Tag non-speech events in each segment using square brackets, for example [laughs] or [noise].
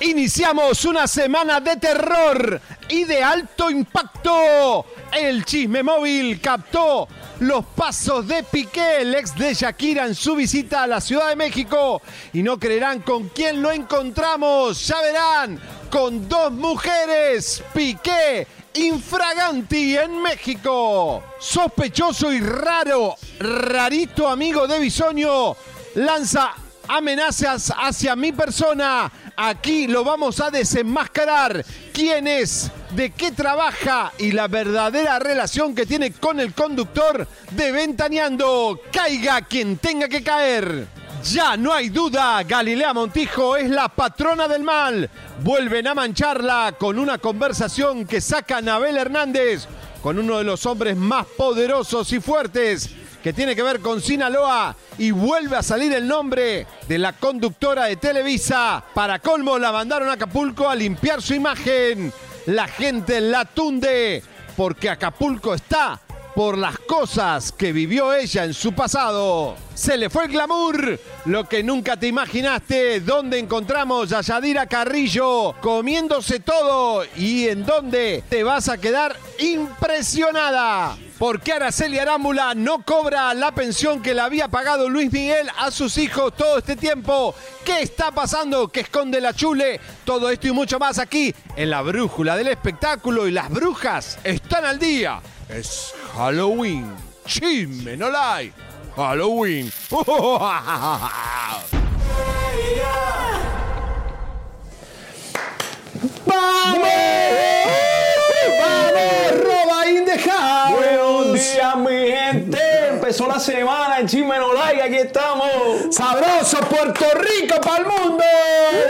Iniciamos una semana de terror y de alto impacto. El chisme móvil captó los pasos de Piqué, el ex de Shakira, en su visita a la Ciudad de México. Y no creerán con quién lo encontramos. Ya verán, con dos mujeres. Piqué infraganti en México. Sospechoso y raro, rarito amigo de Bisoño, lanza amenazas hacia mi persona. Aquí lo vamos a desenmascarar. ¿Quién es? ¿De qué trabaja? Y la verdadera relación que tiene con el conductor de Ventaneando. Caiga quien tenga que caer. Ya no hay duda, Galilea Montijo es la patrona del mal. Vuelven a mancharla con una conversación que saca Nabel Hernández con uno de los hombres más poderosos y fuertes que tiene que ver con Sinaloa y vuelve a salir el nombre de la conductora de Televisa. Para colmo la mandaron a Acapulco a limpiar su imagen. La gente la tunde porque Acapulco está por las cosas que vivió ella en su pasado. Se le fue el glamour, lo que nunca te imaginaste. ¿Dónde encontramos a Yadira Carrillo comiéndose todo? ¿Y en dónde te vas a quedar impresionada? Porque Araceli Arámbula no cobra la pensión que le había pagado Luis Miguel a sus hijos todo este tiempo. ¿Qué está pasando? ¿Qué esconde la chule? Todo esto y mucho más aquí en la brújula del espectáculo y las brujas están al día. Es Halloween. Chisme, no like. Halloween. [laughs] ¡Vamos! ¡Roba in the house! Buenos días, mi gente. Empezó la semana en Chisme No. Aquí estamos. ¡Sabroso Puerto Rico para el mundo!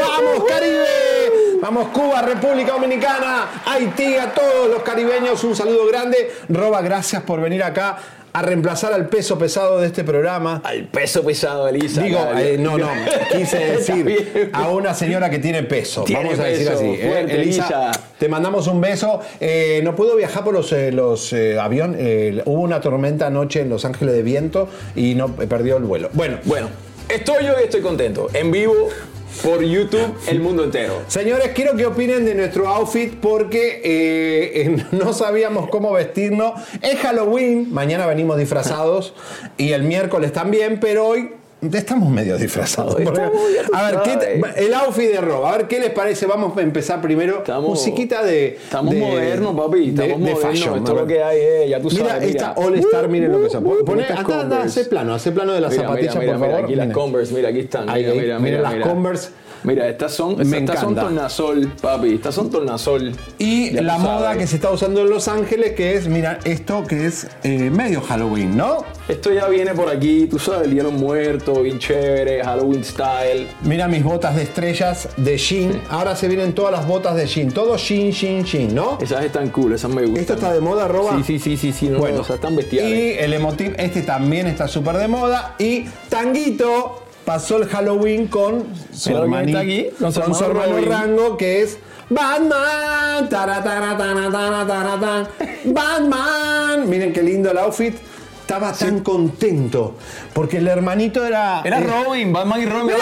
¡Vamos, Caribe! Vamos, Cuba, República Dominicana, Haití, a todos los caribeños, un saludo grande. Roba, gracias por venir acá a reemplazar al peso pesado de este programa. Al peso pesado, Elisa. Digo, eh, no, no, [laughs] quise decir a una señora que tiene peso. Tiene Vamos a decir peso, así. ¿eh? fuerte, Elisa, Elisa. te mandamos un beso. Eh, no puedo viajar por los, eh, los aviones. hubo una tormenta anoche en Los Ángeles de viento y no perdió el vuelo. Bueno, Bueno, estoy yo y estoy contento. En vivo por YouTube, el mundo entero. Señores, quiero que opinen de nuestro outfit porque eh, eh, [laughs] no sabíamos cómo vestirnos. Es Halloween, mañana venimos disfrazados y el miércoles también, pero hoy estamos medio disfrazados. Estamos a ver, ¿qué te- sabes. el outfit de Rob, a ver qué les parece. Vamos a empezar primero. Estamos- musiquita de. Estamos de- modernos, papi. de- Estamos de modernos. fashion, Esto lo ver. que hay, eh. Ya tú Mira, sabes. esta All Star, miren lo que se pone. Hace plano, hace plano de las Mira, zapatillas, mira, por favor. Aquí las. Converse, mira, aquí están. Ahí, mira, mira, las. Converse. Mira, estas son, Me estas son tornasol, papi. Estas son tornasol. Y Ya la moda sabes. que se está usando en Los Ángeles, que es, mira, esto que es eh, medio Halloween, ¿no? Esto ya viene por aquí, tú sabes, el los muertos, bien chévere, Halloween style. Mira mis botas de estrellas de Shein. Ahora se vienen todas las botas de Shein. Todo Shein, Shein, Shein, ¿no? Esas están cool, esas me gustan. Esto está de moda, Roba. Sí, sí, sí, sí, sí, no, Bueno, no, o sea, están bestiales. Y el emotive, este también está súper de moda. Y Tanguito pasó el Halloween con su hermanito, aquí, con hermano. Rango, que es Batman. [laughs] Batman. Miren qué lindo el outfit. Estaba tan contento porque el hermanito era. Era eh, Robin, Batman y Robin. ¡Mirá!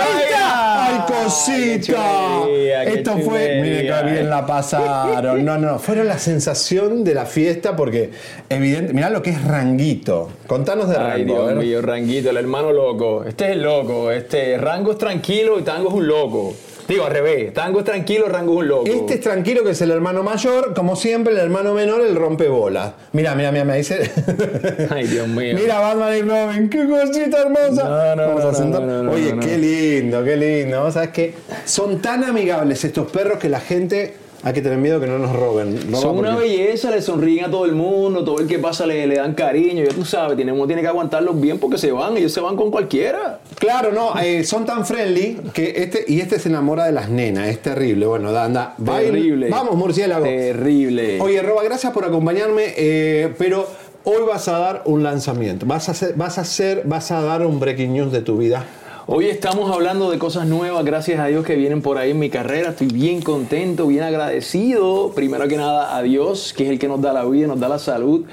¡Ahí está! ¡Ay, cosita! qué Esto fue. chulería. Mire qué bien la pasaron. No, no, fueron la sensación de la fiesta porque, evidente. Mirá lo que es Ranguito. Contanos de Ay, Rango. Dios mío, Ranguito, el hermano loco. Este es el loco. Este, Rango es tranquilo y Tango es un loco. Digo, al revés. Tango es tranquilo, Rango es un loco. Este es tranquilo, que es el hermano mayor. Como siempre, el hermano menor, el rompebolas. Mira, mira, mira, me dice. [laughs] Ay, Dios mío. Mira, Batman y Robin, qué cosita hermosa. No, no, Vamos no, no, no, Oye, qué lindo, qué lindo. ¿Sabes qué? Son tan amigables estos perros que la gente hay que tener miedo que no nos roben. Roban Son una belleza, le sonríen a todo el mundo, todo el que pasa le, le dan cariño, ya tú sabes, tiene, uno tiene que aguantarlos bien porque se van, ellos se van con cualquiera. Claro, no, eh, son tan friendly que este y este se enamora de las nenas, es terrible. Bueno, da, anda, va a ir- Terrible. Vamos, murciélago. Terrible. Oye, Roba, gracias por acompañarme, eh, pero hoy vas a dar un lanzamiento. Vas a hacer, vas a hacer, vas a dar un breaking news de tu vida. Hoy estamos hablando de cosas nuevas, gracias a Dios que vienen por ahí en mi carrera. Estoy bien contento, bien agradecido. Primero que nada a Dios, que es el que nos da la vida, nos da la salud.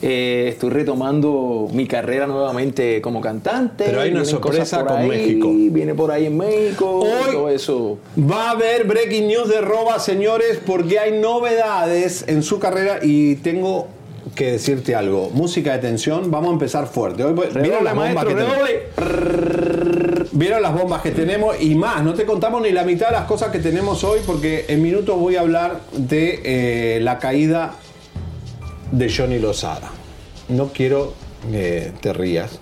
Eh, estoy retomando mi carrera nuevamente como cantante. Pero hay una Vienen sorpresa con ahí, México. Viene por ahí en México, Hoy- todo eso. Va a haber breaking news de Roba, señores, porque hay novedades en su carrera y tengo que decirte algo. Música de tensión, vamos a empezar fuerte. Hoy, ¿vieron, Redoble, las bombas maestro, que. Vieron las bombas que tenemos y más. No te contamos ni la mitad de las cosas que tenemos hoy porque en minutos voy a hablar de eh, la caída de Johnny Lozada. No quiero que te rías.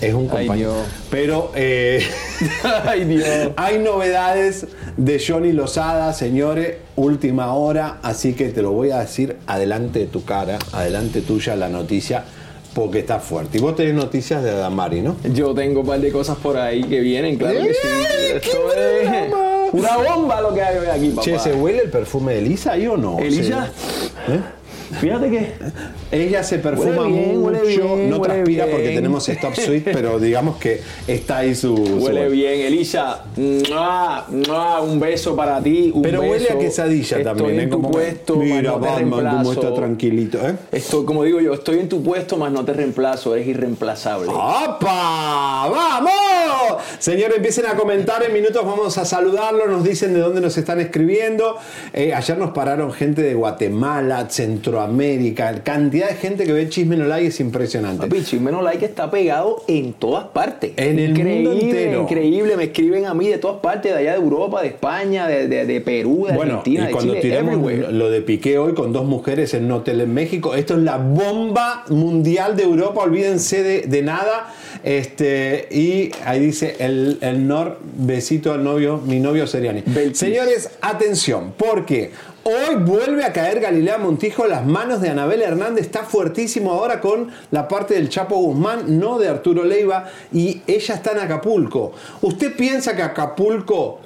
Es un compañero. Pero eh, [laughs] Ay, Dios. hay novedades de Johnny Lozada, señores, última hora, así que te lo voy a decir adelante de tu cara, adelante tuya la noticia, porque está fuerte. Y vos tenés noticias de Adamari, ¿no? Yo tengo un par de cosas por ahí que vienen, claro que sí. ¡Ey, qué Esto es una bomba lo que hay hoy aquí, papá. Che, ¿se huele el perfume de Elisa ahí o no? Elisa, ¿Eh? Fíjate que Ella se perfuma bien, mucho, bien, no transpira bien. porque tenemos Stop Sweet, pero digamos que está ahí su... su- huele bien, Elisa. ¡mua! ¡mua! Un beso para ti. Un Pero huele a quesadilla Estoy también, en ¿eh? tu Como- puesto, Mira, Batman, reemplazo. está tranquilito, ¿eh? Estoy, como digo yo, estoy en tu puesto, más no te reemplazo. Eres irreemplazable. ¡Opa! ¡Vamos! Señores, empiecen a comentar. En minutos vamos a saludarlos. Nos dicen de dónde nos están escribiendo. Eh, ayer nos pararon gente de Guatemala, Centroamérica. La cantidad de gente que ve Chisme No Like es impresionante. Papi, Chismeno Like está pegado en todas partes. En el mundo entero. Increíble, me escriben a mí de todas partes, de allá de Europa, de España, de, de- de Perú, de Bueno, Argentina, y de cuando Chile, tiramos everywhere. lo de Piqué hoy con dos mujeres en un hotel en México, esto es la bomba mundial de Europa, olvídense de, de nada. Este, y ahí dice el, el Nor, besito al novio, mi novio Seriani. Señores, atención, porque hoy vuelve a caer Galilea Montijo en las manos de Anabel Hernández, está fuertísimo ahora con la parte del Chapo Guzmán, no de Arturo Leiva, y ella está en Acapulco. ¿Usted piensa que Acapulco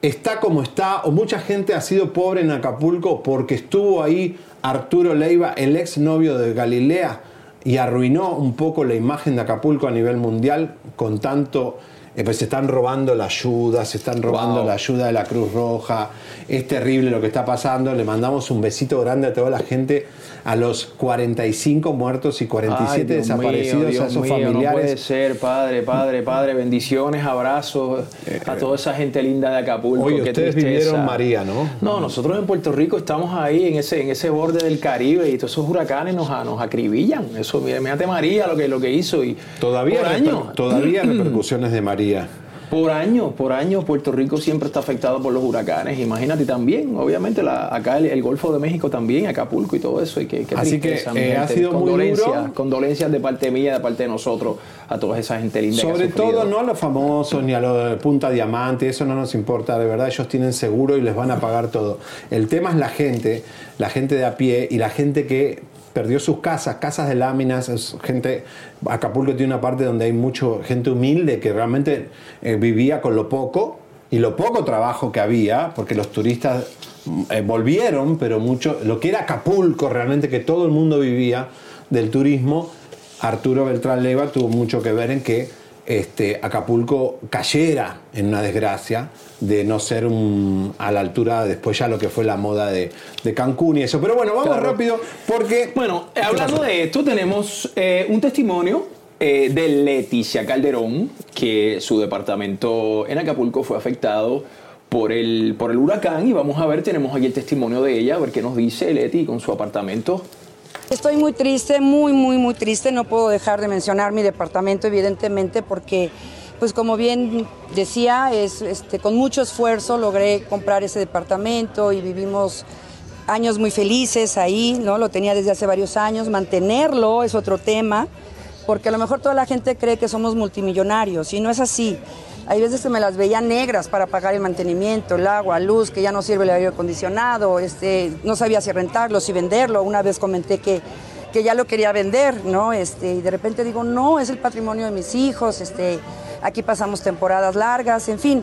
está como está, o mucha gente ha sido pobre en Acapulco porque estuvo ahí Arturo Leiva, el ex novio de Galilea, y arruinó un poco la imagen de Acapulco a nivel mundial con tanto. Eh, pues se están robando la ayuda, se están robando Wow. la ayuda de la Cruz Roja. Es terrible lo que está pasando. Le mandamos un besito grande a toda la gente, a los 45 muertos y 47 Ay, Dios desaparecidos, mío, a esos mío, No puede familiares. ser, padre, padre, padre. Bendiciones, abrazos a toda esa gente linda de Acapulco. Oye, ustedes vivieron María, ¿no? No, nosotros en Puerto Rico estamos ahí en ese, en ese borde del Caribe y todos esos huracanes nos, nos acribillan. Eso, mírate María lo que, lo que hizo. Y Todavía, por reper- todavía repercusiones de María. Por años, por años, Puerto Rico siempre está afectado por los huracanes. Imagínate también, obviamente, la- acá el, el Golfo de México también, Acapulco y todo eso. Y qué Así tristeza, que, eh, ha sido muy duro. condolencias de parte mía, de parte de nosotros, a toda esa gente linda. que ha Sobre todo no a los famosos ni a los de Punta Diamante, eso no nos importa, de verdad ellos tienen seguro y les van a pagar todo. El tema es la gente, la gente de a pie y la gente que perdió sus casas, casas de láminas, gente, Acapulco tiene una parte donde hay mucho gente humilde que realmente eh, vivía con lo poco y lo poco trabajo que había, porque los turistas mm, eh, volvieron, pero mucho, lo que era Acapulco realmente que todo el mundo vivía del turismo, Arturo Beltrán Leiva tuvo mucho que ver en que este, Acapulco cayera en una desgracia de no ser un, a la altura después ya lo que fue la moda de, de Cancún y eso. Pero bueno, vamos Claro. rápido porque... Bueno, ¿Qué hablando pasó? de esto, tenemos eh, un testimonio eh, de Leticia Calderón, que su departamento en Acapulco fue afectado por el, por el huracán. Y vamos a ver, tenemos aquí el testimonio de ella, a ver qué nos dice Leti con su apartamento. Estoy muy triste, muy, muy, muy triste. No puedo dejar de mencionar mi departamento, evidentemente, porque, pues como bien decía, es, este, con mucho esfuerzo logré comprar ese departamento y vivimos años muy felices ahí, ¿no? Lo tenía desde hace varios años. Mantenerlo es otro tema, porque a lo mejor toda la gente cree que somos multimillonarios y no es así. Hay veces que me las veía negras para pagar el mantenimiento, el agua, luz, que ya no sirve el aire acondicionado, este, no sabía si rentarlo, si venderlo. Una vez comenté que, que ya lo quería vender, ¿no? Este, y de repente digo, no, es el patrimonio de mis hijos, este, aquí pasamos temporadas largas, en fin.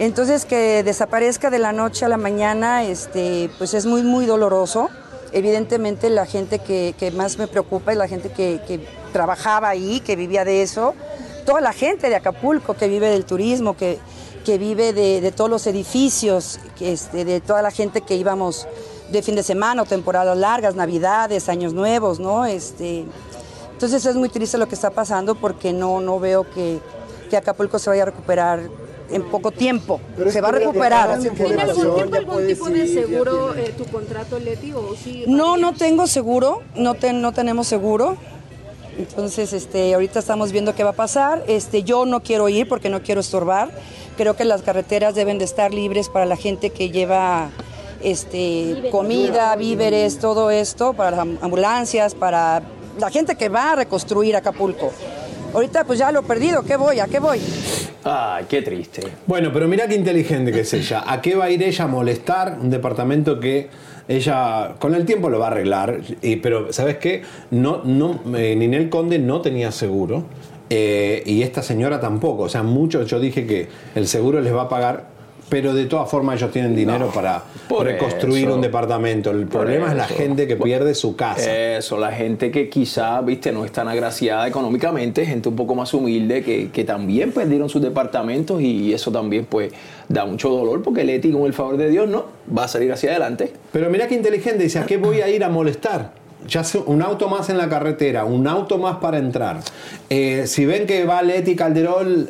Entonces que desaparezca de la noche a la mañana, este, pues es muy, muy doloroso. Evidentemente la gente que, que más me preocupa es la gente que, que trabajaba ahí, que vivía de eso. Toda la gente de Acapulco que vive del turismo, que, que vive de, de todos los edificios, este, de toda la gente que íbamos de fin de semana o temporadas largas, navidades, años nuevos, ¿no? Este, entonces es muy triste lo que está pasando porque no, no veo que, que Acapulco se vaya a recuperar en poco tiempo. se va a recuperar. ¿Tiene algún tipo, algún tipo de seguro eh, tu contrato, Leti? O sí, No, no tengo seguro, no, ten- no tenemos seguro. Entonces, este, ahorita estamos viendo qué va a pasar. Este, yo no quiero ir porque no quiero estorbar. Creo que las carreteras deben de estar libres para la gente que lleva este, comida, víveres, todo esto, para las am- ambulancias, para la gente que va a reconstruir Acapulco. Ahorita pues ya lo he perdido, ¿qué voy? ¿A qué voy? Ay, qué triste. Bueno, pero mira qué inteligente que es ella. ¿A qué va a ir ella a molestar un departamento que ella con el tiempo lo va a arreglar? Y, pero, ¿sabes qué? No, no, eh, Ninel Conde no tenía seguro eh, y esta señora tampoco. O sea, muchos, yo dije que el seguro les va a pagar, pero de todas formas ellos tienen dinero para reconstruir eso. un departamento. El problema es la gente que pierde su casa. Eso, la gente que quizá, viste, no es tan agraciada económicamente, gente un poco más humilde que, que también perdieron sus departamentos y eso también pues da mucho dolor porque Leti con el favor de Dios no va a salir hacia adelante. Pero mira qué inteligente, dice, ¿a qué voy a ir a molestar? Ya sé, un auto más en la carretera, un auto más para entrar. Eh, si ven que va Leti Calderón,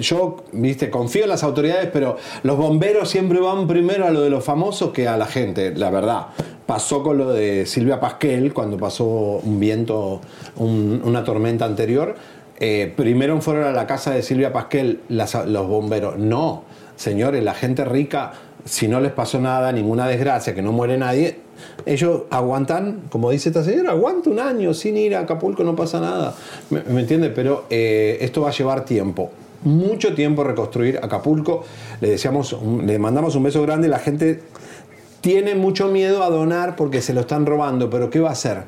yo, viste, confío en las autoridades, pero los bomberos siempre van primero a lo de los famosos que a la gente, la verdad. Pasó con lo de Silvia Pasquel, cuando pasó un viento, un- una tormenta anterior. Eh, primero fueron a la casa de Silvia Pasquel los bomberos. No, señores, la gente rica, si no les pasó nada, ninguna desgracia, que no muere nadie, ellos aguantan, como dice esta señora, aguanta un año sin ir a Acapulco, no pasa nada. ¿Me, entiende? Pero eh, esto va a llevar tiempo. Mucho tiempo reconstruir Acapulco. Le deseamos, le mandamos un beso grande. La gente tiene mucho miedo a donar porque se lo están robando, pero ¿qué va a hacer?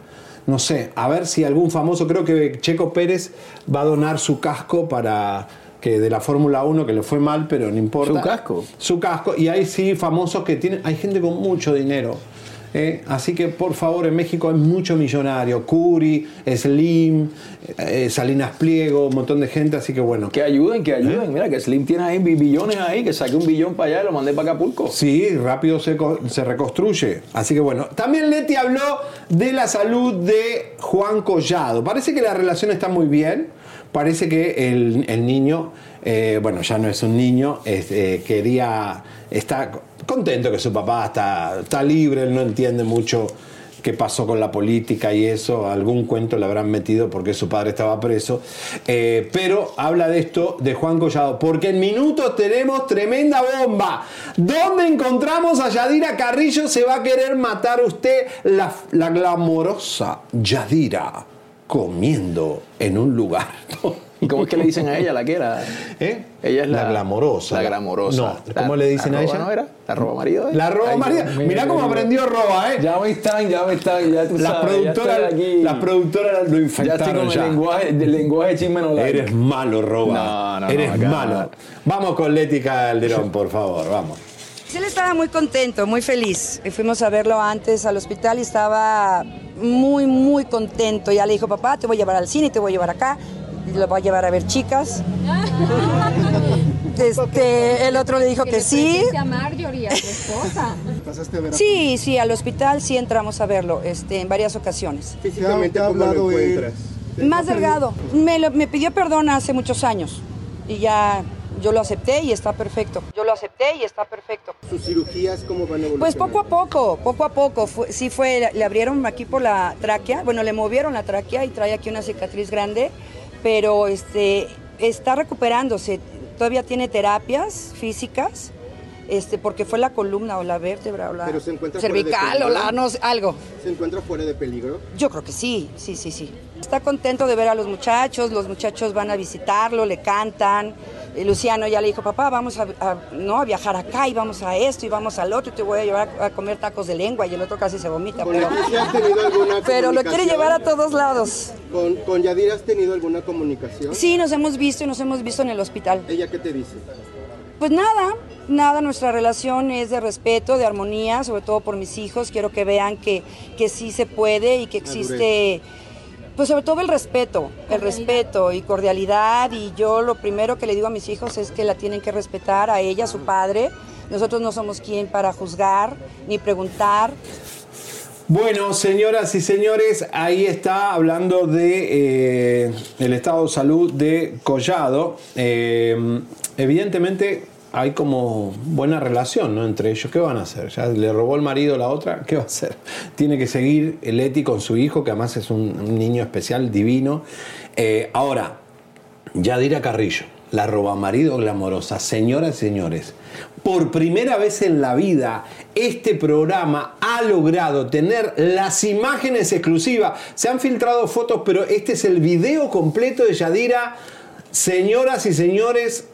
No sé, a ver si algún famoso, creo que Checo Pérez va a donar su casco para que de la Fórmula 1 que le fue mal, pero no importa. ¿Su casco? Su casco. Y hay sí famosos que tienen, hay gente con mucho dinero. ¿eh? Así que por favor, en México hay mucho millonario. Curi, Slim, eh, Salinas Pliego, un montón de gente. Así que bueno. Que ayuden, que ¿Eh? ayuden. Mira, que Slim tiene ahí bi- billones ahí, que saque un billón para allá y lo mande para Acapulco. Sí, rápido se, se reconstruye. Así que bueno. También Leti habló de la salud de Juan Collado. Parece que la relación está muy bien. Parece que el, el niño, eh, bueno, ya no es un niño, eh, quería, está contento que su papá está, está libre, él no entiende mucho qué pasó con la política y eso, algún cuento le habrán metido porque su padre estaba preso, Eh, pero habla de esto de Juan Collado, porque en minutos tenemos tremenda bomba. ¿Dónde encontramos a Yadira Carrillo? Se va a querer matar usted la, la glamorosa Yadira comiendo en un lugar. [laughs] ¿Y cómo es que le dicen a ella la que era? ¿Eh? Ella es la, glamorosa. La glamorosa. No, La- ¿cómo le dicen a ella? ¿no era? La roba marido. ¿eh? La roba mío, Mirá cómo aprendió roba, ¿eh? Ya me están, ya me están, ya tú Las sabes, productoras, ya las productoras lo Ya infectaron estoy con ya. el lenguaje, el lenguaje chisme no Eres malo, Roba. No, no, Eres malo. Vamos con Leti Calderón, por favor, vamos. Él estaba muy contento, muy feliz. Y fuimos a verlo antes al hospital y estaba muy, muy contento. Ya le dijo, papá, te voy a llevar al cine, te voy a llevar acá. lo va a llevar a ver chicas. [laughs] Este, el otro le dijo que, sí. A Marjorie, a su esposa. Sí, sí, al hospital sí entramos a verlo este, en varias ocasiones. Físicamente, ¿cómo lo encuentras? Más delgado. Me, lo- me pidió perdón hace muchos años y ya yo lo acepté y está perfecto. Yo lo acepté y está perfecto. ¿Sus cirugías cómo van a evolucionar? Pues poco a poco, poco a poco. Fue- sí fue, le abrieron aquí por la tráquea, bueno, le movieron la tráquea y trae aquí una cicatriz grande, pero este, está recuperándose. Todavía tiene terapias físicas, este, porque fue la columna o la vértebra o la Pero se cervical o la, no algo. ¿Se encuentra fuera de peligro? Yo creo que sí, sí, sí, sí. Está contento de ver a los muchachos, los muchachos van a visitarlo, le cantan. Luciano ya le dijo, papá, vamos a, a- no, a viajar acá y vamos a esto y vamos al otro y te voy a llevar a, a comer tacos de lengua y el otro casi se vomita. ¿Con Pero, [laughs] lo quiere llevar a todos lados. ¿Con, ¿Con Yadira has tenido alguna comunicación? Sí, nos hemos visto y nos hemos visto en el hospital. ¿Ella qué te dice? Pues nada, nada, nuestra relación es de respeto, de armonía, sobre todo por mis hijos. Quiero que vean que, que sí se puede y que existe, pues sobre todo el respeto, el respeto y cordialidad. Y yo lo primero que le digo a mis hijos es que la tienen que respetar a ella, a su padre. Nosotros no somos quien para juzgar ni preguntar. Bueno, señoras y señores, ahí está hablando de eh, el estado de salud de Collado. Eh, evidentemente hay como buena relación ¿no? entre ellos. ¿Qué van a hacer? Ya le robó el marido a la otra. ¿Qué va a hacer? [laughs] Tiene que seguir Leti con su hijo, que además es un, niño especial, divino. Eh, ahora, Yadira Carrillo, la roba marido glamorosa. Señoras y señores, por primera vez en la vida, este programa ha logrado tener las imágenes exclusivas. Se han filtrado fotos, pero este es el video completo de Yadira. Señoras y señores,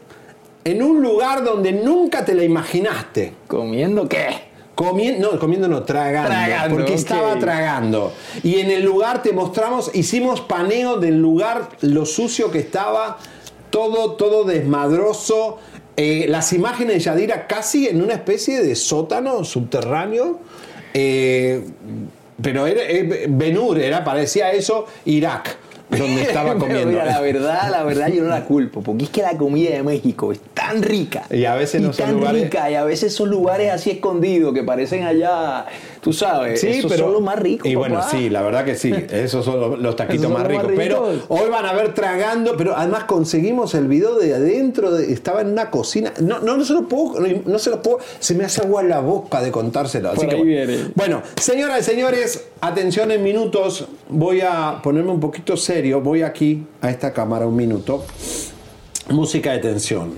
en un lugar donde nunca te la imaginaste. ¿Comiendo qué? Comiendo, no, comiendo no, tragando, Tragando, porque estaba tragando. Y en el lugar te mostramos, hicimos paneo del lugar, lo sucio que estaba, todo, todo desmadroso. Eh, las imágenes de Yadira casi en una especie de sótano subterráneo. Eh, pero era, eh, Benur, era, parecía eso, Irak, donde estaba [laughs] comiendo. mira, la verdad, la verdad yo no la culpo, porque es que la comida de México es tan rica. Y a veces no son tan lugares- rica, y a veces son lugares así escondidos que parecen allá, tú sabes, Sí, esos pero son los más ricos. Y bueno, sí, la verdad que sí. [laughs] Esos son los, los taquitos más ricos. más Pero hoy van a ver tragando, pero además conseguimos el video de adentro, de- estaba en una cocina. No, no, no se lo puedo, no se lo puedo, se me hace agua la boca de contárselo. Así Por que ahí bueno. viene. Bueno, señoras y señores, atención en minutos. Voy a ponerme un poquito serio. Voy aquí a esta cámara un minuto. Música de tensión.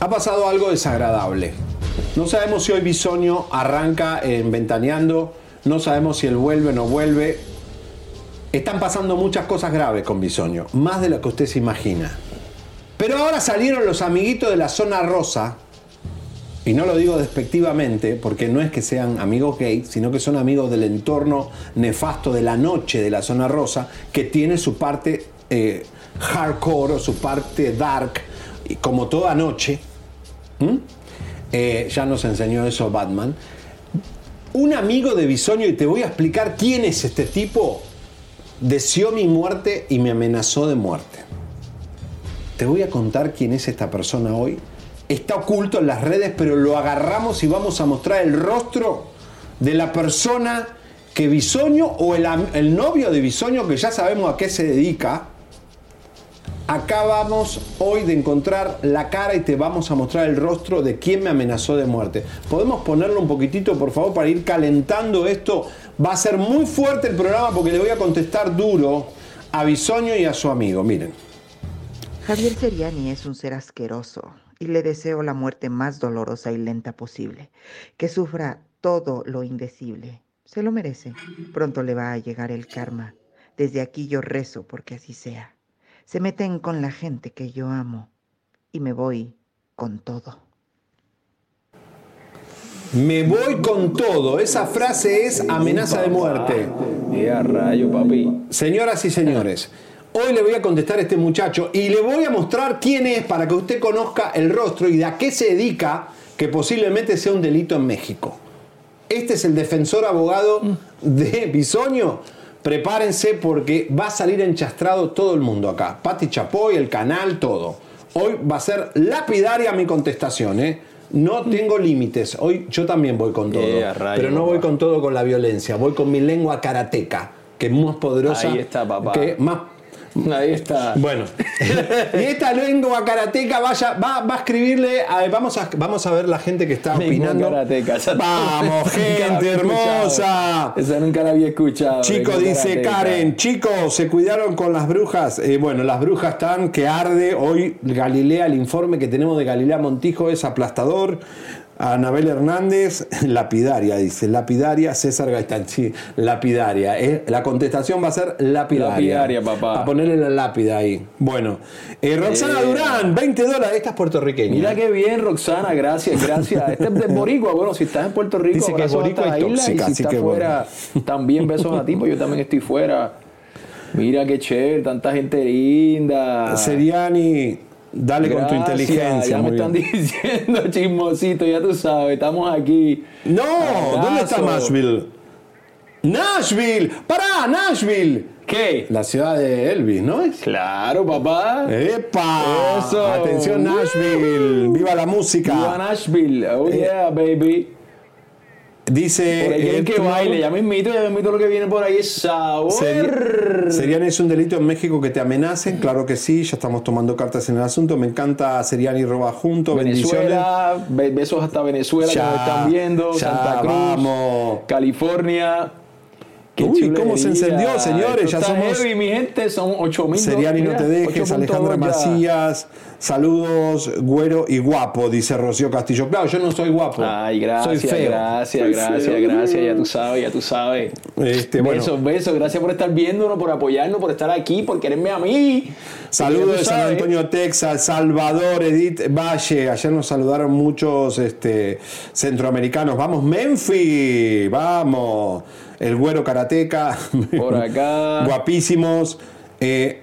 Ha pasado algo desagradable. No sabemos si hoy Bisoño arranca en Ventaneando. No sabemos si él vuelve o no vuelve. Están pasando muchas cosas graves con Bisoño. Más de lo que usted se imagina. Pero ahora salieron los amiguitos de la zona rosa. Y no lo digo despectivamente, porque no es que sean amigos gay, sino que son amigos del entorno nefasto de la noche de la zona rosa, que tiene su parte eh, hardcore o su parte dark, como toda noche. Eh, ya nos enseñó eso Batman. Un amigo de Bisoño, y te voy a explicar quién es este tipo, deseó mi muerte y me amenazó de muerte. Te voy a contar quién es esta persona hoy. Está oculto en las redes, pero lo agarramos y vamos a mostrar el rostro de la persona que Bisoño o el, el novio de Bisoño, que ya sabemos a qué se dedica. Acá vamos hoy de encontrar la cara y te vamos a mostrar el rostro de quien me amenazó de muerte. ¿Podemos ponerlo un poquitito, por favor, para ir calentando esto? Va a ser muy fuerte el programa porque le voy a contestar duro a Bisoño y a su amigo. Miren. Javier Seriani es un ser asqueroso y le deseo la muerte más dolorosa y lenta posible. Que sufra todo lo indecible. Se lo merece. Pronto le va a llegar el karma. Desde aquí yo rezo porque así sea. Se meten con la gente que yo amo y me voy con todo. Me voy con todo. Esa frase es amenaza de muerte. Rayo, papi. Señoras y señores, hoy le voy a contestar a este muchacho y le voy a mostrar quién es para que usted conozca el rostro y de a qué se dedica, que posiblemente sea un delito en México. Este es el defensor abogado de Bisoño. Prepárense porque va a salir enchastrado todo el mundo acá. Pati Chapoy, el canal, todo. Hoy va a ser lapidaria mi contestación, ¿eh? No tengo límites. Hoy yo también voy con todo. Eh, rayos, pero no voy con todo con la violencia. Voy con mi lengua karateca, que es más poderosa. Ahí está, papá. Que más Ahí está. bueno, [laughs] y esta lengua karateca vaya, va, va a escribirle, a- vamos, a, vamos a ver la gente que está Lengua opinando. karateca, Vamos, [laughs] gente hermosa. Esa nunca la había escuchado. Chico, dice karateca. Karen, chicos, se cuidaron con las brujas. Eh, bueno, las brujas están que arde. Hoy Galilea, el informe que tenemos de Galilea Montijo es aplastador. Anabel Hernández, lapidaria, dice, lapidaria, César Gaitán, sí, lapidaria. eh. La contestación va a ser lapidaria. Lapidaria, papá. A ponerle la lápida ahí. Bueno, eh, Roxana Eh. Durán, 20 dólares, esta es puertorriqueña. Mira qué bien, Roxana, gracias, gracias. Este es de Boricua. Bueno, si estás en Puerto Rico, Dice que Boricua es tóxica, y si estás fuera, también besos a ti, pues yo también estoy fuera. Mira qué chévere, tanta gente linda. Seriani, dale con tu inteligencia. Ya me están diciendo [laughs] chismosito, ya tú sabes, estamos aquí. No, ¿dónde está. Nashville? Nashville, pará, Nashville. ¿Qué? La ciudad de Elvis, ¿no es? Claro, papá. ¡Epa! Eso. Atención Nashville, viva la música. Viva Nashville. Oh yeah, baby. Dice Por ahí quieren que baile. Ya me invito, ya me invito lo que viene por ahí es sabor. Seri- Seriani es un delito en México que te amenacen, claro que sí, ya estamos tomando cartas en el asunto. Me encanta Seriani roba junto, bendiciones. Venezuela, be- besos hasta Venezuela Ya, que nos están viendo, ya, Santa Cruz, vamos. California. Qué Uy, cómo se encendió, señores, Esto ya somos- heavy, mi gente, son 8000. Seriani, no te dejes, 8.2 Alejandra. Macías, saludos, güero y guapo, dice Rocío Castillo. Claro, yo no soy guapo. Ay, gracias, soy feo. gracias, Soy gracias, feo. gracias, ya tú sabes, ya tú sabes. Este, bueno. besos, besos, gracias por estar viéndonos, por apoyarnos, por estar aquí, por quererme a mí. Saludos de San. Antonio, Texas, Salvador, Edith Valle. Ayer nos saludaron muchos este, centroamericanos. Vamos, Memphis, vamos. El güero karateca. Por acá. [laughs] Guapísimos. Eh,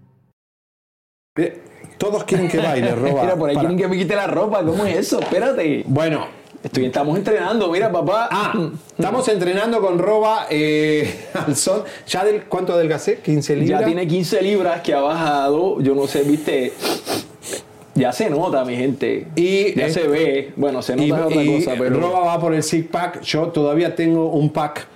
Todos quieren que baile, [laughs] roba. Mira, por ahí Para- quieren que me quite la ropa, ¿cómo es eso? Espérate. Bueno, Estoy, estamos entrenando, mira, papá. ah, estamos entrenando con roba eh, [laughs] al sol. ¿Ya del, cuánto adelgacé? ¿15 libras? Ya tiene 15 libras que ha bajado. Yo no sé, viste. Ya se nota, mi gente. Y, ya eh, se ve. Bueno, se nota y, otra y cosa, pero. Roba va por el six pack. Yo todavía tengo un pack.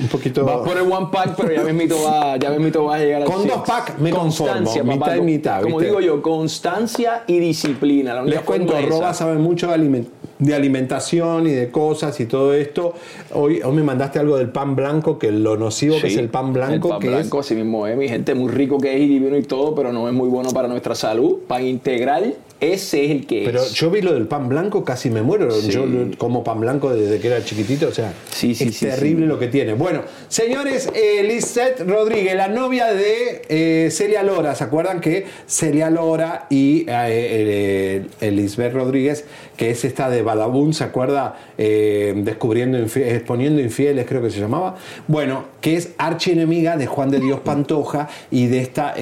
Un poquito. Vas por el one pack, pero ya [laughs] mismito va, ya mismito va a llegar al Con dos pack me Constancia, conformo, mitad y mitad, Como ¿viste? digo yo, constancia y disciplina. La única Les cuento, es Roba sabe mucho de, aliment- de alimentación y de cosas y todo esto. Hoy, hoy me mandaste algo del pan blanco, que lo nocivo que Sí, es el pan blanco. El pan que blanco, así mismo es, mi gente, muy rico que es y divino y todo, pero no es muy bueno para nuestra salud. Pan integral, ese es el que es, pero es. yo vi lo del pan blanco, casi me muero. Sí. Yo como pan blanco desde que era chiquitito, o sea, Sí, sí, es sí, terrible lo que tiene. Bueno, señores, eh, Rodríguez, la novia de eh, Celia Lora, ¿se acuerdan que Celia Lora y eh, eh, Elizabeth Rodríguez, que es esta de Badabun, ¿se acuerda? Eh, descubriendo, infi- exponiendo infieles, creo que se llamaba. Bueno, que es archienemiga de Juan de Dios Pantoja y de esta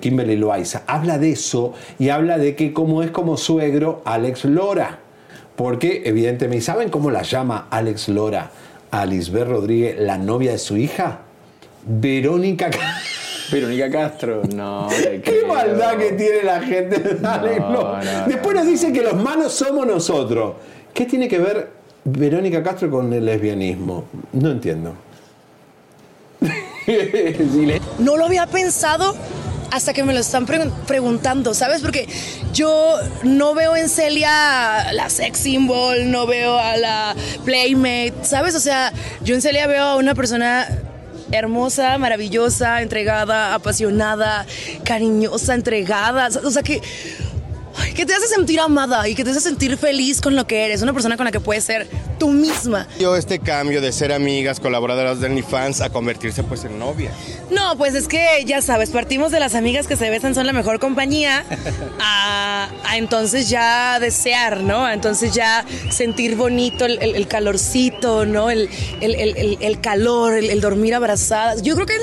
Kimberly Loaiza. Habla de eso y habla de que como es como suegro Alex Lora. Porque, evidentemente, ¿saben cómo la llama Alex Lora a Lisbeth Rodríguez, la novia de su hija? Verónica. [laughs] Verónica Castro, no. te [laughs] Qué creo. maldad que tiene la gente de Alex No, Lora. no, Después no, nos dicen que los malos somos nosotros. ¿Qué tiene que ver Verónica Castro con el lesbianismo? No entiendo. [laughs] No lo había pensado hasta que me lo están pre- preguntando, ¿sabes? Porque yo no veo en Celia la sex symbol, no veo a la playmate, ¿sabes? O sea, yo en Celia veo a una persona hermosa, maravillosa, entregada, apasionada, cariñosa, entregada, o sea que que te hace sentir amada y que te hace sentir feliz con lo que eres, una persona con la que puedes ser tú misma. Dio este cambio de ser amigas, colaboradoras de OnlyFans a convertirse pues en novia. No, pues es que ya sabes, partimos de las amigas que se besan son la mejor compañía [laughs] a, a entonces ya desear, ¿no? A entonces ya sentir bonito el, el- el calorcito, ¿no? El, el- calor, el, el dormir abrazadas. Yo creo que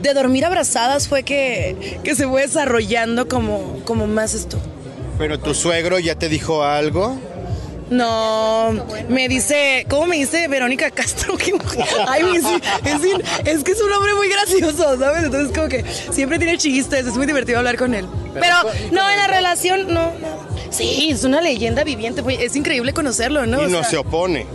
de dormir abrazadas fue que, que se fue desarrollando como, como más esto. Pero tu suegro ya te dijo algo. No, me dice, ¿cómo me dice Verónica Castro? [laughs] Ay, es, es- es que es un hombre muy gracioso, ¿sabes? Entonces como que siempre tiene chistes, es muy divertido hablar con él. Pero no, en la relación, no, no. Sí, es una leyenda viviente, es increíble conocerlo, ¿no? y O no sea, se opone.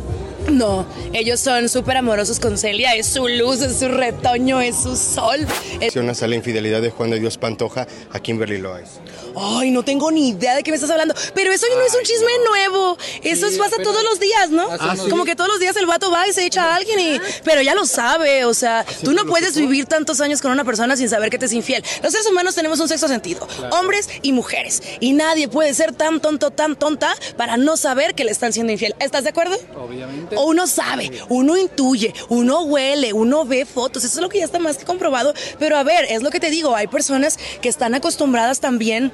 No, ellos son súper amorosos con Celia, es su luz, es su retoño, es su sol. Es- a la infidelidad de Juan de Dios Pantoja a Kimberly Loaiz. Ay, no tengo ni idea de qué me estás hablando. Pero eso no es un chisme nuevo. Eso pasa todos los días, ¿no? Ah, sí. Como que todos los días el vato va y se echa a alguien y... Pero ya lo sabe, o sea, tú no puedes vivir tantos años con una persona sin saber que te es infiel. Los seres humanos tenemos un sexto sentido, hombres y mujeres. Y nadie puede ser tan tonto, tan tonta para no saber que le están siendo infiel. ¿Estás de acuerdo? Obviamente. Uno sabe, uno intuye, uno huele, uno ve fotos, eso es lo que ya está más que comprobado. Pero a ver, es lo que te digo, hay personas que están acostumbradas también.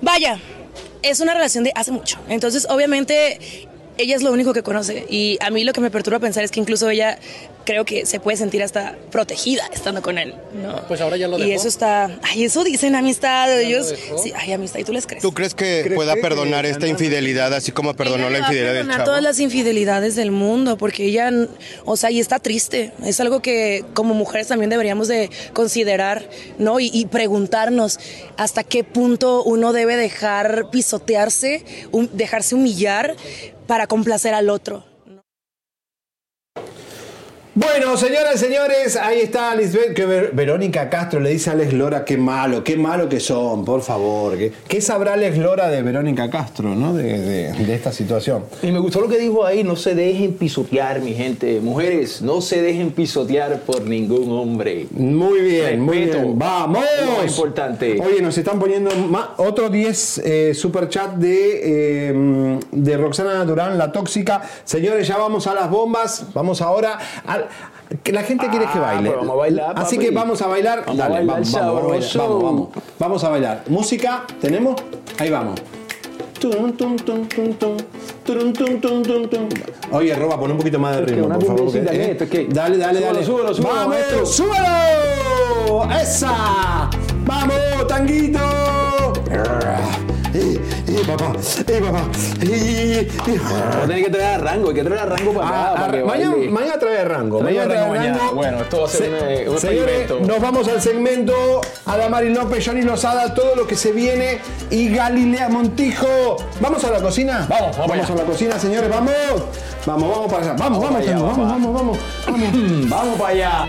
Vaya, es una relación de hace mucho. Entonces, obviamente, ella es lo único que conoce. Y a mí lo que me perturba pensar es que incluso ella creo que se puede sentir hasta protegida estando con él. ¿no? Pues ahora ya lo Y dejó. eso está. Ay, eso dicen amistad. Ellos. Sí, ay, amistad. ¿Y tú les crees? ¿Tú crees que pueda perdonar esta infidelidad así como perdonó la infidelidad del perdonar chavo? todas las infidelidades del mundo, porque ella, o sea, y está triste. Es algo que como mujeres también deberíamos de considerar, ¿no? Y, y preguntarnos hasta qué punto uno debe dejar pisotearse, hum- dejarse humillar para complacer al otro. Bueno, señoras y señores, ahí está Lisbeth, que Ver- Verónica Castro le dice a Alex Lora, qué malo, qué malo que son, por favor. ¿Qué, qué sabrá Alex Lora de Verónica Castro, no? De, de- de esta situación. Y me gustó lo que dijo ahí, no se dejen pisotear, mi gente. Mujeres, no se dejen pisotear por ningún hombre. Muy bien, muy bien. ¡Vamos! Lo más importante. Oye, nos están poniendo ma- otro 10 eh, super chat de, eh, de Roxana Durán, la tóxica. Señores, ya vamos a las bombas. Vamos ahora a. que La gente quiere que Ah, baile. pues vamos a bailar, Así papi. que vamos a bailar. Vamos a Dale, bailar vamos, vamos, vamos, a vamos, vamos. Vamos a bailar. Música, ¿tenemos? Ahí vamos. Oye, Roba, pon un poquito más de Es que ritmo, por favor. que- ¿qué es eh? ¿Qué? Dale, dale, Súbelo, dale. súbelo, súbelo, ¡Vamos! maestro. ¡Súbelo! ¡Esa! ¡Vamos, tanguito! ¡Eh, eh, papá! ¡Eh, papá! ¡Eh, eh! No tiene que traer a rango, hay que traer a rango para acá. Ah, para ah, mañana, mañana trae rango. Mañana trae rango mañana. Bueno, esto va a ser Se- un, un Señores, nos vamos al segmento Adamari López, Johnny Lozada, todo lo que se viene y Galilea Montijo. ¿Vamos a la cocina? Vamos, vamos Vamos a la cocina, señores, vamos. Vamos, vamos para allá. Vamos, vamos, allá, vamos, vamos, vamos, vamos. [clears throat] Vamos para allá.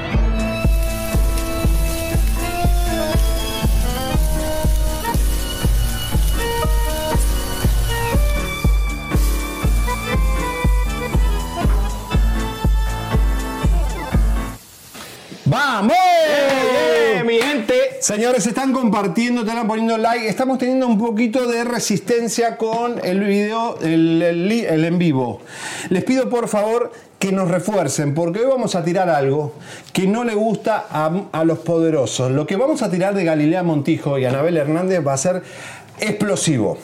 ¡Vamos! ¡Eh, mi gente! Señores, se están compartiendo, están poniendo like. Estamos teniendo un poquito de resistencia con el video, el, el el en vivo. Les pido por favor que nos refuercen, porque hoy vamos a tirar algo que no le gusta a, a los poderosos. Lo que vamos a tirar de Galilea Montijo y Anabel Hernández va a ser explosivo.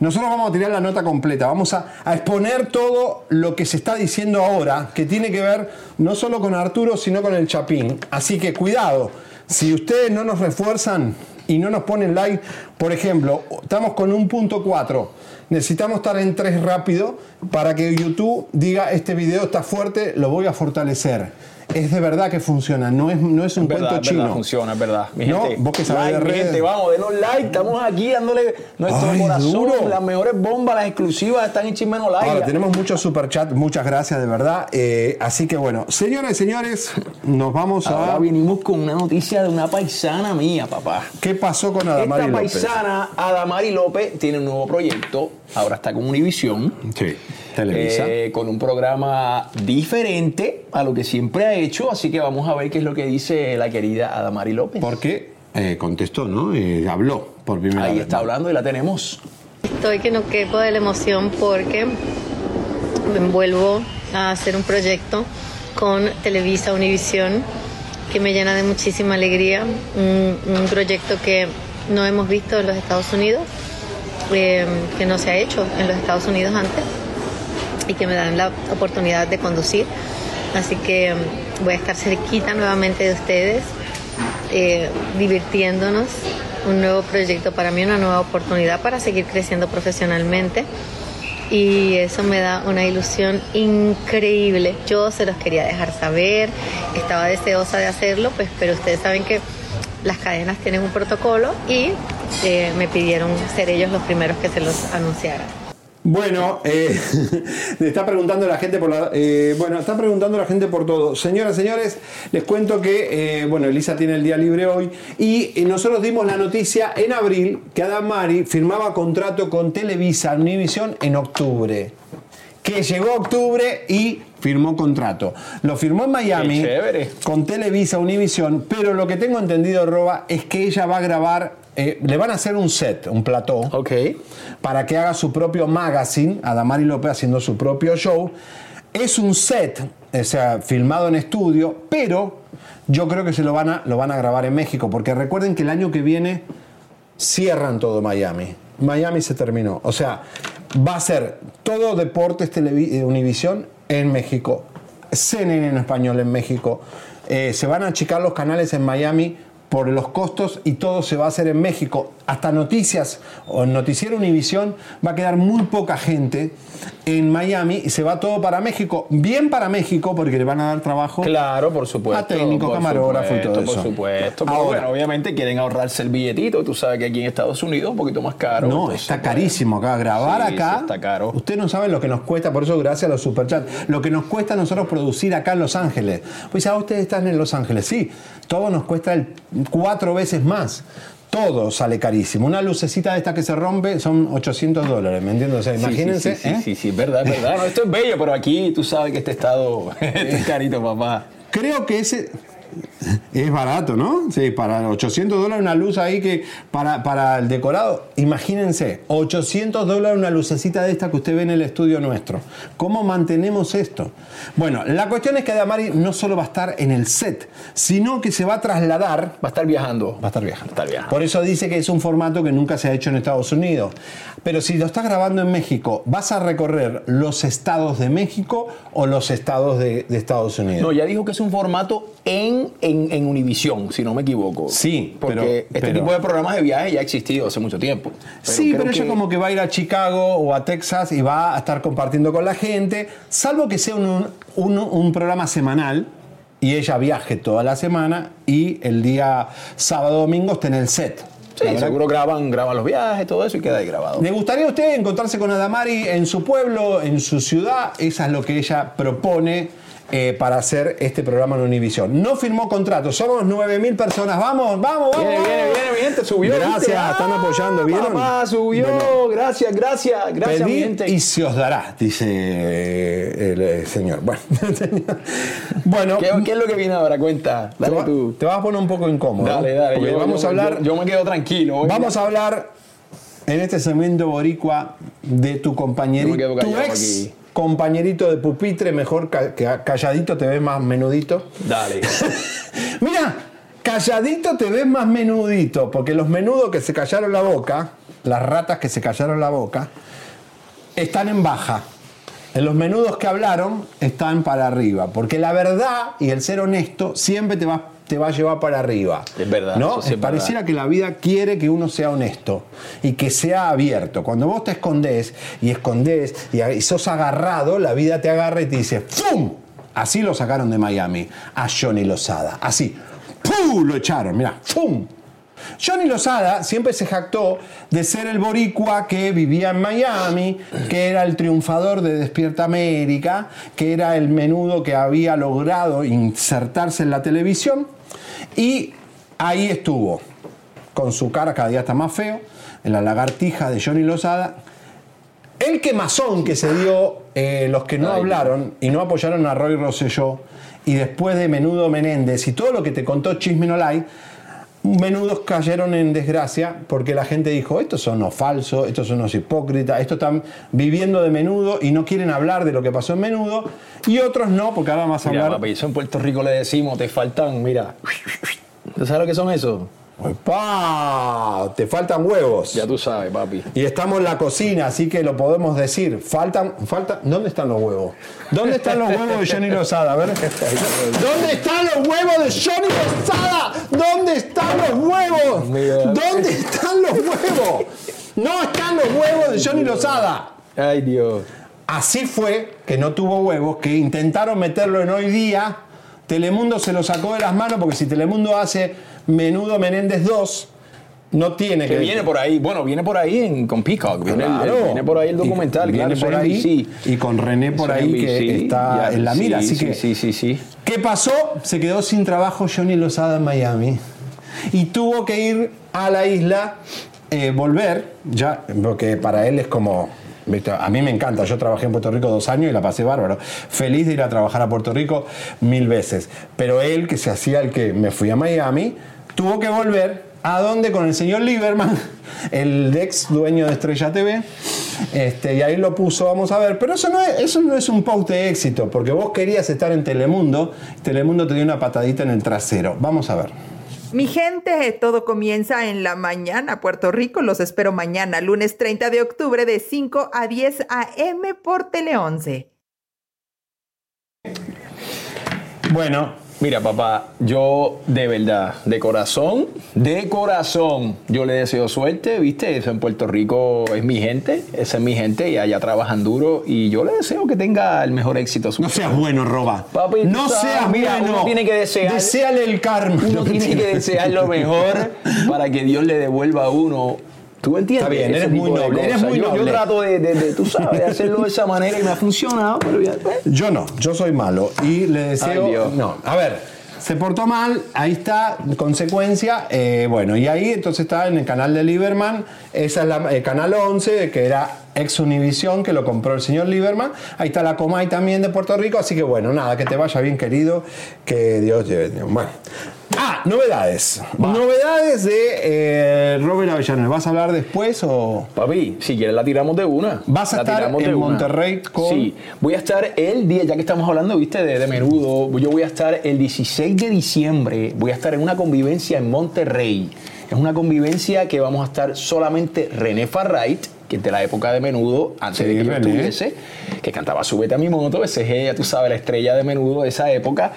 Nosotros vamos a tirar la nota completa, vamos a, exponer todo lo que se está diciendo ahora, que tiene que ver no solo con Arturo, sino con el Chapín. Así que cuidado, si ustedes no nos refuerzan y no nos ponen like, por ejemplo, estamos con un punto 4, necesitamos estar en 3 rápido para que YouTube diga este video está fuerte, lo voy a fortalecer. Es de verdad que funciona, no es, no es un verdad, cuento es verdad, chino. funciona, es verdad. Mi No, gente, vos que sabés like, de redes. gente, vamos, denos like. Estamos aquí dándole nuestro Ay, corazón. duro. Las mejores bombas, las exclusivas están en Chismeno Like. Ahora, tenemos muchos superchats, muchas gracias de verdad. Eh, así que bueno, señoras y señores, nos vamos Ahora a... vinimos con una noticia de una paisana mía, papá. ¿Qué pasó con Adamari Esta López? paisana, Adamari López, tiene un nuevo proyecto. Ahora está con Univisión. Sí, Televisa. eh, con un programa diferente a lo que siempre ha hecho. Así que vamos a ver qué es lo que dice la querida Adamari López. Porque eh, contestó, ¿no? Eh, habló por primera Ahí vez. está hablando y la tenemos. Estoy que no quepo de la emoción porque me envuelvo a hacer un proyecto con Televisa Univisión que me llena de muchísima alegría. Un, un proyecto que no hemos visto en los Estados Unidos, eh, que no se ha hecho en los Estados Unidos antes y que me dan la oportunidad de conducir. Así que mm, voy a estar cerquita nuevamente de ustedes, eh, divirtiéndonos. Un nuevo proyecto para mí, una nueva oportunidad para seguir creciendo profesionalmente. Y eso me da una ilusión increíble. Yo se los quería dejar saber, estaba deseosa de hacerlo, pues, pero ustedes saben que las cadenas tienen un protocolo y eh, me pidieron ser ellos los primeros que se los anunciaran. Bueno, eh, [laughs] está preguntando la gente por la, eh, bueno, está preguntando la gente por todo. Señoras, señores, les cuento que, eh, bueno, Elisa tiene el día libre hoy y nosotros dimos la noticia en abril que Adam Mari firmaba contrato con Televisa Univision en octubre. Que llegó octubre y firmó contrato. Lo firmó en Miami Qué chévere. con Televisa Univision, pero lo que tengo entendido, Roba, es que ella va a grabar, eh, le van a hacer un set, un plató, Ok. para que haga su propio magazine, Adamari López haciendo su propio show. Es un set, o sea, filmado en estudio, pero yo creo que se lo van a, lo van a grabar en México, porque recuerden que el año que viene cierran todo Miami. Miami se terminó. O sea, va a ser todo Deportes eh, Univisión en México, CNN en español en México. Eh, se van a achicar los canales en Miami por los costos y todo se va a hacer en México. Hasta noticias o Noticiero Univisión va a quedar muy poca gente en Miami y se va todo para México. Bien para México porque le van a dar trabajo Claro, por supuesto. a técnico, por camarógrafo y todo supuesto, eso. Por supuesto. Pero Ahora, bueno, obviamente quieren ahorrarse el billetito. Tú sabes que aquí en Estados Unidos es un poquito más caro. No, está pues, carísimo acá. Grabar sí, acá. sí, está caro. Usted no sabe lo que nos cuesta, por eso gracias a los superchats. Lo que nos cuesta a nosotros producir acá en Los Ángeles. Pues ya ustedes están en Los Ángeles. Sí, todo nos cuesta el cuatro veces más. Todo sale carísimo. Una lucecita de esta que se rompe son 800 dólares, ¿me entiendes? O sea, Sí, imagínense. Sí, sí, ¿eh? sí, sí, sí, es verdad, es verdad. No, esto es bello, pero aquí tú sabes que este estado este [laughs] es carito, papá. Creo que ese [laughs] es barato, ¿no? Sí, para 800 dólares una luz ahí que para, para el decorado, imagínense, 800 dólares una lucecita de esta que usted ve en el estudio nuestro. ¿Cómo mantenemos esto? Bueno, la cuestión es que Adamari no solo va a estar en el set, sino que se va a trasladar. Va a estar viajando. Va a estar viajando. Va a estar viajando. Por eso dice que es un formato que nunca se ha hecho en Estados Unidos. Pero si lo estás grabando en México, ¿vas a recorrer los estados de México o los estados de, de Estados Unidos? No, ya dijo que es un formato en, en, en Univisión, si no me equivoco. Sí, porque pero- este pero- tipo de programas de viaje ya ha existido hace mucho tiempo. sí, pero ella que- como que va a ir a Chicago o a Texas y va a estar compartiendo con la gente, salvo que sea un, un- un programa semanal y ella viaje toda la semana y el día sábado domingo esté en el set. Sí, seguro graban, graban los viajes, todo eso y queda ahí grabado. ¿Le gustaría a usted encontrarse con Adamari en su pueblo, en su ciudad? Esa es lo que ella propone eh, para hacer este programa en Univisión. No firmó contrato, somos 9.000 personas. Vamos, vamos, vamos. Viene, viene, viene, mi gente, subió. Gracias, ¿viste? Ah, están apoyando, ¿vieron? Papá, subió, Bueno. gracias, gracias, gracias, mi gente. y se os dará, dice eh, el, eh, señor. Bueno, [laughs] bueno ¿Qué, qué es lo que viene ahora? Cuenta, te, dale va- tú. te vas a poner un poco incómodo. Dale, dale. Porque yo- vamos yo- a hablar. Yo, yo me quedo tranquilo. oiga. Vamos a hablar en este segmento boricua de tu compañerito, quedo tu ex aquí. Compañerito de pupitre, mejor ca- que calladito te ves más menudito. Dale. [laughs] Mira, calladito te ves más menudito, porque los menudos que se callaron la boca, las ratas que se callaron la boca, están en baja. En los menudos que hablaron están para arriba, porque la verdad y el ser honesto siempre te va, te va a llevar para arriba. Es verdad, ¿no? eso sí es Pareciera que la vida quiere que uno sea honesto y que sea abierto. Cuando vos te escondés y escondés y, sos agarrado, la vida te agarra y te dice ¡Fum! Así lo sacaron de Miami a Johnny Lozada. Así. ¡Pum! Lo echaron. Mira. ¡Pum! Johnny Lozada siempre se jactó de ser el boricua que vivía en Miami, que era el triunfador de Despierta América, que era el menudo que había logrado insertarse en la televisión. Y ahí estuvo, con su cara cada día está más feo, en la lagartija de Johnny Lozada. El quemazón que se dio eh, los que no hablaron y no apoyaron a Roy Rosselló, y después de Menudo Menéndez y todo lo que te contó Chisme No Lie, menudos cayeron en desgracia porque la gente dijo, estos son unos falsos, estos son unos hipócritas, estos están viviendo de menudo y no quieren hablar de lo que pasó en menudo, y otros no, porque ahora vamos a Mira, hablar... papi, eso en Puerto Rico le decimos, te faltan, mira. ¿Tú sabes lo que son esos? ¡Pah! Te faltan huevos. Ya tú sabes, papi. Y estamos en la cocina, así que lo podemos decir. Faltan, faltan. ¿Dónde están los huevos? ¿Dónde están los huevos de Johnny Lozada? A ver. ¿Dónde están los huevos de Johnny Lozada? ¿Dónde están los huevos? ¿Dónde están los huevos? No están los huevos de Johnny Lozada. Ay, Dios. Así fue que no tuvo huevos, que intentaron meterlo en hoy día. Telemundo se lo sacó de las manos porque si Telemundo hace Menudo Menéndez 2, no tiene Que que. viene por ahí, bueno, viene por ahí en, con Peacock, viene, el- Claro. viene por ahí el documental, Y claro, viene por ahí NBC. y con René por ahí que está ya, en la mira. sí, así sí, que, sí, sí, sí. ¿qué pasó? Se quedó sin trabajo Johnny Lozada en Miami y tuvo que ir a la isla, eh, volver, ya, porque para él es como. ¿viste? A mí me encanta, yo trabajé en Puerto Rico dos años y la pasé bárbaro. Feliz de ir a trabajar a Puerto Rico mil veces. Pero él, que se hacía el que me fui a Miami, tuvo que volver. ¿A dónde? Con el señor Lieberman, [laughs] el ex dueño de Estrella TV. Este, y ahí lo puso, vamos a ver. Pero eso no, es, eso no es un post de éxito, porque vos querías estar en Telemundo, Telemundo te dio una patadita en el trasero. Vamos a ver. Mi gente, todo comienza en la mañana, Puerto Rico. Los espero mañana, lunes 30 de octubre, de 5 a 10 a.m. por Tele 11. Bueno. Mira, papá, yo de verdad, de corazón, de corazón, yo le deseo suerte, ¿viste? Eso en Puerto Rico es mi gente, esa es mi gente y allá trabajan duro y yo le deseo que tenga el mejor éxito. No seas bueno, Roba. Papi, no sabes, seas mira, bueno. uno tiene que desear. Deseale el karma. Uno tiene que desear lo mejor para que Dios le devuelva a uno. ¿Tú entiendes? Está bien, eres muy noble, eres muy Yo- noble. Yo trato de, de- de, tú sabes, de hacerlo de esa manera y me ha funcionado, pero ya, pues. Yo no, yo soy malo y le deseo. Ay, Dios. no, a ver. Se portó mal, ahí está, consecuencia. eh, bueno, y ahí entonces está en el canal de Lieberman, esa es la, el canal 11, que era ex Univisión, que lo compró el señor Lieberman. Ahí está la Comay también de Puerto Rico, así que bueno, nada, que te vaya bien, querido, que Dios lleve. Bueno. Ah, novedades. Novedades de eh, Robert Avellaneda. ¿Vas a hablar después o.? Papi, si quieres la tiramos de una. Vas a La estar en. Monterrey con- Sí, voy a estar el día, ya que estamos hablando, viste, de, de menudo, yo voy a estar el 16 de diciembre, voy a estar en una convivencia en Monterrey. Es una convivencia que vamos a estar solamente René Farright, de la época de menudo, antes Sí, de que yo estuviese, que cantaba Súbete a mi moto, ese es ella, tú sabes, la estrella de menudo de esa época.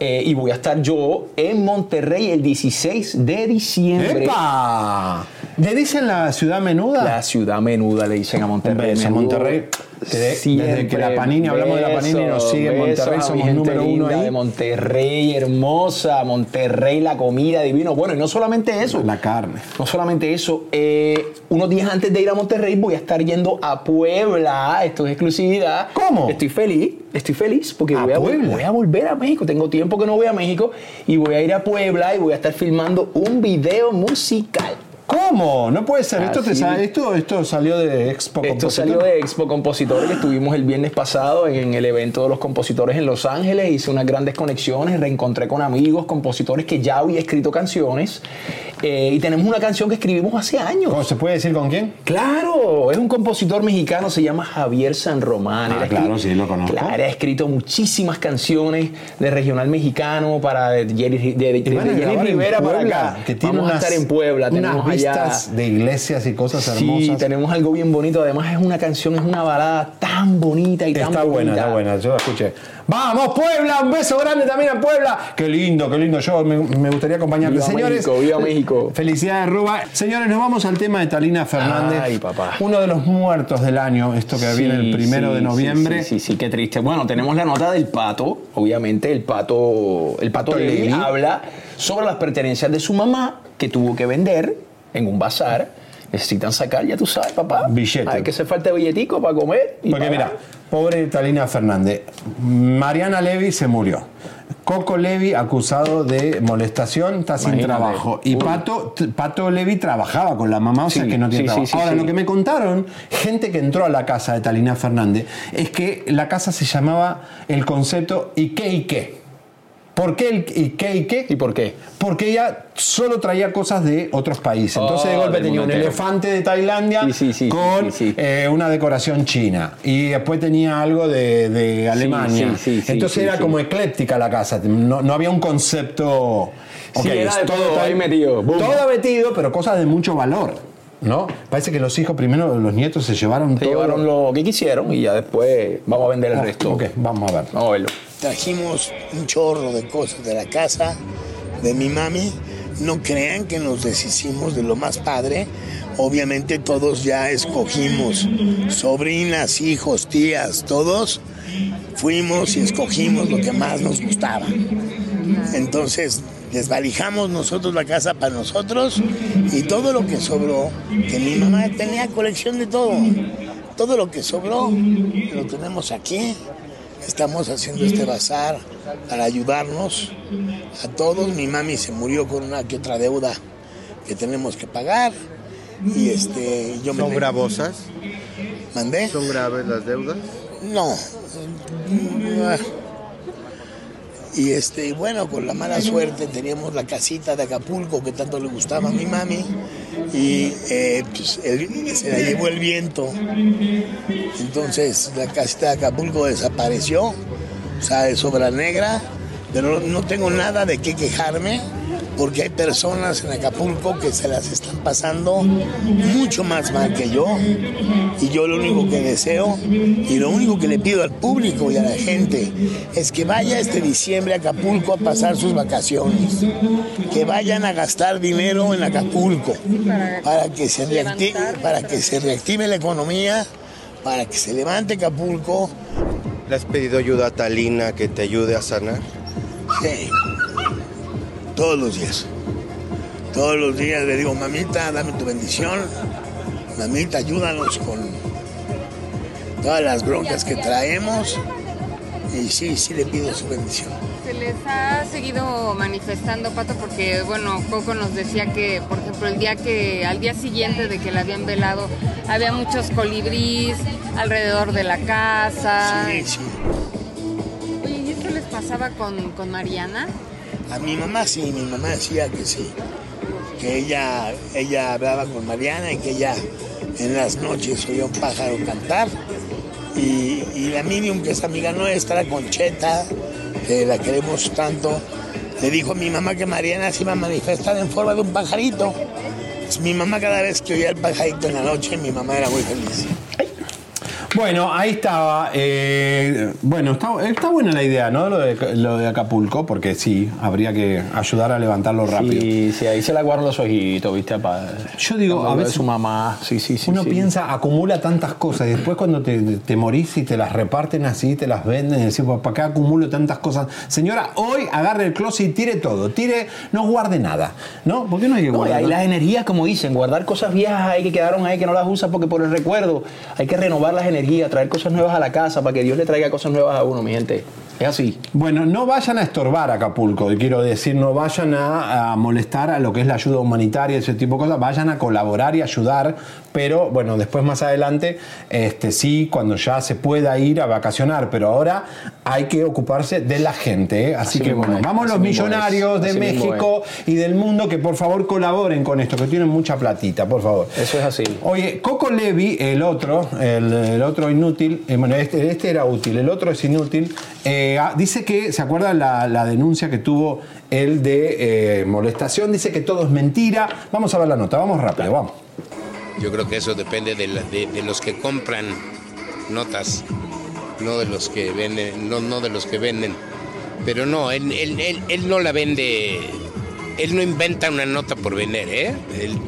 Eh, y voy a estar yo en Monterrey el 16 de diciembre. ¡Epa! ¿Le dicen la ciudad menuda? La ciudad menuda le dicen a Monterrey. Monterrey. Desde- desde que la Panini, hablamos de la Panini, nos sigue besos Monterrey, somos número uno ahí. De Monterrey, hermosa. Monterrey, la comida divino. Bueno, y no solamente eso. La carne. No solamente eso. eh, unos días antes de ir a Monterrey voy a estar yendo a Puebla. Esto es exclusividad. ¿Cómo? Estoy feliz. Estoy feliz porque ¿A voy a, Puebla? voy a volver a México. Tengo tiempo que no voy a México y voy a ir a Puebla y voy a estar filmando un video musical. ¿Cómo? No puede ser. Esto, te sa- esto, esto salió de Expo Esto Compositor. salió de Expo Compositores que estuvimos el viernes pasado en el evento de los compositores en Los Ángeles. Hice unas grandes conexiones, reencontré con amigos, compositores que ya había escrito canciones. Eh, y tenemos una canción que escribimos hace años. ¿Cómo se puede decir con quién? Claro, es un compositor mexicano, se llama Javier San Román. Ah, claro, sí, lo conozco. Claro, ha escrito muchísimas canciones de regional mexicano para de Jerry, de- de- Rivera para acá. que Vamos a estar en Puebla, unas tenemos allá vistas de iglesias y cosas Sí, hermosas. tenemos algo bien bonito. Además, es una canción, es una balada tan bonita y tan Está buena, bonita. está buena, yo la escuché. ¡Vamos, Puebla! Un beso grande también a Puebla. Qué lindo, qué lindo. Yo me, me gustaría acompañarte. Viva Señores, México, viva México. Felicidades, Ruba. Señores, nos vamos al tema de Talina Fernández. Ay, papá. Uno de los muertos del año, esto que viene el primero Sí, de noviembre. Sí, sí, sí, qué triste. Bueno, tenemos la nota del pato. Obviamente, el pato, el pato Levi. habla sobre las pertenencias de su mamá que tuvo que vender en un bazar. Necesitan sacar, ya tú sabes, papá. Billete. Hay que hacer falta de billetico para comer. y Porque pagar. mira, pobre Talina Fernández. Mariana Levy se murió. Coco Levy acusado de molestación, está sin trabajo. Y Uy. Pato, Pato Levy trabajaba con la mamá, o sea Sí, que no tiene sí, trabajo. sí, Ahora, lo que me contaron, gente que entró a la casa de Talina Fernández, es que la casa se llamaba el concepto Ike Ike. ¿Por qué el Ike Ike? ¿Y por qué? Porque ella solo traía cosas de otros países. Entonces de Oh, golpe tenía un entero. elefante de Tailandia Sí, sí, sí, con eh, una decoración china. Y después tenía algo de, de Alemania. Entonces era como ecléctica la casa. No, no había un concepto. Era es de todo ahí metido. Boom. Todo metido, pero cosas de mucho valor. ¿No? Parece que los hijos primero, los nietos se llevaron Se todo. llevaron lo que quisieron y ya después vamos a vender el Ah, resto. ok, vamos a ver. Vamos a verlo. Trajimos un chorro de cosas de la casa de mi mami. No crean que nos deshicimos de lo más padre. Obviamente todos ya escogimos, sobrinas, hijos, tías, todos fuimos y escogimos lo que más nos gustaba. Entonces desvalijamos nosotros la casa para nosotros y todo lo que sobró, que mi mamá tenía colección de todo, todo lo que sobró lo tenemos aquí. Estamos haciendo este bazar para ayudarnos a todos. Mi mami se murió con una que otra deuda que tenemos que pagar y este yo me ¿Son gravosas? mandé. ¿Son graves las deudas? No. Y este, bueno, con la mala suerte teníamos la casita de Acapulco que tanto le gustaba a mi mami. Y eh, pues, se la llevó el viento. Entonces la casita de Acapulco desapareció, o sea, de sobra negra, pero no tengo nada de qué quejarme porque hay personas en Acapulco que se las están pasando mucho más mal que yo y yo lo único que deseo y lo único que le pido al público y a la gente es que vaya este diciembre a Acapulco a pasar sus vacaciones, que vayan a gastar dinero en Acapulco para que se reactive, para que se reactive la economía, para que se levante Acapulco. ¿Le has pedido ayuda a Talina que te ayude a sanar? Sí. Todos los días. Todos los días le digo, mamita, dame tu bendición. Mamita, ayúdanos con todas las broncas que traemos. Y sí, sí le pido su bendición. Se les ha seguido manifestando, Pato, porque, bueno, Coco nos decía que, por ejemplo, el día que, al día siguiente de que la habían velado, había muchos colibrís alrededor de la casa. Sí, sí. Oye, ¿y esto les pasaba con, con Mariana? A mi mamá sí, mi mamá decía que sí. Que ella, ella hablaba con Mariana y que ella en las noches oía un pájaro cantar. Y, la medium, que es amiga nuestra, Concheta, que la queremos tanto, le dijo a mi mamá que Mariana se iba a manifestar en forma de un pajarito. Pues mi mamá cada vez que oía el pajarito en la noche, mi mamá era muy feliz. Bueno, ahí estaba. eh, bueno, está, está buena la idea, ¿no? Lo de, lo de Acapulco, porque sí, habría que ayudar a levantarlo rápido. Sí, sí, ahí se la guardan los ojitos, ¿viste? Yo digo, a veces su mamá, sí, sí, sí. Uno sí. piensa, acumula tantas cosas y después cuando te, te morís y te las reparten así, te las venden, y decís, "Pues, ¿para qué acumulo tantas cosas? Señora, hoy agarre el closet y tire todo, tire, no guarde nada, ¿no? ¿Por qué no hay que No, y guardar? nada? las energías, como dicen, guardar cosas viejas ahí que quedaron ahí, que no las usa porque por el recuerdo. Hay que renovar las energías, traer cosas nuevas a la casa para que Dios le traiga cosas nuevas a uno, mi gente. Es así. Bueno, no vayan a estorbar a Acapulco, y quiero decir, no vayan a, a molestar a lo que es la ayuda humanitaria, ese tipo de cosas, vayan a colaborar y ayudar, pero bueno, después más adelante, este sí, cuando ya se pueda ir a vacacionar, pero ahora hay que ocuparse de la gente, ¿eh? así, Así que bueno, es, vamos los millonarios es, de México y del mundo que por favor colaboren con esto, que tienen mucha platita, por favor. Eso es así. Oye, Coco Levi, el otro, el, el otro inútil, eh, bueno, este, este era útil, el otro es inútil, eh, ah, dice que, ¿se acuerdan la, la denuncia que tuvo él de eh, molestación? Dice que todo es mentira. Vamos a ver la nota, vamos rápido, vamos. Yo creo que eso depende de, la- de- de los que compran notas, no de los que venden, no, no de los que venden. Pero no, él, él- él- él no la vende él no inventa una nota por vender, ¿eh? Él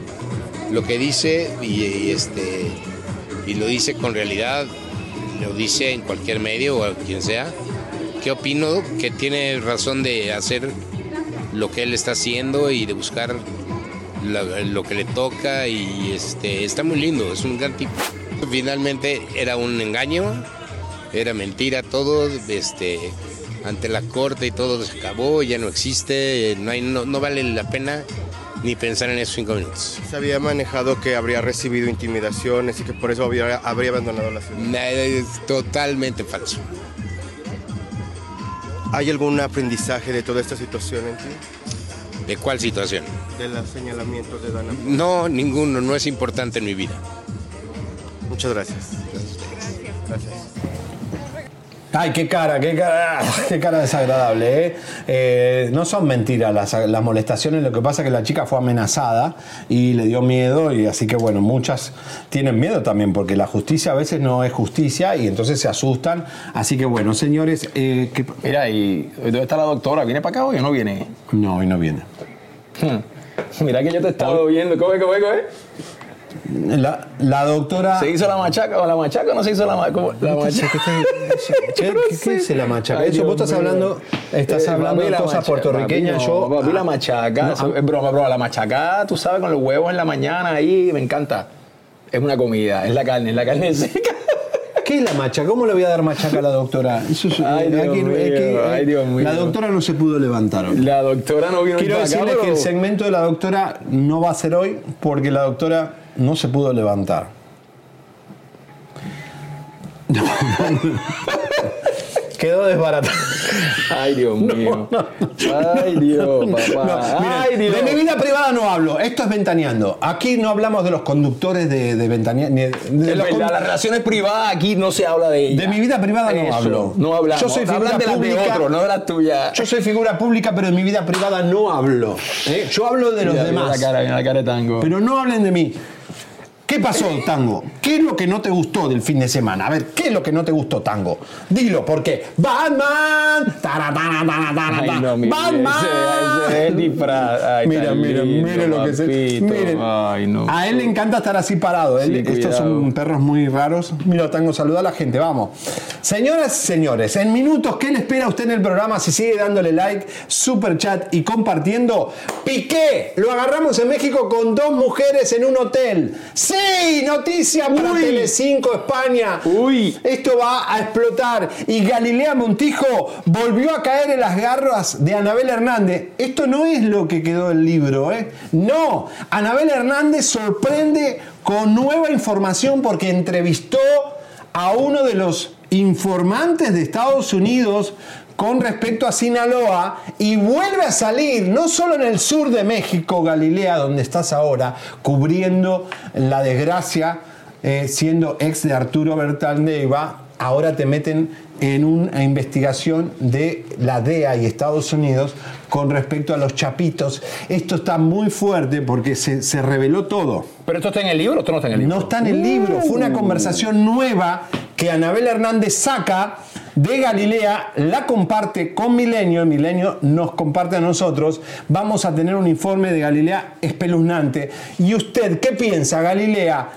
lo que dice y, y, este y lo dice con realidad, lo dice en cualquier medio o a quien sea. ¿Qué opino? Que tiene razón de hacer lo que él está haciendo y de buscar la- lo que le toca y este está muy lindo, es un gran tipo. Finalmente era un engaño, era mentira todo, este ante la corte y todo se acabó, ya no existe, no hay no, no vale la pena ni pensar en esos cinco minutos. Se había manejado que habría recibido intimidaciones y que por eso habría, habría abandonado la ciudad. Nah, Es totalmente falso. ¿Hay algún aprendizaje de toda esta situación en ti? ¿De cuál situación? De los señalamientos de Dana. No, ninguno, no es importante en mi vida. Muchas gracias. Gracias. Ay, qué cara, qué cara, qué cara desagradable, ¿eh? Eh, no son mentiras las, las molestaciones, lo que pasa es que la chica fue amenazada y le dio miedo y así que bueno, muchas tienen miedo también porque la justicia a veces no es justicia y entonces se asustan. Así que bueno, señores, eh, que- Mira, ¿y dónde está la doctora? ¿Viene para acá hoy o no viene? no, hoy no viene. Mira que yo te estaba viendo. ¿Cómo es, cómo es, cómo es? La, la doctora... ¿Se hizo la machaca o la machaca o no se hizo la, ma- la machaca? Che, ¿Qué, [laughs] qué es la machaca? Ay, Eso Dios vos estás hablando, estás Eh, hablando de la cosas machaca, puertorriqueñas. papi, yo, papi, la ah, machaca. no, eso es broma, broma. La machaca, tú sabes, con los huevos en la mañana ahí, me encanta. Es una comida, es la carne, es la carne [laughs] seca. ¿Qué es la machaca? ¿Cómo le voy a dar machaca a la doctora? Eso es- Ay, Dios aquí- mío, aquí- ay, Dios mío. La doctora no se pudo levantar hoy. La doctora no vino Quiero para acá, decirles que el segmento de la doctora no va a ser hoy porque la doctora no se pudo levantar. [laughs] Quedó desbaratada. Ay, Dios mío. Ay, Dios, papá. Miren, Ay, Dios. De mi vida privada no hablo. Esto es ventaneando. Aquí no hablamos de los conductores de, de ventaneando. de- de Es los verdad, condu- las relaciones privadas aquí no se habla de ellas. De mi vida privada no Eso, hablo. No hablamos. Yo soy figura de las de pública. otros, no de las tuyas. Yo soy figura pública, pero de mi vida privada no hablo. ¿eh? Yo hablo de los Mira, mira demás. la cara, mira la cara de tango. Pero no hablen de mí. ¿Qué pasó, Tango? ¿Qué es lo que no te gustó del fin de semana? A ver, ¿qué es lo que no te gustó, Tango? Dilo, porque Batman. Ay, no, mire, Batman. ese- ese disfraz. Ay, mira, mira, lindo, mira lo que se. Miren. Ay, no. A él le encanta estar así parado. Él- Sí, estos son perros muy raros. Mira, Tango, saluda a la gente, vamos. Señoras y señores, en minutos, ¿qué le espera a usted en el programa? Si sigue dándole like, super chat y compartiendo. Piqué, lo agarramos en México con dos mujeres en un hotel. ¡Sí! Noticia para Telecinco España. Uy. Esto va a explotar. Y Galilea Montijo volvió a caer en las garras de Anabel Hernández. Esto no es lo que quedó del libro, ¿eh? No. Anabel Hernández sorprende con nueva información porque entrevistó a uno de los informantes de Estados Unidos con respecto a Sinaloa y vuelve a salir, no solo en el sur de México, Galilea, donde estás ahora, cubriendo la desgracia, eh, siendo ex de Arturo Bertal Neiva, ahora te meten en una investigación de la DEA y Estados Unidos con respecto a los chapitos. Esto está muy fuerte porque se, se reveló todo. Pero esto está en el libro, esto no está en el libro. No está en el libro, fue una conversación nueva que Anabel Hernández saca de Galilea, la comparte con Milenio, Milenio nos comparte a nosotros, vamos a tener un informe de Galilea espeluznante. ¿Y usted qué piensa? Galilea,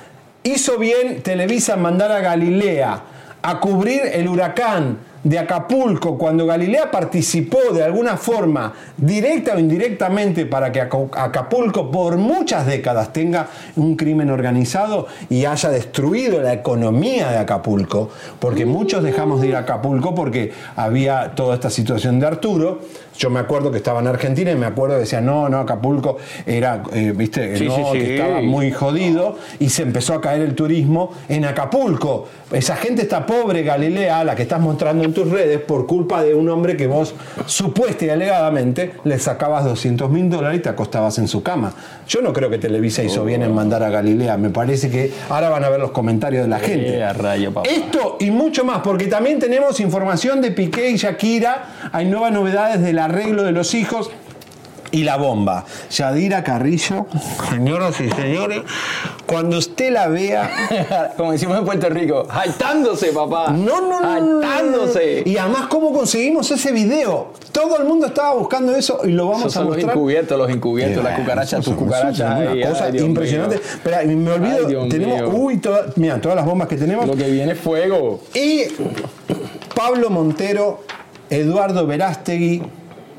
¿hizo bien Televisa mandar a Galilea a cubrir el huracán de Acapulco cuando Galilea participó de alguna forma, directa o indirectamente, para que Acapulco por muchas décadas tenga un crimen organizado y haya destruido la economía de Acapulco, porque muchos dejamos de ir a Acapulco porque había toda esta situación de Arturo. Yo me acuerdo que estaba en Argentina y me acuerdo que decían, no, no, Acapulco era, eh, viste, Sí, no, sí, sí. que estaba muy jodido y se empezó a caer el turismo en Acapulco. Esa gente está pobre, Galilea, la que estás mostrando en tus redes, por culpa de un hombre que vos supuesta y alegadamente le sacabas 200 mil dólares y te acostabas en su cama. Yo no creo que Televisa hizo bien en mandar a Galilea. Me parece que ahora van a ver los comentarios de la gente. Eh, rayo, papá. Esto y mucho más, porque también tenemos información de Piqué y Shakira. Hay nuevas novedades del arreglo de los hijos. Y la bomba. Yadira Carrillo, señoras y señores, Cuando usted la vea. [laughs] Como decimos en Puerto Rico, jaltándose, papá. No, no, no. Jaltándose. Y además, ¿cómo conseguimos ese video? Todo el mundo estaba buscando eso y lo vamos Esos a son mostrar. los encubiertos, los encubiertos, las cucarachas, tus cucarachas. ay, una cosa ay, impresionante. Espera, me olvido, Ay, Dios tenemos, uy, toda- mira, todas las bombas que tenemos. Lo que viene es fuego. Y Pablo Montero, Eduardo Verástegui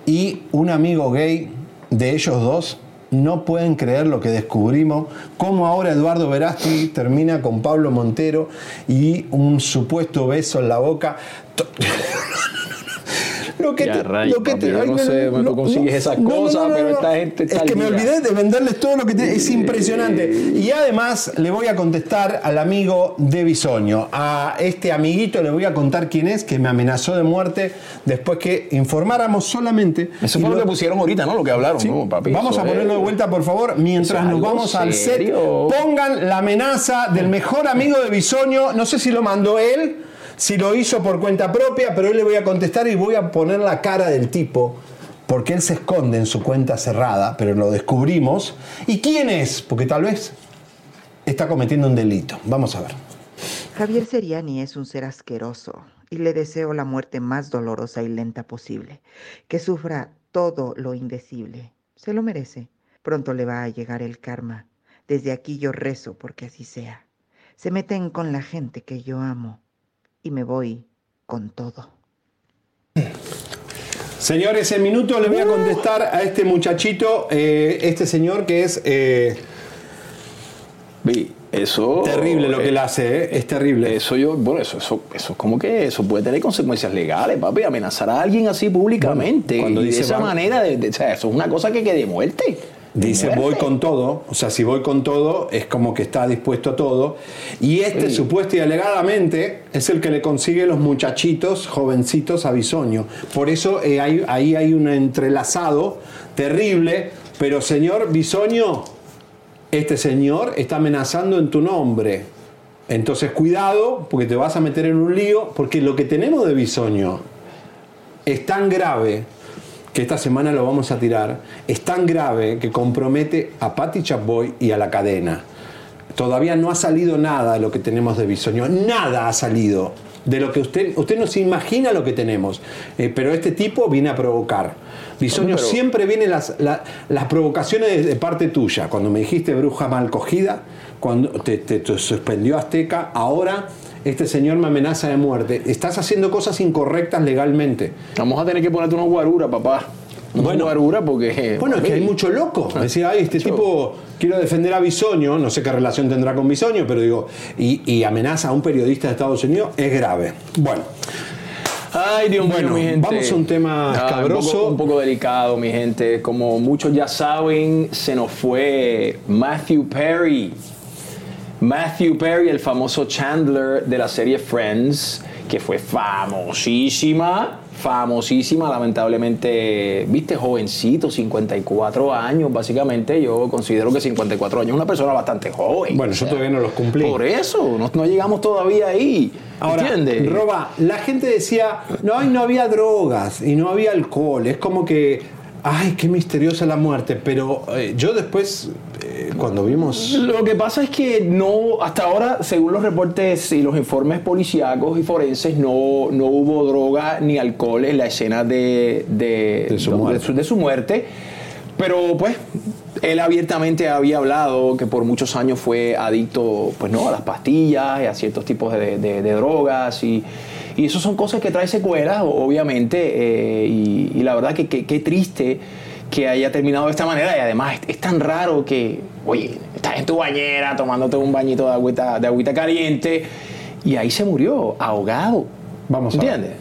y un amigo gay de ellos dos no pueden creer lo que descubrimos, cómo ahora Eduardo Verástegui termina con Pablo Montero y un supuesto beso en la boca. [laughs] Lo que Ya, te- rayos, lo que papi, te- yo no sé tú consigues esas cosas, pero esta gente está Es que me olvidé de venderles todo lo que te- es impresionante. Y además le voy a contestar al amigo de Bisoño. A este amiguito le voy a contar quién es, que me amenazó de muerte después que informáramos solamente. Eso fue lo lo- que pusieron ahorita, ¿no? Lo que hablaron, Sí. ¿no, papi? Vamos a ponerlo de vuelta, por favor, mientras nos vamos al set. Pongan la amenaza del mejor amigo de Bisoño. No sé si lo mandó él, si lo hizo por cuenta propia, pero hoy le voy a contestar y voy a poner la cara del tipo. Porque él se esconde en su cuenta cerrada, pero lo descubrimos. ¿Y quién es? Porque tal vez está cometiendo un delito. Vamos a ver. Javier Seriani es un ser asqueroso y le deseo la muerte más dolorosa y lenta posible. Que sufra todo lo indecible. Se lo merece. Pronto le va a llegar el karma. Desde aquí yo rezo porque así sea. Se meten con la gente que yo amo y me voy con todo. Señores, en minuto le voy a contestar a este muchachito, eh, este señor que es eh, Vi, Eso. terrible lo que él hace, ¿eh? es terrible. Eso yo, bueno, eso, eso, eso es como que eso puede tener consecuencias legales, papi. Amenazar a alguien así públicamente. Bueno, cuando y dice de esa va- manera, de, de- o sea, eso es una cosa que quede muerte. Dice voy con todo, o sea, si voy con todo es como que está dispuesto a todo. Y este Sí. supuesto y alegadamente es el que le consigue los muchachitos jovencitos a Bisoño. Por eso eh, hay- ahí hay un entrelazado terrible. Pero señor Bisoño, este señor está amenazando en tu nombre. Entonces cuidado porque te vas a meter en un lío. Porque lo que tenemos de Bisoño es tan grave que esta semana lo vamos a tirar, es tan grave que compromete a Patti Chapoy y a la cadena. Todavía no ha salido nada de lo que tenemos de Bisoño, nada ha salido de lo que usted, usted no se imagina lo que tenemos, Eh, pero este tipo viene a provocar. Bisoño siempre vienen las, la- las provocaciones de, de parte tuya. Cuando me dijiste bruja mal cogida, cuando te, te- te suspendió Azteca, ahora este señor me amenaza de muerte. Estás haciendo cosas incorrectas legalmente. Vamos a tener que ponerte unos guarura, papá. Unos Bueno. guarura porque. Bueno, es que hay mucho loco. Decía, ay, este tipo quiero defender a Bisoño, no sé qué relación tendrá con Bisoño, pero digo, y, y amenaza a un periodista de Estados Unidos, es grave. Bueno, Ay, Dios Bueno, mío, mi gente. vamos a un tema Ah, escabroso. un, poco, un poco delicado, mi gente. Como muchos ya saben, se nos fue Matthew Perry. Matthew Perry, el famoso Chandler de la serie Friends, que fue famosísima, famosísima, lamentablemente, viste, jovencito, 54 años, básicamente, yo considero que 54 años es una persona bastante joven. Bueno, yo sea, todavía no los cumplí. Por eso, no, no llegamos todavía ahí. ahora, ¿Entiendes? Roba, la gente decía, no, y no había drogas y no había alcohol. Es como que, ay, qué misteriosa la muerte. Pero eh, yo después, eh, cuando vimos... Lo que pasa es que no, hasta ahora, según los reportes y los informes policíacos y forenses, no, no hubo droga ni alcohol en la escena de, de, De su muerte. de su- de su muerte. Pero pues, él abiertamente había hablado que por muchos años fue adicto pues, ¿no? a las pastillas y a ciertos tipos de, de- de drogas. Y, y eso son cosas que traen secuelas, obviamente. eh, y, y la verdad que qué triste que haya terminado de esta manera y además es, es tan raro que, oye, estás en tu bañera tomándote un bañito de agüita, de agüita caliente y ahí se murió, ahogado. Vamos a ver. ¿Entiendes?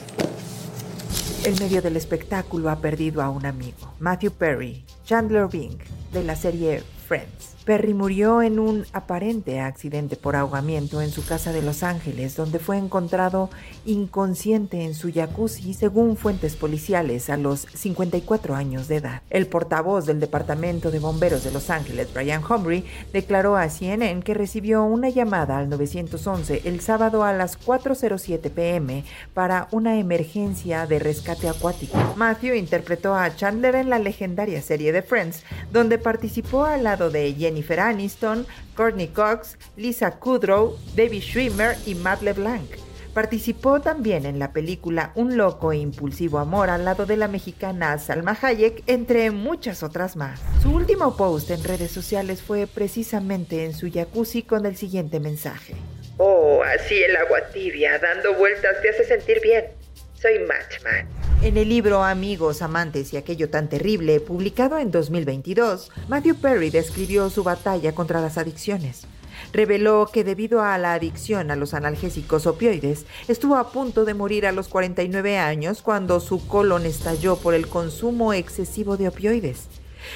El medio del espectáculo ha perdido a un amigo, Matthew Perry, Chandler Bing, de la serie Friends. Perry murió en un aparente accidente por ahogamiento en su casa de Los Ángeles, donde fue encontrado inconsciente en su jacuzzi, según fuentes policiales, a los 54 años de edad. El portavoz del Departamento de Bomberos de Los Ángeles, Brian Humphrey, declaró a CNN que recibió una llamada al 911 el sábado a las 4.07 pm para una emergencia de rescate acuático. Matthew interpretó a Chandler en la legendaria serie de Friends, donde participó al lado de Jenny Jennifer Aniston, Courtney Cox, Lisa Kudrow, David Schwimmer y Matt LeBlanc. Participó también en la película Un loco e impulsivo amor al lado de la mexicana Salma Hayek, entre muchas otras más. Su último post en redes sociales fue precisamente en su jacuzzi con el siguiente mensaje. Oh, así el agua tibia dando vueltas te hace sentir bien. Soy Matchman. En el libro Amigos, Amantes y aquello tan terrible, publicado en 2022, Matthew Perry describió su batalla contra las adicciones reveló que debido a la adicción a los analgésicos opioides, estuvo a punto de morir a los 49 años cuando su colon estalló por el consumo excesivo de opioides.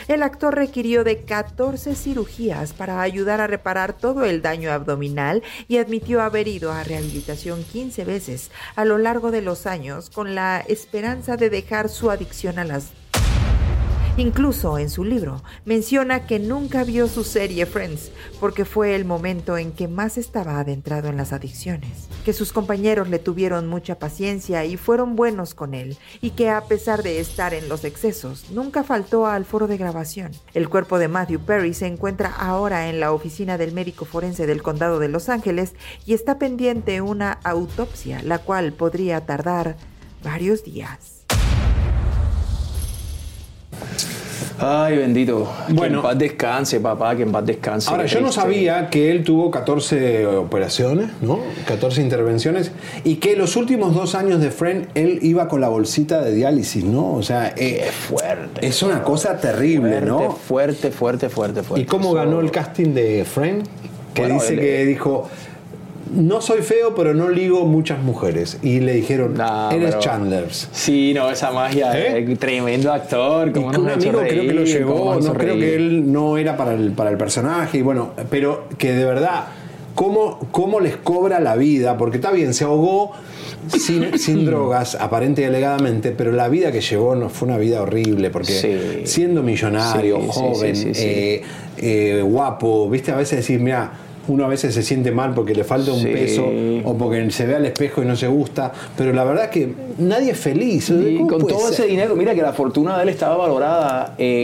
El actor requirió de 14 cirugías para ayudar a reparar todo el daño abdominal y admitió haber ido a rehabilitación 15 veces a lo largo de los años con la esperanza de dejar su adicción a las Incluso en su libro menciona que nunca vio su serie Friends porque fue el momento en que más estaba adentrado en las adicciones, que sus compañeros le tuvieron mucha paciencia y fueron buenos con él, y que a pesar de estar en los excesos, nunca faltó al foro de grabación. El cuerpo de Matthew Perry se encuentra ahora en la oficina del médico forense del condado de Los Ángeles y está pendiente una autopsia, la cual podría tardar varios días. Ay, bendito. Bueno, que en paz descanse, papá, que en paz descanse. Ahora, yo no sabía que él tuvo 14 operaciones, ¿no? 14 intervenciones y que los últimos dos años de Friend él iba con la bolsita de diálisis, ¿no? O sea, eh, fuerte. Es una cosa terrible, ¿no? Fuerte, fuerte, fuerte, fuerte. ¿Y cómo ganó el casting de Friend? Que dice que dijo, no soy feo, pero no ligo muchas mujeres. Y le dijeron, eres Chandlers. Sí, no, esa magia. ¿Eh? Tremendo actor. Como un amigo creo que lo llevó. No creo que él no era para el, para el personaje. Y bueno, pero que de verdad, ¿cómo, cómo les cobra la vida? Porque está bien, se ahogó sin, [laughs] sin drogas, aparente y alegadamente, pero la vida que llevó no fue una vida horrible. Porque siendo millonario, joven, eh, eh, guapo, viste, a veces decir, mira uno a veces se siente mal porque le falta un peso o porque se ve al espejo y no se gusta, pero la verdad es que nadie es feliz. Y con todo ese dinero, mira que la fortuna de él estaba valorada. Eh,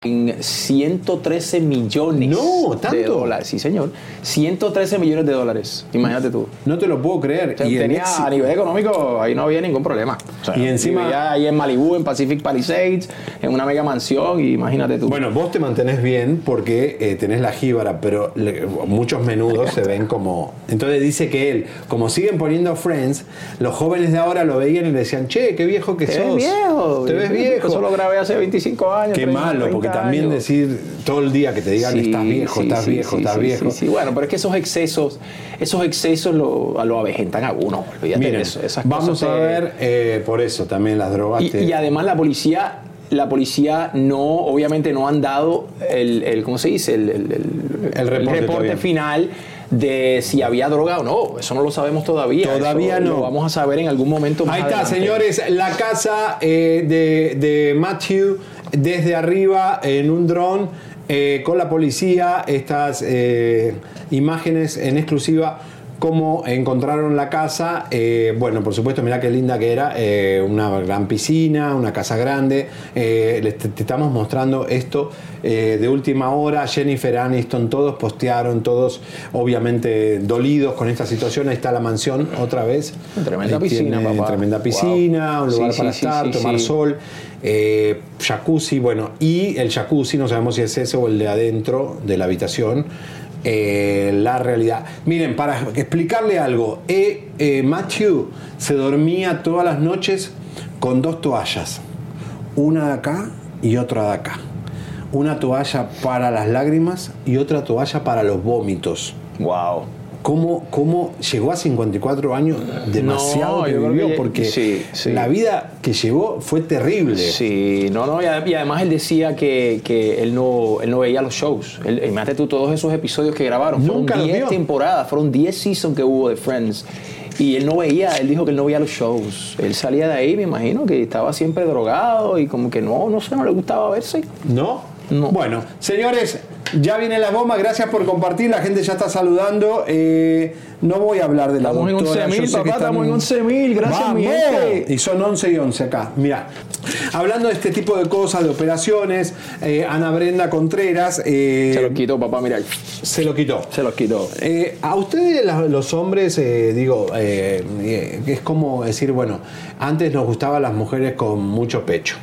113 millones no, ¿tanto? de dólares. Sí, señor. 113 millones de dólares. Imagínate tú. No te lo puedo creer. y tenía, a nivel económico, ahí no había ningún problema. y encima. ahí en Malibu, en Pacific Palisades, en una mega mansión, y imagínate tú. Bueno, vos te mantenés bien porque eh, tenés la jíbara, pero muchos menudos se ven como. Entonces dice que él, como siguen poniendo Friends, los jóvenes de ahora lo veían y le decían, che, qué viejo que ¿Te sos. Ves viejo. Te ves viejo. Eso lo grabé hace 25 años. Qué malo, porque también decir todo el día que te digan estás viejo, estás viejo, estás viejo. Sí, bueno, pero es que esos excesos, esos excesos lo, lo avejentan a uno. Miren, vamos a ver eh, por eso también las drogas. Y, además la policía la policía no, obviamente no han dado el, el ¿cómo se dice? El, el, reporte, final de si había droga o no. Eso no lo sabemos todavía. Todavía no. Lo vamos a saber en algún momento Ahí está, señores. La casa eh, de, de Matthew desde arriba en un dron eh, con la policía, estas eh, imágenes en exclusiva cómo encontraron la casa. Eh, bueno, por supuesto, mirá qué linda que era. eh, una gran piscina, una casa grande. Eh, les- te, te estamos mostrando esto de última hora. Jennifer Aniston, todos postearon, todos obviamente dolidos con esta situación. Ahí está la mansión otra vez. Tremenda Ahí piscina, papá. Tremenda Wow. piscina, un lugar sí, para sí, estar, sí, tomar sol. jacuzzi, bueno, y el jacuzzi, no sabemos si es ese o el de adentro de la habitación. Eh, la realidad. Miren, para explicarle algo, eh, eh, Matthew se dormía todas las noches con dos toallas, una de acá y otra de acá. Una toalla para las lágrimas y otra toalla para los vómitos. Wow. ¿Cómo, cómo llegó a 54 años? Demasiado No, que vivió, que- porque sí, sí. la vida que llevó fue terrible. Sí, no, no, y ade- y además él decía que, que él, no, él no veía los shows. Él, imagínate tú todos esos episodios que grabaron. Nunca fueron 10 vio. temporadas, fueron 10 seasons que hubo de Friends. Y él no veía, él dijo que él no veía los shows. Él salía de ahí, me imagino, que estaba siempre drogado y como que no, no sé, no le gustaba verse. ¿No? Bueno, señores, ya viene la bomba. Gracias por compartir. La gente ya está saludando. Eh, no voy a hablar de la Estamos en doctora. 11.000, Yo sé que papá, estamos en 11.000. Gracias, mi gente. Y son 11 y 11 acá. Mira, hablando de este tipo de cosas, de operaciones, eh, Ana Brenda Contreras. eh, Se lo quitó, papá, mira. Se lo quitó. Se los quitó. Eh, a ustedes los hombres, eh, digo, es como decir, bueno, antes nos gustaban las mujeres con mucho pecho.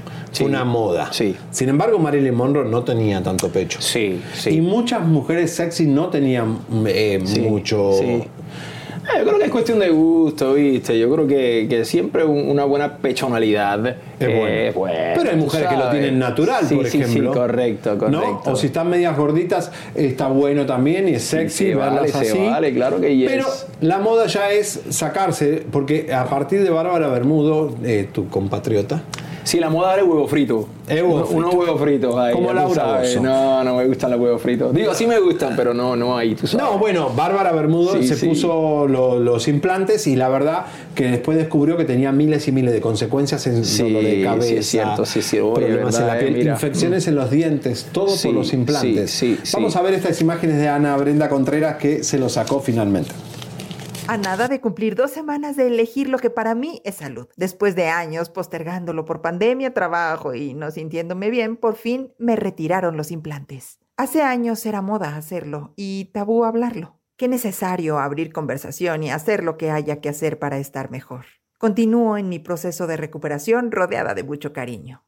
Una moda. Sin embargo, Marilyn Monroe no tenía tanto pecho. Sí, Y muchas mujeres sexy no tenían eh, mucho. sí. Eh, Yo creo que es cuestión de gusto, ¿viste? Yo creo que, que siempre un- una buena pechonalidad Es eh, bueno. Pero hay mujeres que lo tienen natural, Sí, por sí, ejemplo. Sí, correcto, correcto. ¿no? O si están medias gorditas, está bueno también y es sexy se verlas vale, así. vale, claro que yes. Pero la moda ya es sacarse, porque a partir de Bárbara Bermudo, eh, tu compatriota. Sí, la moda era el huevo frito. Uno-. Unos huevos fritos ahí. Como Laura. No, no me gustan los huevos fritos. Digo, sí me gustan, pero no, no ahí, tú sabes. No, bueno, Bárbara Bermudo Sí, se sí. puso lo- los implantes y la verdad que después descubrió que tenía miles y miles de consecuencias en Sí, dolor de cabeza, sí es cierto, sí. Oye, problemas en la eh, piel, mira. infecciones en los dientes, todo Sí, por los implantes. sí, sí, Vamos sí. a ver estas imágenes de Ana Brenda Contreras que se lo sacó finalmente. A nada de cumplir dos semanas de elegir lo que para mí es salud. Después de años postergándolo por pandemia, trabajo y no sintiéndome bien, por fin me retiraron los implantes. Hace años era moda hacerlo y tabú hablarlo. Qué necesario abrir conversación y hacer lo que haya que hacer para estar mejor. Continúo en mi proceso de recuperación rodeada de mucho cariño.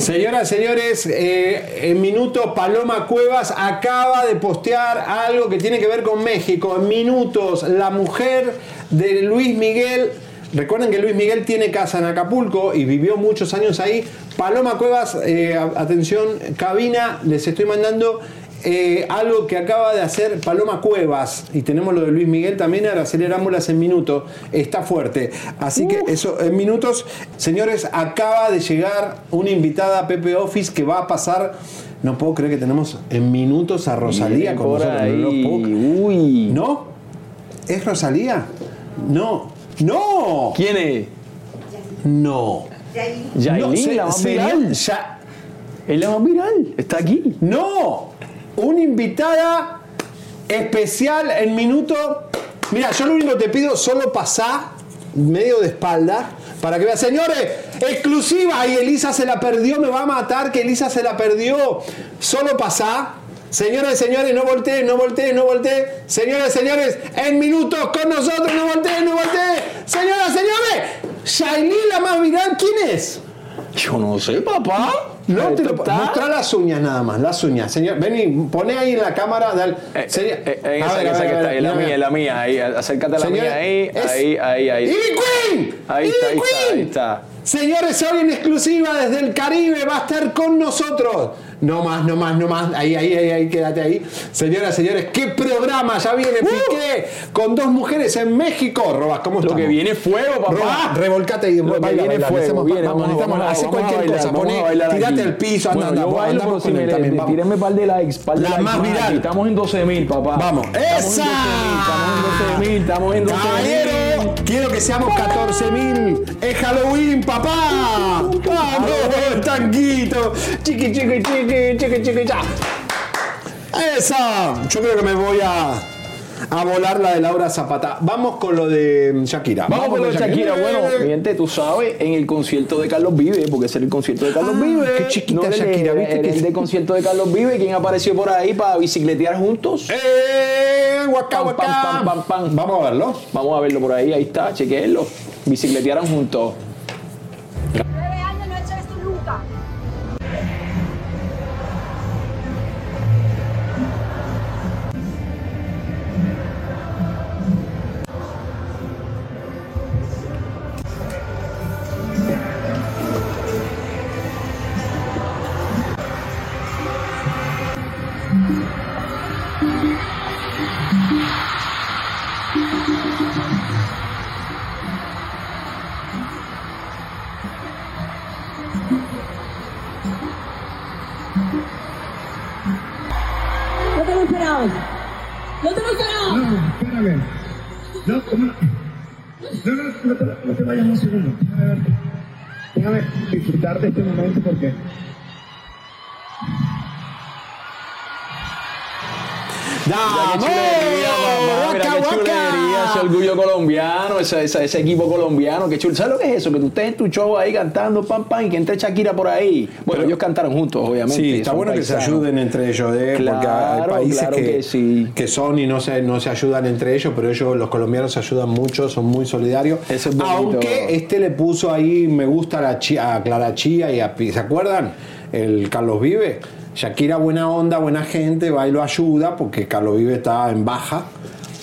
Señoras, señores, eh, en minutos Paloma Cuevas acaba de postear algo que tiene que ver con México. En minutos, la mujer de Luis Miguel. Recuerden que Luis Miguel tiene casa en Acapulco y vivió muchos años ahí. Paloma Cuevas, eh, atención, cabina, les estoy mandando eh, algo que acaba de hacer Paloma Cuevas. Y tenemos lo de Luis Miguel también, ahora acelerámoslas en minutos. Está fuerte. Así que eso, en minutos, señores, acaba de llegar una invitada a Pepe Office que va a pasar. No puedo creer que tenemos en minutos a Rosalía con nosotros. No, ahí. puedo creer. ¿No? ¿Es Rosalía? No. ¡No! ¿Quién es? No. Yailin, No, se- la más viral. ya- Es la más viral. Está aquí. No, una invitada especial en minuto. Mira, yo lo único que te pido, solo pasá medio de espalda para que vean, señores, exclusiva. Y Elisa se la perdió, me va a matar que Elisa se la perdió. Solo pasá. Señores, señores, no volteen, no volteen, no volteen. Señores, señores, en minutos con nosotros, no volteen, no volteen. Señoras, señores, Shailin la más viral, ¿quién es? Yo no sé, papá. No te lo Mostrar las uñas nada más, las uñas. Señor, ven y poné ahí en la cámara. dale. Señor- Eh, en A esa, ver, en a esa ver, que a está ver, ahí, la mía, la mía, ahí, acércate a la mía, ahí, es- ahí, ahí, ahí. ¡Ivy Queen! Ahí ¡Ivy está, ahí está, Queen! ahí está. Señores, hoy en exclusiva desde el Caribe va a estar con nosotros. No más, no más, no más. Ahí, ahí, ahí, ahí, quédate ahí. Señoras, señores, qué programa. Ya viene Piqué con dos mujeres en México. Robas, ¿cómo Uh. Lo estamos? que viene fuego, papá. Roba, revolcate y Lo que baila, viene baila. fuego, Hacemos- viene, vamos, vamos, vamos, a cualquier bailar, cosa. Poné, tirate al piso, anda, Bueno, anda, bailo, si con me él también, vamos. tírenme par de likes, par de La likes más más viral. Estamos en 12.000, papá. Vamos. Estamos ¡Esa! 12.000, estamos en 12.000, estamos en 12.000. Caballero, quiero que seamos 14.000. Es Halloween, papá. Vamos, tanquito. Chiqui, chiqui, chiqui, chiqui, chiqui, cha. Esa. Yo creo que me voy a. A volar la de Laura Zapata. Vamos con lo de Shakira. Vamos con lo de Shakira. Bueno, gente, tú sabes, en el concierto de Carlos Vive, porque es el concierto de Carlos Ah, Vive. qué chiquita el- Shakira, ¿viste el- que- el de concierto de Carlos Vive, ¿quién apareció por ahí para bicicletear juntos? ¡Eh! Guacá, guacá. pam, pam, pam. Vamos a verlo. Vamos a verlo por ahí, ahí está, chequenlo. Bicicletearon juntos. Ese, ese- ese equipo colombiano, qué chulo. ¿Sabes lo que es eso? Que tú estés en tu show ahí cantando, pam, pam, y que entre Shakira por ahí. Bueno, ellos cantaron juntos, obviamente. Sí, está bueno que se ayuden entre ellos, ¿eh? porque hay Claro, países claro que, que sí. que son y no se, no se ayudan entre ellos, pero ellos, los colombianos, se ayudan mucho, son muy solidarios. Eso es bonito. Aunque este le puso ahí me gusta a, la Chi- a Clara Chía y a Pi- ¿Se acuerdan? El Carlos Vive. Shakira, buena onda, buena gente, va y lo ayuda porque Carlos Vive estaba en baja.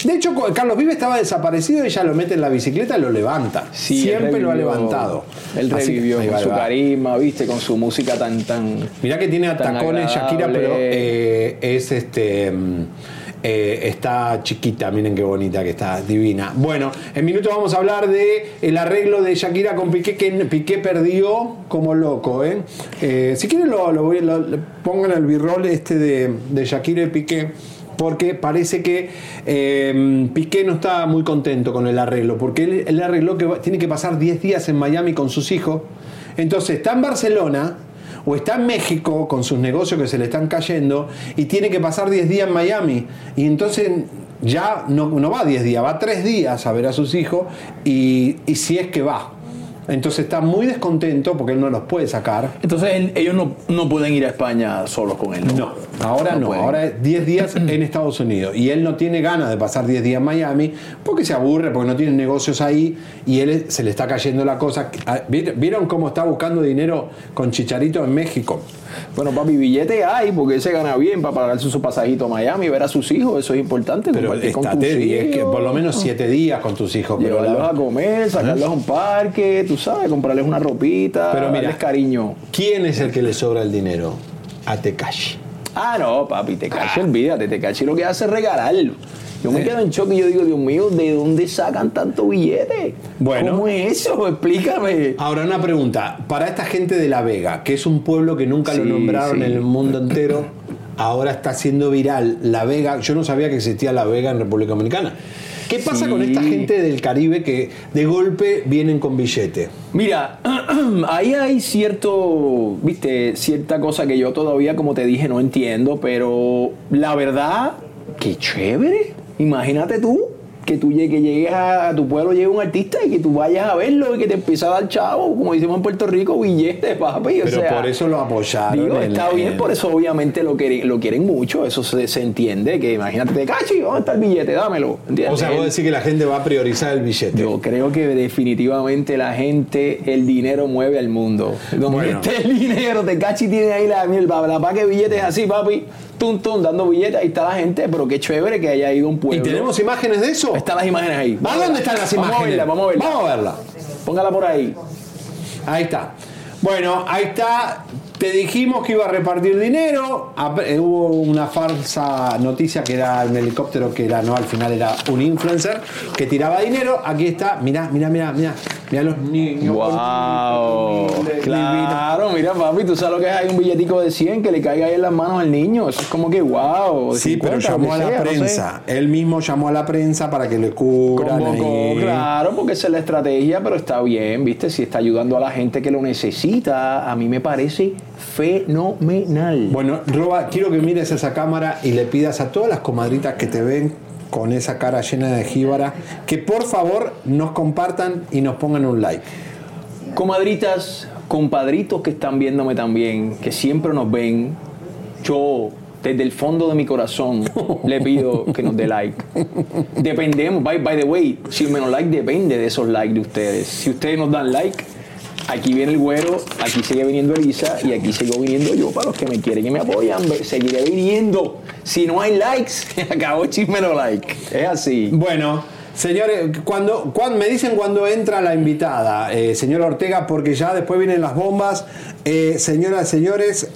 De hecho, Carlos Vive estaba desaparecido ella lo mete en la bicicleta y lo levanta. Sí, Siempre lo ha levantado. Él que- revivió con va, su carisma, viste, con su música tan, tan. Mirá que tiene tacones Shakira, pero eh, es este. mm, eh, está chiquita, miren qué bonita que está, divina. Bueno, en minutos vamos a hablar de el arreglo de Shakira con Piqué, que Piqué perdió como loco, ¿eh? Eh, si quieren lo, lo voy- lo- pongan el birrol este de, de Shakira y Piqué. Porque parece que eh, Piqué no está muy contento con el arreglo, porque él, él arregló que va- tiene que pasar 10 días en Miami con sus hijos. Entonces está en Barcelona, o está en México con sus negocios que se le están cayendo y tiene que pasar 10 días en Miami. Y entonces ya no, va 10 días, va 3 días a ver a sus hijos y si es que va. Entonces está muy descontento porque él no los puede sacar. Entonces él- ellos no, no pueden ir a España solos con él. No, ahora no, pueden. ahora es 10 días [clears throat] en Estados Unidos y él no tiene ganas de pasar 10 días en Miami porque se aburre, porque no tiene negocios ahí y él se le está cayendo la cosa. Ah, ¿Vieron vieron cómo está buscando dinero con Chicharito en México? Bueno, papi, billete hay, porque él se gana bien para pagarse su pasajito a Miami, ver a sus hijos, eso es importante. Pero estate tus 10, que por lo menos 7 días con tus hijos. Pero Llevarlos la- a comer, sacarlos a un parque, tú sabes, comprarles una ropita, Pero mira, darles cariño. ¿Quién es el que le sobra el dinero? A Tekashi. Ah, no, papi, te caché, olvídate, te caché lo que hace es regalarlo. Yo me quedo en shock y yo digo, Dios mío, ¿de dónde sacan tanto billete? Bueno. ¿Cómo es eso? [laughs] Explícame. Ahora una pregunta, para esta gente de La Vega, que es un pueblo que nunca lo nombraron sí. en el mundo entero, [laughs] ahora está siendo viral La Vega. Yo no sabía que existía La Vega en República Dominicana. ¿Qué pasa Sí. con esta gente del Caribe que de golpe vienen con billete? Mira, [clears throat] ahí hay cierto, viste, cierta cosa que yo todavía, como te dije, no entiendo, pero la verdad, qué chévere. Imagínate tú que tú llegues, que llegues a, a tu pueblo, llegue un artista y que tú vayas a verlo y que te empieza a dar chavo, como decimos en Puerto Rico, billete, papi. o Pero sea, por eso lo apoyaron. Digo, está bien, en- por eso obviamente lo quieren, lo quieren mucho, eso se, se entiende, que imagínate, te cachi, ¿dónde está el billete? Dámelo. ¿entiendes? O sea, vos decís que la gente va a priorizar el billete. yo creo que definitivamente la gente, el dinero mueve al mundo. Donde Bueno. esté el dinero, te cachi tiene ahí la, la, la paque de billetes así, papi, tum, tum, dando billetes, ahí está la gente, pero qué chévere que haya ido a un ¿Y pueblo. tenemos imágenes de eso? Están las imágenes ahí. ¿A dónde están las Vamos a imágenes? verla, vamos a verla. Vamos a verla. Póngala por ahí. Ahí está. Bueno, ahí está. Te dijimos que iba a repartir dinero. Eh, Hubo una falsa noticia que era un helicóptero que era, no, al final era un influencer que tiraba dinero. Aquí está. Mirá, mirá, mirá, mirá. Mirá los niños. Wow. Divino. Claro, mira, papi, tú sabes lo que es. Hay un billetico de 100 que le caiga ahí en las manos al niño. Eso es como que wow. Sí, 50, pero llamó a la sea, no sé. prensa. Él mismo llamó a la prensa para que le cubran. Convocó, claro, porque esa es la estrategia, pero está bien, ¿viste? Si está ayudando a la gente que lo necesita, a mí me parece fenomenal. Bueno, Roba, quiero que mires esa cámara y le pidas a todas las comadritas que te ven con esa cara llena de jíbara, que por favor nos compartan y nos pongan un like. Comadritas, compadritos que están viéndome también, que siempre nos ven, yo desde el fondo de mi corazón [laughs] le pido que nos dé like. Dependemos, by, by the way, si menos like depende de esos likes de ustedes. Si ustedes nos dan like, aquí viene el güero, aquí sigue viniendo Elisa y aquí sigo viniendo yo para los que me quieren y me apoyan. Seguiré viniendo. Si no hay likes, [laughs] acabó chisme no like. Es así. Bueno, señores, cuando, cuando me dicen cuando entra la invitada, eh, señora Ortega, porque ya después vienen las bombas. Eh, señoras, señores.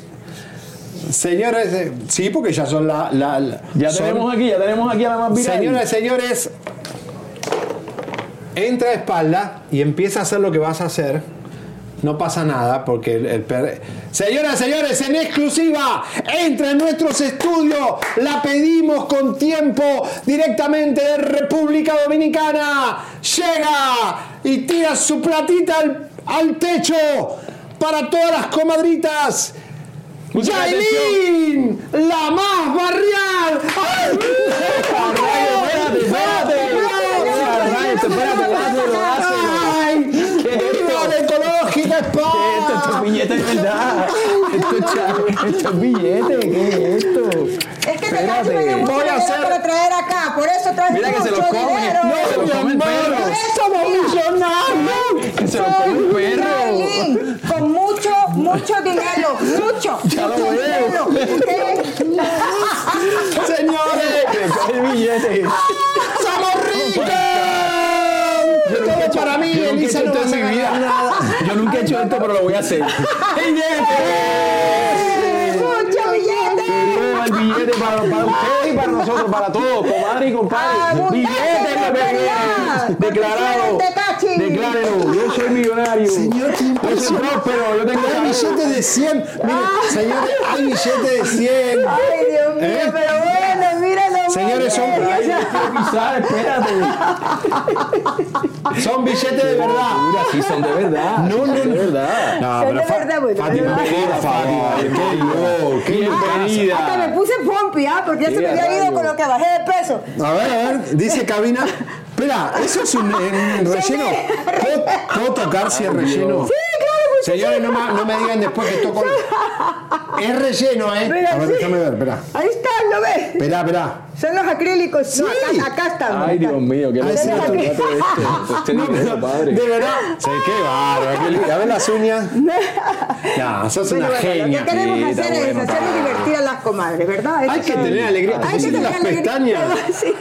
Señores, eh, sí, porque ya son la. la- la- Ya son- tenemos aquí, ya tenemos aquí a la más viral. Señoras, señores, entra a espalda y empieza a hacer lo que vas a hacer. No pasa nada porque el, el per- Señoras, señores, en exclusiva, entra en nuestros estudios, la pedimos con tiempo directamente de República Dominicana. Llega y tira su platita al, al techo para todas las comadritas. Yailin, la más barrial. [laughs] ¡Ay! espérate, espérate. Espérate, hazlo, hazlo. ¡Ay! ¿Qué es esto? ¡Viva la ecológica, Spa! Esto, esto es billete de verdad. Esto es, cha- esto es billete. ¿Qué es esto? Es que te Espérate. traes mucho Voy a dinero hacer- para traer acá, por eso traes Mira que mucho se lo come. dinero. No, se lo come el perro. ¡Somos mira, millonarios! Que se lo come el perro. Yailin, con mucho, mucho dinero, mucho. [laughs] Ya lo mucho veo. dinero. [laughs] Señores, el billete. ¡somos ricos! Para mí, yo nunca he hecho no esto vas a en mi vida. nada. [laughs] Yo nunca he hecho esto, pero lo voy a hacer. ¡Billete! Para, para ustedes y para nosotros, para todos, comadre y compadre. Abundancia Billete, declarado. Declárelo, yo soy millonario. Señor, qué yo soy próspero, yo tengo Hay billetes de 100. Miren, señores, hay billetes de 100. Ay, Dios mío, ¿Eh? pero Señores, son- Ay, pisar, espérate. Son billetes de verdad. Mira, sí, son de verdad. No, no, de verdad. No, Son pero de Fa- verdad, bueno, Fátima, por favor, qué loco, qué Bienvenida. Hasta me puse pompi, ¿ah? Porque ya se me Qué había ido con lo que bajé de peso. A ver, a ver, dice cabina. Espera, ¿eso es un, un relleno? ¿Puedo, puedo tocar si es relleno? Sí, claro, pues. Señores, no, me- no me digan después que toco. Es relleno, ¿eh? Mira, A ver, sí. déjame ver, espera. Ahí está, ¿lo ves? Espera, espera. Son los acrílicos. No, Sí. acá, acá están. Ay, Dios mío, qué locura no, todo esto. Este dinero, padre. De verdad. Sí, qué bárbaro. qué lindo. A ver las uñas. [laughs] No, sos Bueno, una bueno, genia. Lo que queremos hacer está es bueno, hacerle divertir a las comadres, ¿verdad? Hay que son- tener alegría. Hay que tener las alegría. pestañas. [laughs] Sí.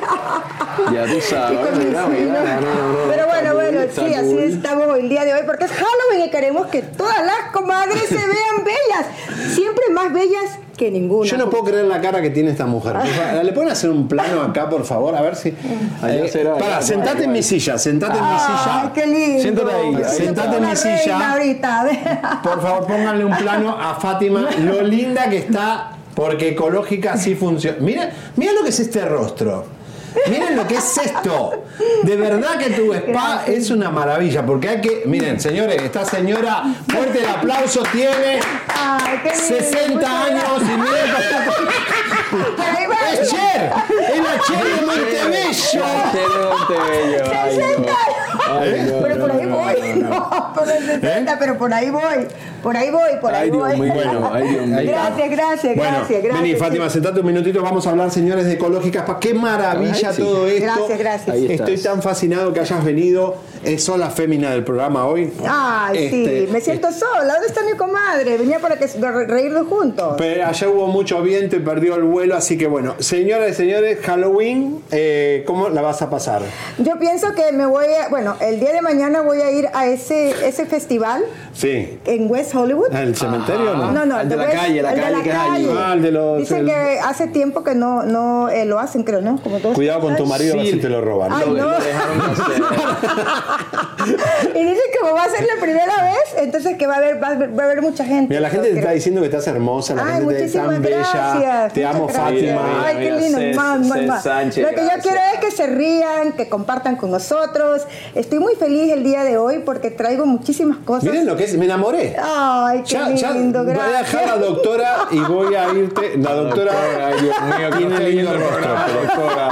Ya tú sabes. Y con mis mira, mira, hijos. no, no, no, Pero bueno, bueno, sí, así estamos el día de hoy, porque es Halloween y queremos que todas las comadres se vean bellas, siempre más bellas que ninguna. Yo no puedo creer la cara que tiene esta mujer. [laughs] ¿Le pueden hacer un plano acá, por favor? A ver si. Será, para, sentate en mi silla, sentate en mi Ay, silla. qué lindo. Siéntate ahí. Sentate en mi silla. ahorita. Por favor, pónganle un plano a Fátima. Lo linda que está, porque ecológica sí funciona. Mira, mira lo que es este rostro. Miren lo que es esto. De verdad que tu spa es una maravilla, porque hay que. Miren, señores, esta señora, fuerte el aplauso, tiene Ay, qué lindo. 60 muchas años y miren. ¡Es Cher! ¡Es la Cher de Montebello! Montebello, ay, no. 60 Ay, no, pero por ahí no, voy, no, [laughs] por el 60, pero por ahí voy, por ahí voy, por ahí Ay, Dios voy. mío, bueno, ay, Dios mío. Gracias, gracias, Bueno, gracias, gracias. vení, Fátima, sentate un minutito. Vamos a hablar, señores, de Ecológicas. Pa- ¡Qué maravilla sí. todo esto! Gracias, gracias. Estoy tan fascinado que hayas venido. Es sola fémina del programa hoy. Ay, Este, sí, me siento sola. ¿Dónde está mi comadre? Venía para que re- reírnos juntos. Pero allá hubo mucho viento y perdió el vuelo, así que bueno, señoras y señores, Halloween, eh, ¿cómo la vas a pasar? Yo pienso que me voy a, bueno, el día de mañana voy a ir a ese, ese festival Sí. en West Hollywood. ¿Al cementerio o no? No, no, Al de la West- calle, la el de calle que es allí. Ah, el de los- Dicen el- que hace tiempo que no, no eh, lo hacen, creo, ¿no? Como todos Cuidado con tu marido, a ver Sí. si te lo roban. Ay, Lo- no. [laughs] y dicen que como va a ser la primera vez, entonces que va a haber, va a haber, va a haber mucha gente. Mira, la gente te Creo. está diciendo que estás hermosa, la Ay, gente te está tan bella. gracias. Te amo, gracias. Fátima. Ay, qué lindo. Cés-. Sánchez, Lo que yo quiero es que se rían, que compartan con nosotros. Estoy muy feliz el día de hoy porque traigo muchísimas cosas. Miren lo que es, me enamoré. Ay, qué Ya, ya lindo, voy a dejar a la doctora y voy a irte. La doctora ay, Dios mío, que no tiene lindo rostro. doctora.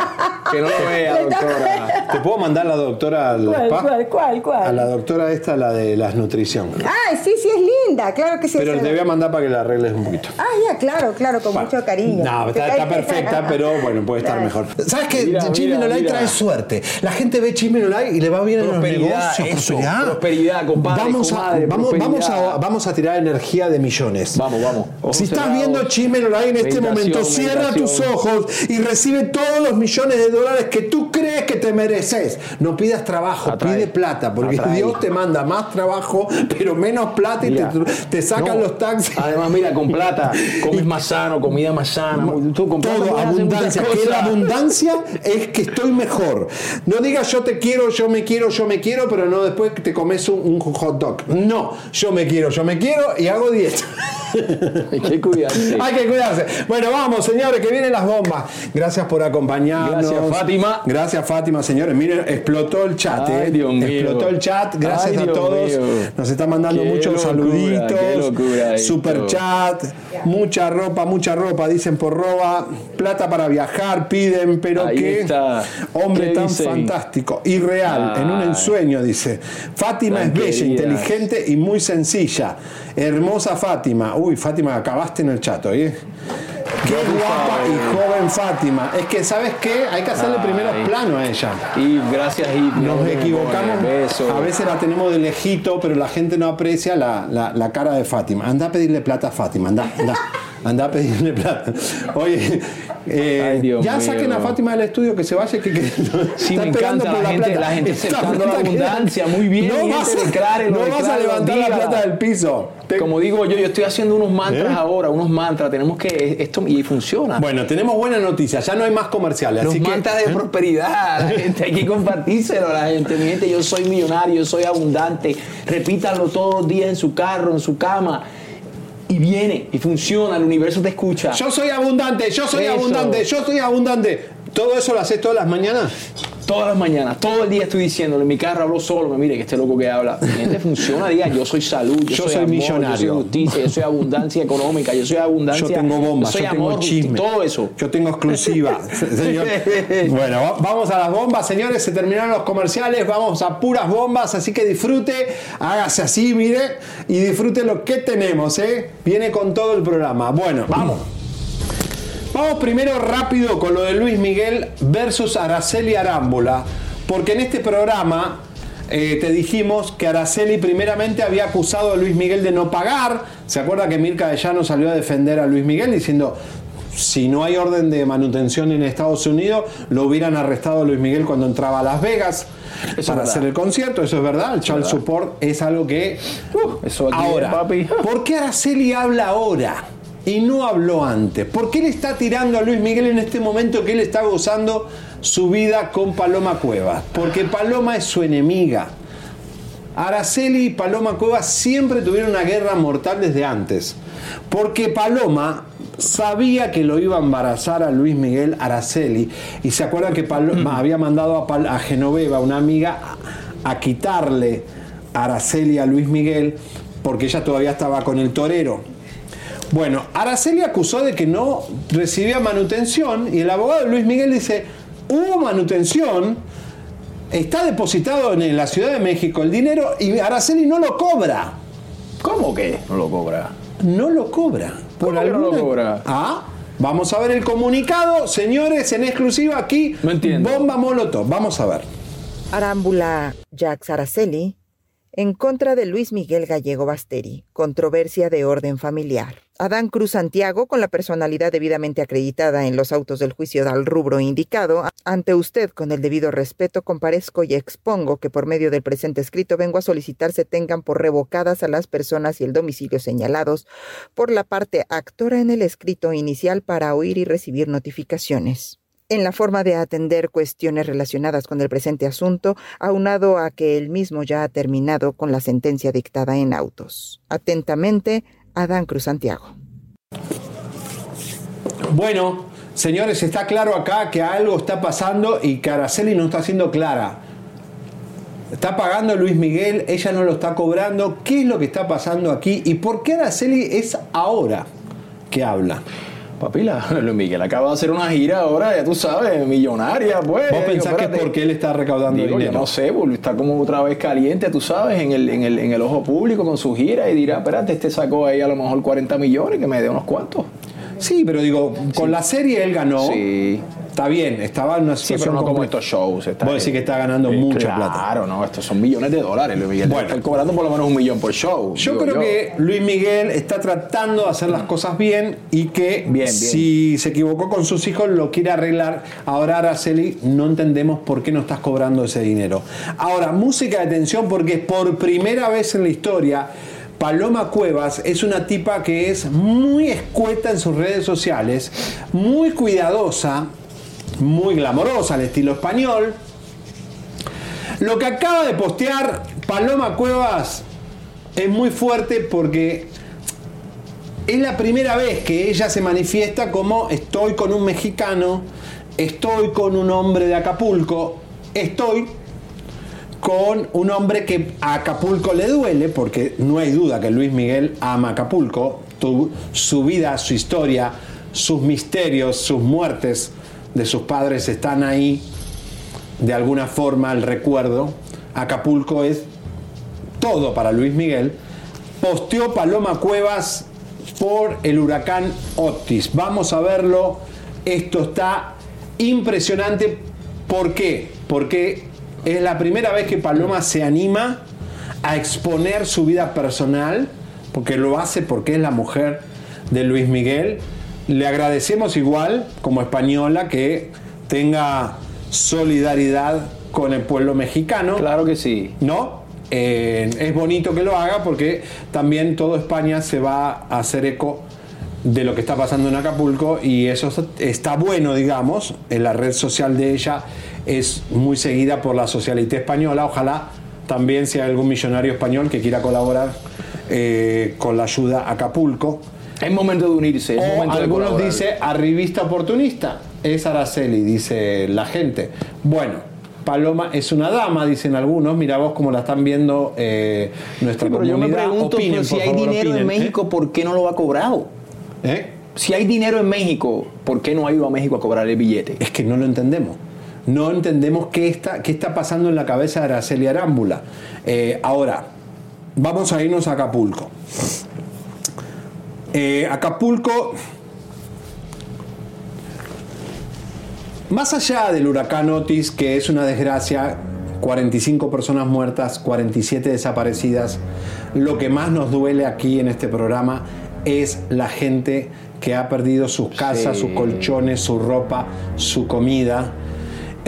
Que no lo vea, doctora. ¿Te puedo mandar la doctora al ¿Cuál, spa? Cuál, cuál, cuál? A la doctora esta, la de las nutrición. Ay, sí, sí, es linda, claro que sí. Pero te voy a mandar para que la arregles un poquito. Ah, ya, claro, claro, con mucho cariño. No, está, está perfecta, pero bueno, puede estar mejor. ¿Sabes qué? Mira, Chisme mira, no Like mira. trae suerte. La gente ve Chisme no Like y le va bien en los negocios. eso, prosperidad, compadre, Vamos, comadre, a, vamos, vamos, a, vamos a tirar energía de millones. Vamos, vamos. Ojos si estás cerrados. viendo Chisme no Like en este momento, cierra tus ojos y recibe todos los millones de dólares que tú crees que te mereces. No pidas trabajo, Atrae. Pide plata, porque Atrae. Dios te manda más trabajo, pero menos plata y te, te sacan No. los taxis. Además, mira, con plata [laughs] comes más sano, comida más sana. Tú con plata Todo, abundancia. Que la abundancia es que estoy mejor. No digas yo te quiero, yo me quiero, yo me quiero, pero no después te comes un, un hot dog. No, yo me quiero, yo me quiero y hago dieta. [laughs] [laughs] Hay que cuidarse. Hay que cuidarse. Bueno, vamos, señores, que vienen las bombas. Gracias por acompañarnos. Gracias, Fátima. Gracias, Fátima, señores. Miren, explotó el chat, Ay, ¿eh? Dios mío. Explotó el chat. Gracias Ay, a todos. mío. Nos están mandando Qué muchos locura, saluditos. qué locura esto. Super chat. Mucha ropa, mucha ropa. Dicen por roba. Plata para viajar, piden, pero Ahí qué está. hombre ¿Qué tan dicen? fantástico. Irreal, en un Ay. ensueño, dice. Fátima es bella, inteligente y muy sencilla. Hermosa Fátima. Uy, Fátima, acabaste en el chat, ¿oye? Qué guapa y joven Fátima. Es que, ¿sabes qué? Hay que hacerle primero plano a ella. Y gracias, y Nos equivocamos. A veces la tenemos de lejito, pero la gente no aprecia la, la- la cara de Fátima. Anda a pedirle plata a Fátima, anda, anda. Anda a pedirle plata. Oye, eh, Ay, Dios ya mío. saquen a Fátima del estudio que se vaya. Que, [laughs] que Sí, está me esperando encanta por la gente, plata. la gente aceptando la que- abundancia, muy bien, No gente, vas, a- vas levantar la plata del piso. Te- Como digo yo, yo estoy haciendo unos mantras ¿Eh? ahora, unos mantras. Tenemos que esto y funciona. Bueno, tenemos buenas noticias. Ya no hay más comerciales. Los así que, mantras de ¿eh? prosperidad, [laughs] la gente, hay que compartírselo a la gente. Mi gente, yo soy millonario, yo soy abundante. Repítanlo todos los días en su carro, en su cama. Y viene, y funciona, el universo te escucha. Yo soy abundante, yo soy Eso. abundante, yo soy abundante. ¿Todo eso lo haces todas las mañanas? Todas las mañanas, todo el día estoy diciéndolo. En mi carro hablo solo, me mire que este loco que habla. Mi gente [laughs] funciona, diga, yo soy salud, yo, Yo soy, soy amor, millonario. Yo soy justicia, yo soy abundancia económica, yo soy abundancia. Yo tengo bombas, yo tengo chisme. todo eso. Yo tengo exclusiva. [laughs] Señor. Bueno, va- vamos a las bombas, señores. Se terminaron los comerciales. Vamos a puras bombas. Así que disfrute. Hágase así, mire. Y disfrute lo que tenemos, ¿eh? Viene con todo el programa. Bueno, vamos. Vamos primero rápido con lo de Luis Miguel versus Araceli Arámbula. Porque en este programa eh, te dijimos que Araceli primeramente había acusado a Luis Miguel de no pagar. ¿Se acuerda que Mirka de Llano salió a defender a Luis Miguel diciendo si no hay orden de manutención en Estados Unidos, lo hubieran arrestado a Luis Miguel cuando entraba a Las Vegas para hacer el concierto? Eso es verdad. El child verdad. support es algo que... uh, Eso aquí, ahora, papi. ¿por qué Araceli habla ahora? Y no habló antes. ¿Por qué le está tirando a Luis Miguel en este momento que él está gozando su vida con Paloma Cuevas? Porque Paloma es su enemiga. Araceli y Paloma Cuevas siempre tuvieron una guerra mortal desde antes. Porque Paloma sabía que lo iba a embarazar a Luis Miguel Araceli. Y se acuerda que Paloma había mandado a, Pal- a Genoveva, una amiga, a, a quitarle a Araceli a Luis Miguel porque ella todavía estaba con el torero. Bueno, Araceli acusó de que no recibía manutención y el abogado de Luis Miguel dice, hubo manutención, está depositado en la Ciudad de México el dinero y Araceli no lo cobra. ¿Cómo que no lo cobra? No lo cobra. Por ¿Cómo que no lo alguna- cobra? Ah, vamos a ver el comunicado, señores, en exclusiva aquí. No entiendo. Bomba Molotov, vamos a ver. Arámbula Jax Araceli en contra de Luis Miguel Gallego Basteri, controversia de orden familiar. Adán Cruz Santiago, con la personalidad debidamente acreditada en los autos del juicio del rubro indicado, ante usted con el debido respeto comparezco y expongo que por medio del presente escrito vengo a solicitar se tengan por revocadas a las personas y el domicilio señalados por la parte actora en el escrito inicial para oír y recibir notificaciones en la forma de atender cuestiones relacionadas con el presente asunto, aunado a que el mismo ya ha terminado con la sentencia dictada en autos. Atentamente, Adán Cruz Santiago. Bueno, señores, está claro acá que algo está pasando y que Araceli no está siendo clara. Está pagando Luis Miguel, ella no lo está cobrando. ¿Qué es lo que está pasando aquí? ¿Y por qué Araceli es ahora que habla? Papi, la, [laughs] Luis Miguel acaba de hacer una gira ahora, ya tú sabes, millonaria, pues. ¿Vos pensás que es espérate. porque él está recaudando Digo, dinero? yo no sé, porque está como otra vez caliente, tú sabes, en el, en, el, en el ojo público con su gira y dirá, espérate, este sacó ahí a lo mejor 40 millones, que me dé unos cuantos. Sí, pero digo, con la serie él ganó. Sí. Está bien, estaba en una Sí, situación pero no como estos shows. Está Vos decís que está ganando Sí, mucha plata. Claro, no, estos son millones de dólares, Luis Miguel. Bueno. Están cobrando por lo menos un millón por show. Yo digo creo que Luis Miguel está tratando de hacer las cosas bien y que Bien, bien. si se equivocó con sus hijos lo quiere arreglar. Ahora, Araceli, no entendemos por qué no estás cobrando ese dinero. Ahora, música de atención porque por primera vez en la historia Paloma Cuevas es una tipa que es muy escueta en sus redes sociales, muy cuidadosa, muy glamorosa al estilo español. Lo que acaba de postear Paloma Cuevas es muy fuerte porque es la primera vez que ella se manifiesta como estoy con un mexicano, estoy con un hombre de Acapulco, estoy con un hombre que a Acapulco le duele, porque no hay duda que Luis Miguel ama Acapulco, su vida, su historia, sus misterios, sus muertes de sus padres están ahí, de alguna forma el recuerdo. Acapulco es todo para Luis Miguel. Posteó Paloma Cuevas por el huracán Otis. Vamos a verlo. Esto está impresionante. ¿Por qué? Porque es la primera vez que Paloma se anima a exponer su vida personal, porque lo hace porque es la mujer de Luis Miguel. Le agradecemos igual, como española, que tenga solidaridad con el pueblo mexicano. Claro que sí. ¿No? Eh, es bonito que lo haga porque también toda España se va a hacer eco de lo que está pasando en Acapulco y eso está bueno, digamos. En la red social de ella es muy seguida por la socialité española. Ojalá también sea algún millonario español que quiera colaborar eh, con la ayuda a Acapulco. Es momento de unirse. Es O momento de algunos colaborar. dice arribista oportunista. Es Araceli, dice la gente. Bueno, Paloma es una dama, dicen algunos. Mira vos cómo la están viendo eh, nuestra Sí, pero yo me comunidad. pregunto, Opinen, pero si por hay favor, dinero opinen, en ¿eh? México, ¿por qué no lo ha cobrado? ¿Eh? Si hay dinero en México, ¿por qué no ha ido a México a cobrar el billete? Es que no lo entendemos. No entendemos qué está, qué está pasando en la cabeza de Araceli Arámbula. Eh, ahora, vamos a irnos a Acapulco. Eh, Acapulco, más allá del huracán Otis, que es una desgracia, 45 personas muertas, 47 desaparecidas, lo que más nos duele aquí en este programa es la gente que ha perdido sus casas, Sí. sus colchones, su ropa, su comida.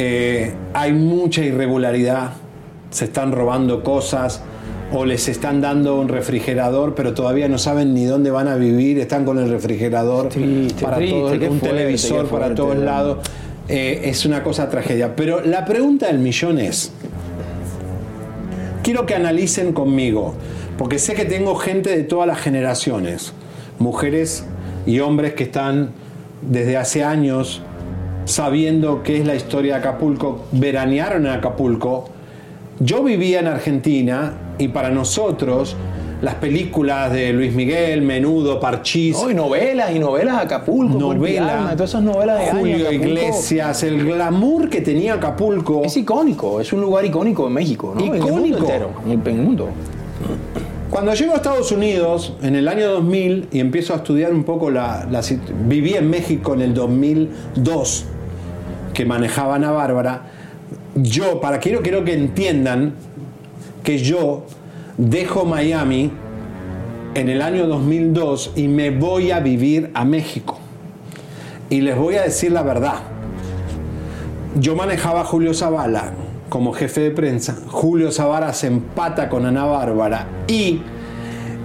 Eh, hay mucha irregularidad, se están robando cosas o les están dando un refrigerador, pero todavía no saben ni dónde van a vivir, están con el refrigerador para triste, todo, un fuerte, televisor para todos lados. Eh, es una cosa tragedia. Pero la pregunta del millón es, quiero que analicen conmigo, porque sé que tengo gente de todas las generaciones, mujeres y hombres que están desde hace años sabiendo qué es la historia de Acapulco, veranearon en Acapulco. Yo vivía en Argentina y para nosotros las películas de Luis Miguel, Menudo, Parchís, No, y novelas, y novelas Acapulco, novela, todas esas novelas de Julio. Iglesias, el glamour que tenía Acapulco. Es icónico, es un lugar icónico en México, ¿no? En el mundo Icónico. entero, en el, mundo. Cuando llego a Estados Unidos en el año 2000 y empiezo a estudiar un poco la, la viví en México en el 2002 que manejaba Ana Bárbara, yo para quiero quiero que entiendan que yo dejo Miami en el año 2002 y me voy a vivir a México. Y les voy a decir la verdad. Yo manejaba a Julio Zavala como jefe de prensa. Julio Zavala se empata con Ana Bárbara y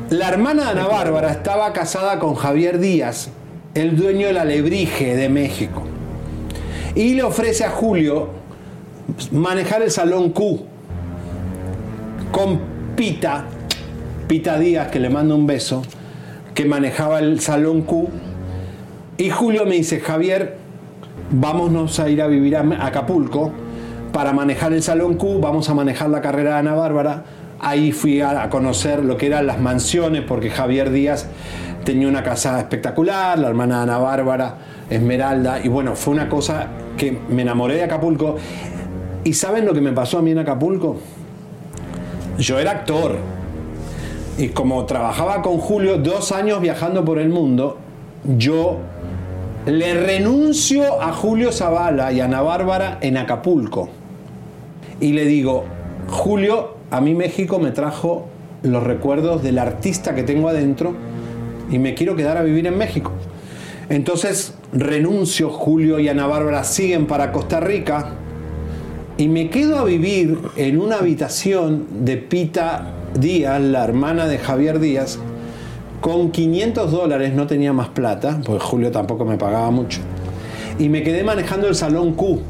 la hermana de Ana Bárbara estaba casada con Javier Díaz, el dueño del Alebrije de México. Y le ofrece a Julio manejar el Salón Q con Pita, Pita Díaz, que le manda un beso, que manejaba el Salón Q. Y Julio me dice, Javier, vámonos a ir a vivir a Acapulco para manejar el Salón Q, vamos a manejar la carrera de Ana Bárbara, Ahí fui a, conocer lo que eran las mansiones, porque Javier Díaz tenía una casa espectacular, la hermana Ana Bárbara, Esmeralda, y bueno, fue una cosa que me enamoré de Acapulco. ¿Y saben lo que me pasó a mí en Acapulco? Yo era actor. Y como trabajaba con Julio dos años viajando por el mundo, yo le renuncio a Julio Zavala y Ana Bárbara en Acapulco. Y le digo, Julio, a mí México me trajo los recuerdos del artista que tengo adentro y me quiero quedar a vivir en México. Entonces renuncio, Julio y Ana Bárbara siguen para Costa Rica y me quedo a vivir en una habitación de Pita Díaz, la hermana de Javier Díaz, con 500 dólares, no tenía más plata, porque Julio tampoco me pagaba mucho, y me quedé manejando el salón Q.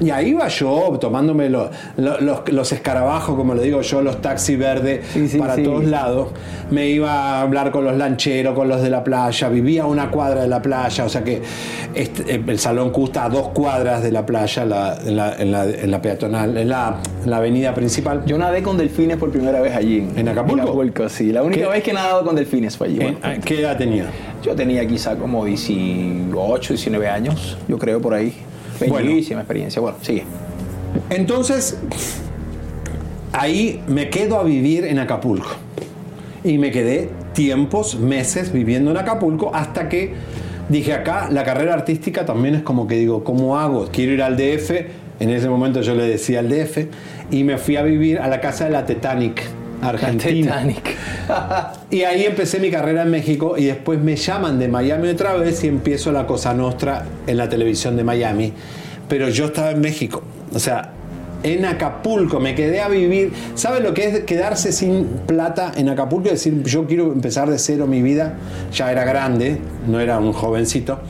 Y ahí iba yo tomándome lo- lo- los, los escarabajos, como le digo yo, los taxis verdes para sí. todos lados. Me iba a hablar con los lancheros, con los de la playa. Vivía a una cuadra de la playa, o sea que este- el salón Q está a dos cuadras de la playa, la- en, la, en la- en la peatonal, en la, en la avenida principal. Yo nadé con delfines por primera vez allí. ¿En Acapulco? En Acapulco, sí. La única ¿Qué? vez que he nadado con delfines fue allí. ¿En- Bueno, ¿Qué edad tenía? yo tenía quizá como 18, 19 años, yo creo por ahí. Bueno. Bellísima experiencia. Bueno, sigue. Entonces, ahí me quedo a vivir en Acapulco. Y me quedé tiempos, meses viviendo en Acapulco hasta que dije acá, la carrera artística también es como que digo, ¿cómo hago? Quiero ir al DF. En ese momento yo le decía al DF y me fui a vivir a la casa de la Titanic. Argentina. [laughs] Y ahí empecé mi carrera en México y después me llaman de Miami otra vez y empiezo la Cosa Nostra en la televisión de Miami. Pero yo estaba en México. O sea, en Acapulco me quedé a vivir. ¿Sabes lo que es quedarse sin plata en Acapulco? Es decir, yo quiero empezar de cero mi vida. Ya era grande, no era un jovencito.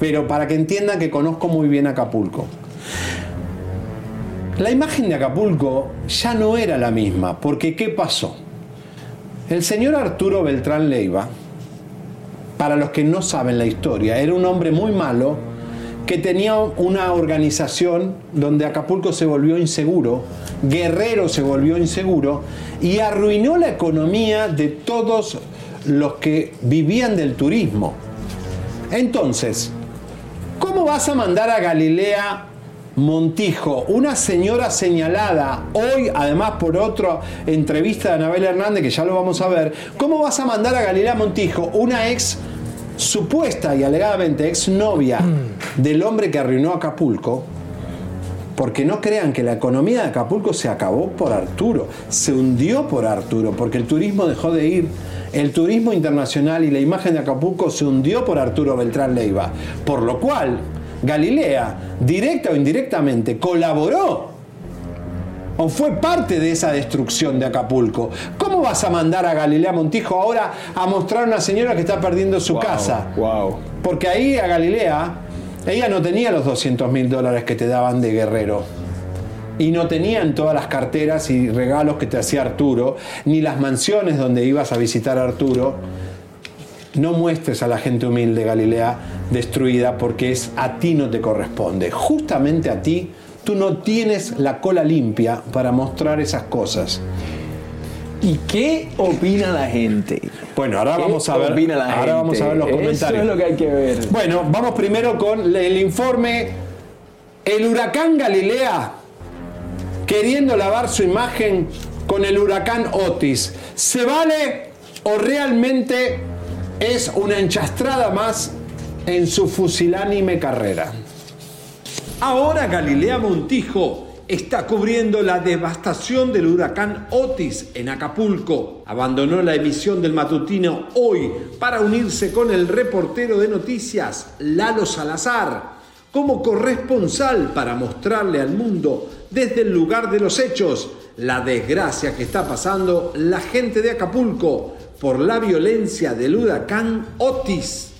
Pero para que entiendan que conozco muy bien Acapulco. La imagen de Acapulco ya no era la misma, porque ¿qué pasó? El señor Arturo Beltrán Leiva, para los que no saben la historia, era un hombre muy malo que tenía una organización donde Acapulco se volvió inseguro, Guerrero se volvió inseguro y arruinó la economía de todos los que vivían del turismo. Entonces, ¿cómo vas a mandar a Galilea Montijo, una señora señalada hoy, además por otra entrevista de Anabel Hernández, que ya lo vamos a ver, ¿cómo vas a mandar a Galilea Montijo, una ex supuesta y alegadamente ex novia del hombre que arruinó Acapulco? Porque no crean que la economía de Acapulco se acabó por Arturo, se hundió por Arturo, porque el turismo dejó de ir. El turismo internacional y la imagen de Acapulco se hundió por Arturo Beltrán Leiva. Por lo cual, Galilea, directa o indirectamente, colaboró o fue parte de esa destrucción de Acapulco. ¿Cómo vas a mandar a Galilea Montijo ahora a mostrar a una señora que está perdiendo su casa? Wow. Porque ahí a Galilea, ella no tenía los 200 mil dólares que te daban de guerrero. Y no tenían todas las carteras y regalos que te hacía Arturo, ni las mansiones donde ibas a visitar a Arturo. No muestres a la gente humilde Galilea destruida porque es a ti no te corresponde. Justamente a ti, tú no tienes la cola limpia para mostrar esas cosas. ¿Y qué opina la gente? Bueno, ahora ¿Qué vamos a ver, opina la ahora vamos a ver los comentarios. Eso es lo que hay que ver. Bueno, vamos primero con el informe. El huracán Galilea queriendo lavar su imagen con el huracán Otis. ¿Se vale o realmente es una enchastrada más en su fusilánime carrera? Ahora Galilea Montijo está cubriendo la devastación del huracán Otis en Acapulco. Abandonó la emisión del matutino hoy para unirse con el reportero de noticias Lalo Salazar como corresponsal para mostrarle al mundo desde el lugar de los hechos la desgracia que está pasando la gente de Acapulco por la violencia del huracán Otis.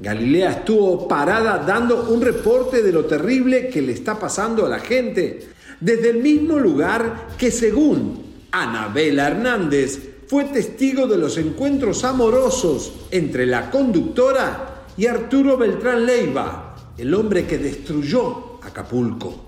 Galilea estuvo parada dando un reporte de lo terrible que le está pasando a la gente, desde el mismo lugar que según Anabela Hernández fue testigo de los encuentros amorosos entre la conductora y Arturo Beltrán Leiva, el hombre que destruyó Acapulco.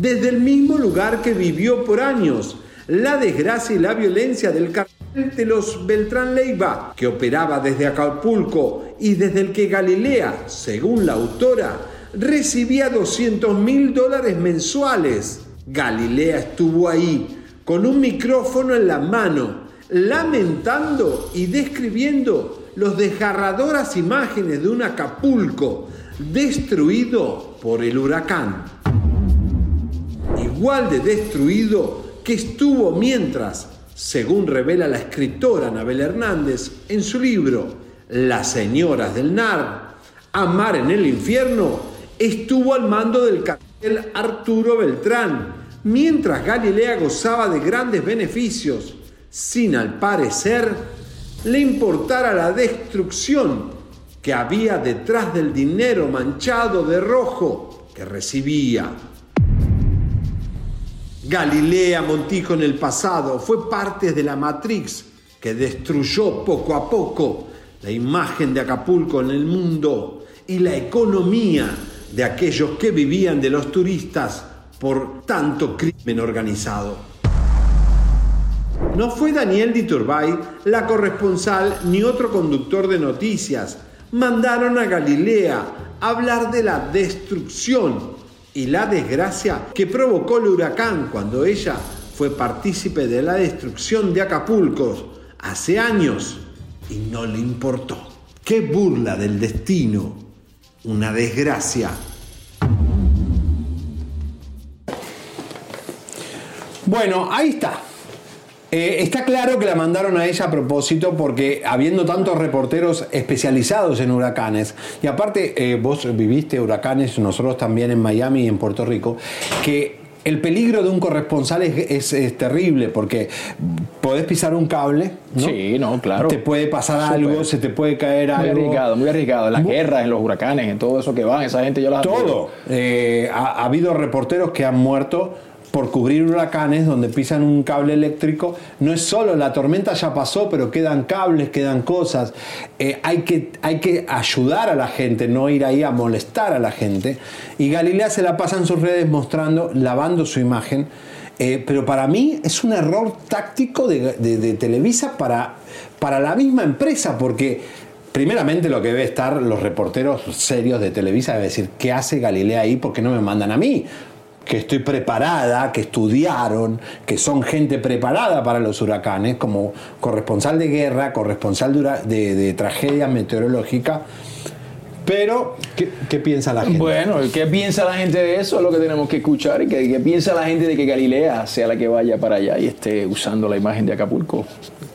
desde el mismo lugar que vivió por años. La desgracia y la violencia del cartel de los Beltrán Leiva, que operaba desde Acapulco y desde el que Galilea, según la autora, recibía 200 mil dólares mensuales. Galilea estuvo ahí, con un micrófono en la mano, lamentando y describiendo los desgarradoras imágenes de un Acapulco destruido por el huracán. Igual de destruido que estuvo mientras, según revela la escritora Anabel Hernández en su libro Las señoras del NAR, Amar en el infierno, estuvo al mando del cartel Arturo Beltrán, mientras Galilea gozaba de grandes beneficios, sin al parecer le importara la destrucción que había detrás del dinero manchado de rojo que recibía. Galilea Montijo en el pasado fue parte de la Matrix que destruyó poco a poco la imagen de Acapulco en el mundo y la economía de aquellos que vivían de los turistas por tanto crimen organizado. No fue Daniel Diturbay la corresponsal ni otro conductor de noticias. Mandaron a Galilea a hablar de la destrucción y la desgracia que provocó el huracán cuando ella fue partícipe de la destrucción de Acapulco hace años y no le importó. ¡Qué burla del destino! Una desgracia. Bueno, ahí está. Eh, está claro que la mandaron a ella a propósito porque habiendo tantos reporteros especializados en huracanes, y aparte eh, vos viviste huracanes, nosotros también en Miami y en Puerto Rico, que el peligro de un corresponsal es, es- es terrible porque podés pisar un cable, ¿no? Sí, no, claro. Te puede pasar algo, se te puede caer Muy algo. arriesgado, muy arriesgado. Las guerras, en los huracanes, en todo eso que van, esa gente yo las Todo. Eh, ha, ha habido reporteros que han muerto por cubrir huracanes donde pisan un cable eléctrico. No es solo, la tormenta ya pasó, pero quedan cables, quedan cosas. Eh, hay, que, hay que ayudar a la gente, no ir ahí a molestar a la gente. Y Galilea se la pasa en sus redes mostrando, lavando su imagen. Eh, pero para mí es un error táctico de, de- Televisa para, para la misma empresa, porque primeramente lo que debe estar los reporteros serios de Televisa debe decir, ¿qué hace Galilea ahí? ¿Por qué no me mandan a mí? Que estoy preparada, que estudiaron, que son gente preparada para los huracanes, como corresponsal de guerra, corresponsal de, de- de tragedia meteorológica. Pero, ¿qué, piensa la gente? Bueno, ¿qué piensa la gente de eso? Es lo que tenemos que escuchar. ¿Y qué, qué piensa la gente de que Galilea sea la que vaya para allá y esté usando la imagen de Acapulco?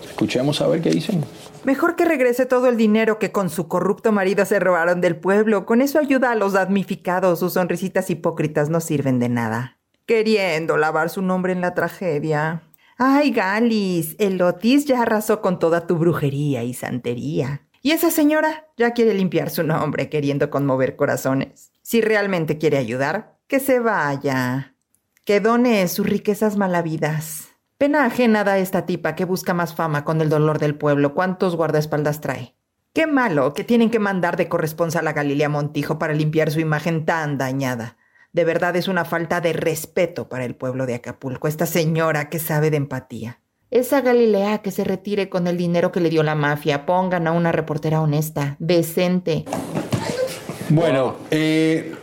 Escuchemos a ver qué dicen. Mejor que regrese todo el dinero que con su corrupto marido se robaron del pueblo. Con eso ayuda a los damnificados. Sus sonrisitas hipócritas no sirven de nada. Queriendo lavar su nombre en la tragedia. Ay, Galis, el Otis ya arrasó con toda tu brujería y santería. Y esa señora ya quiere limpiar su nombre queriendo conmover corazones. Si realmente quiere ayudar, que se vaya. Que done sus riquezas malavidas. Pena ajena da esta tipa que busca más fama con el dolor del pueblo. ¿Cuántos guardaespaldas trae? Qué malo que tienen que mandar de corresponsal a Galilea Montijo para limpiar su imagen tan dañada. De verdad es una falta de respeto para el pueblo de Acapulco, esta señora que sabe de empatía. Esa Galilea que se retire con el dinero que le dio la mafia. Pongan a una reportera honesta, decente. Bueno, eh,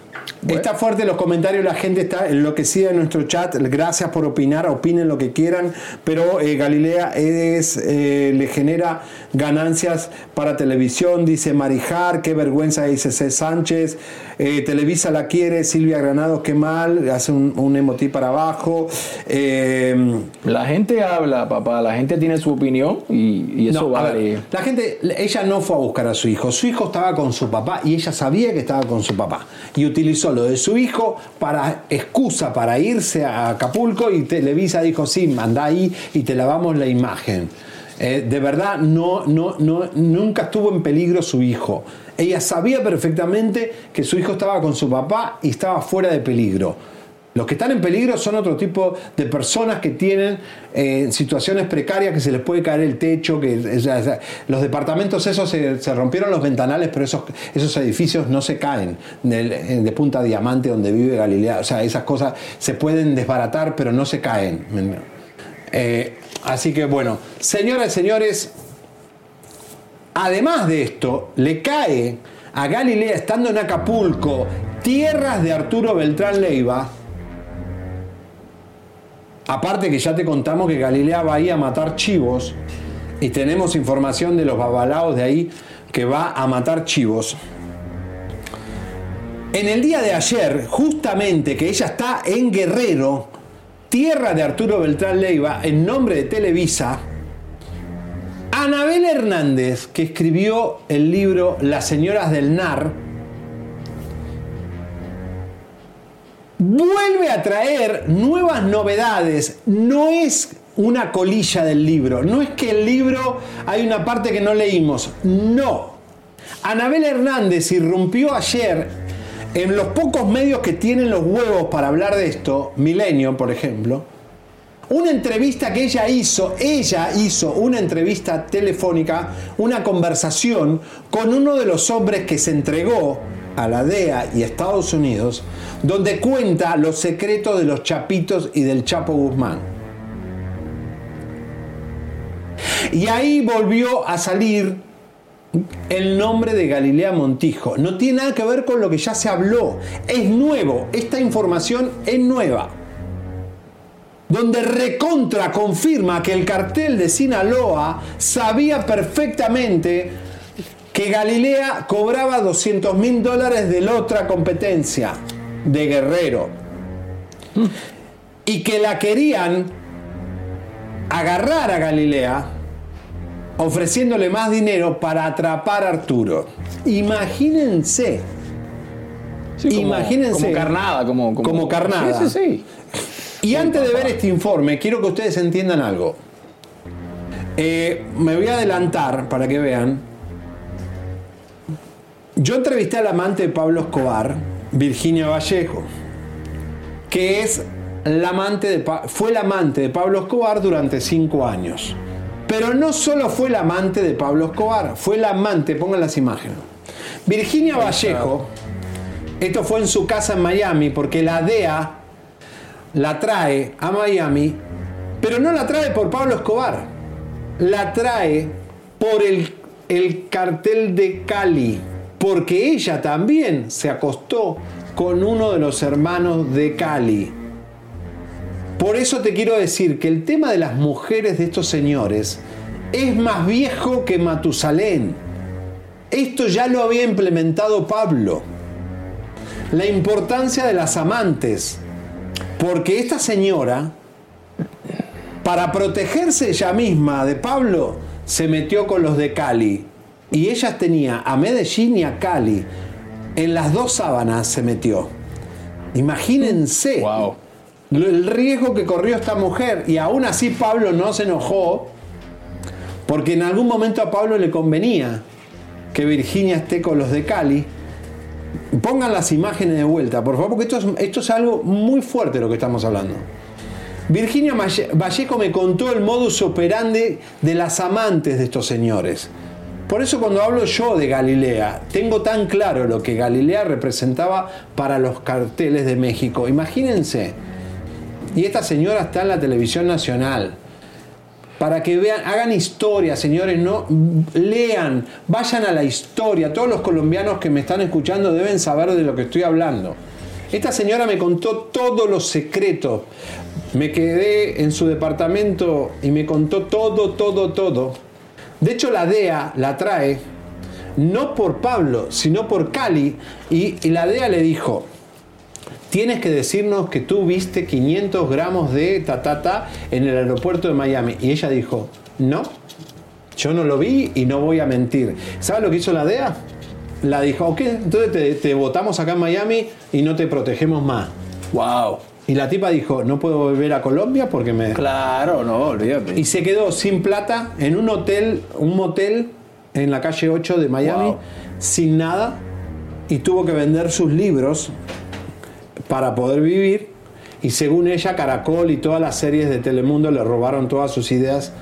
está fuerte los comentarios, la gente está enloquecida en nuestro chat. Gracias por opinar, opinen lo que quieran, pero eh, Galilea es, eh, le genera ganancias para televisión, dice Marijar, qué vergüenza, dice C. Sánchez. Eh, Televisa la quiere, Silvia Granados, qué mal, hace un, un emotí para abajo. Eh, La gente habla, papá, la gente tiene su opinión y, y eso no, vale. ver, la gente, ella no fue a buscar a su hijo. Su hijo estaba con su papá y ella sabía que estaba con su papá. Y utilizó lo de su hijo para excusa para irse a Acapulco y Televisa dijo, sí, manda ahí y te lavamos la imagen. Eh, de verdad, no, no, no, nunca estuvo en peligro su hijo. Ella sabía perfectamente que su hijo estaba con su papá y estaba fuera de peligro. Los que están en peligro son otro tipo de personas que tienen eh, situaciones precarias, que se les puede caer el techo, que sea, los departamentos esos se, rompieron los ventanales, pero esos, esos edificios no se caen eh, de, Punta Diamante donde vive Galilea. O sea, esas cosas se pueden desbaratar, pero no se caen. Eh, así que bueno, señoras y señores, además de esto, le cae a Galilea estando en Acapulco, tierras de Arturo Beltrán Leiva, Aparte que ya te contamos que Galilea va ahí a matar chivos y tenemos información de los babalaos de ahí que va a matar chivos. En el día de ayer, justamente que ella está en Guerrero, tierra de Arturo Beltrán Leiva, en nombre de Televisa, Anabel Hernández, que escribió el libro Las señoras del NAR, vuelve a traer nuevas novedades. No es una colilla del libro, no es que el libro hay una parte que no leímos, no. Anabel Hernández irrumpió ayer en los pocos medios que tienen los huevos para hablar de esto, Milenio, por ejemplo, una entrevista que ella hizo, ella hizo una entrevista telefónica, una conversación con uno de los hombres que se entregó a la DEA y Estados Unidos, donde cuenta los secretos de los Chapitos y del Chapo Guzmán. Y ahí volvió a salir el nombre de Galilea Montijo. No tiene nada que ver con lo que ya se habló. Es nuevo. Esta información es nueva donde recontra confirma que el cartel de Sinaloa sabía perfectamente que Galilea cobraba 200 mil dólares de la otra competencia de Guerrero y que la querían agarrar a Galilea ofreciéndole más dinero para atrapar a Arturo. Imagínense. como- Imagínense. como carnada, como- como- carnada. Sí, sí, sí. Y antes de ver este informe, quiero que ustedes entiendan algo. Eh, me voy a adelantar para que vean. Yo entrevisté al amante de Pablo Escobar, Virginia Vallejo, que es la amante de fue la amante de Pablo Escobar durante cinco años. Pero no solo fue la amante de Pablo Escobar, fue la amante, pongan las imágenes. Virginia Vallejo, esto fue en su casa en Miami, porque la DEA la trae a Miami, pero no la trae por Pablo Escobar, la trae por el, el cartel de Cali, porque ella también se acostó con uno de los hermanos de Cali. Por eso te quiero decir que el tema de las mujeres de estos señores es más viejo que Matusalén. Esto ya lo había implementado Pablo. La importancia de las amantes. Porque esta señora, para protegerse ella misma de Pablo, se metió con los de Cali. Y ella tenía a Medellín y a Cali. En las dos sábanas se metió. Imagínense lo- el riesgo que corrió esta mujer. Y aún así Pablo no se enojó. Porque en algún momento a Pablo le convenía que Virginia esté con los de Cali. Pongan las imágenes de vuelta, por favor, porque esto es, esto es algo muy fuerte lo que estamos hablando. Virginia Valle- Vallejo me contó el modus operandi de las amantes de estos señores. Por eso cuando hablo yo de Galilea, tengo tan claro lo que Galilea representaba para los carteles de México. Imagínense. Y esta señora está en la televisión nacional. Para que vean, hagan historia, señores, no lean, vayan a la historia. Todos los colombianos que me están escuchando deben saber de lo que estoy hablando. Esta señora me contó todos los secretos. Me quedé en su departamento y me contó todo, todo, todo. De hecho, la DEA la trae no por Pablo, sino por Cali. Y, y la DEA le dijo, tienes que decirnos que tú viste 500 gramos de tatata en el aeropuerto de Miami. Y ella dijo, no, yo no lo vi y no voy a mentir. ¿Sabes lo que hizo la DEA? La dijo, ok, entonces te, te votamos acá en Miami y no te protegemos más. Wow. Y la tipa dijo, no puedo volver a Colombia porque me... Claro, no, olvídate. Y se quedó sin plata en un hotel, un motel en la calle 8 de Miami, Wow. sin nada, y tuvo que vender sus libros para poder vivir. y según ella Caracol y todas las series de Telemundo le robaron todas sus ideas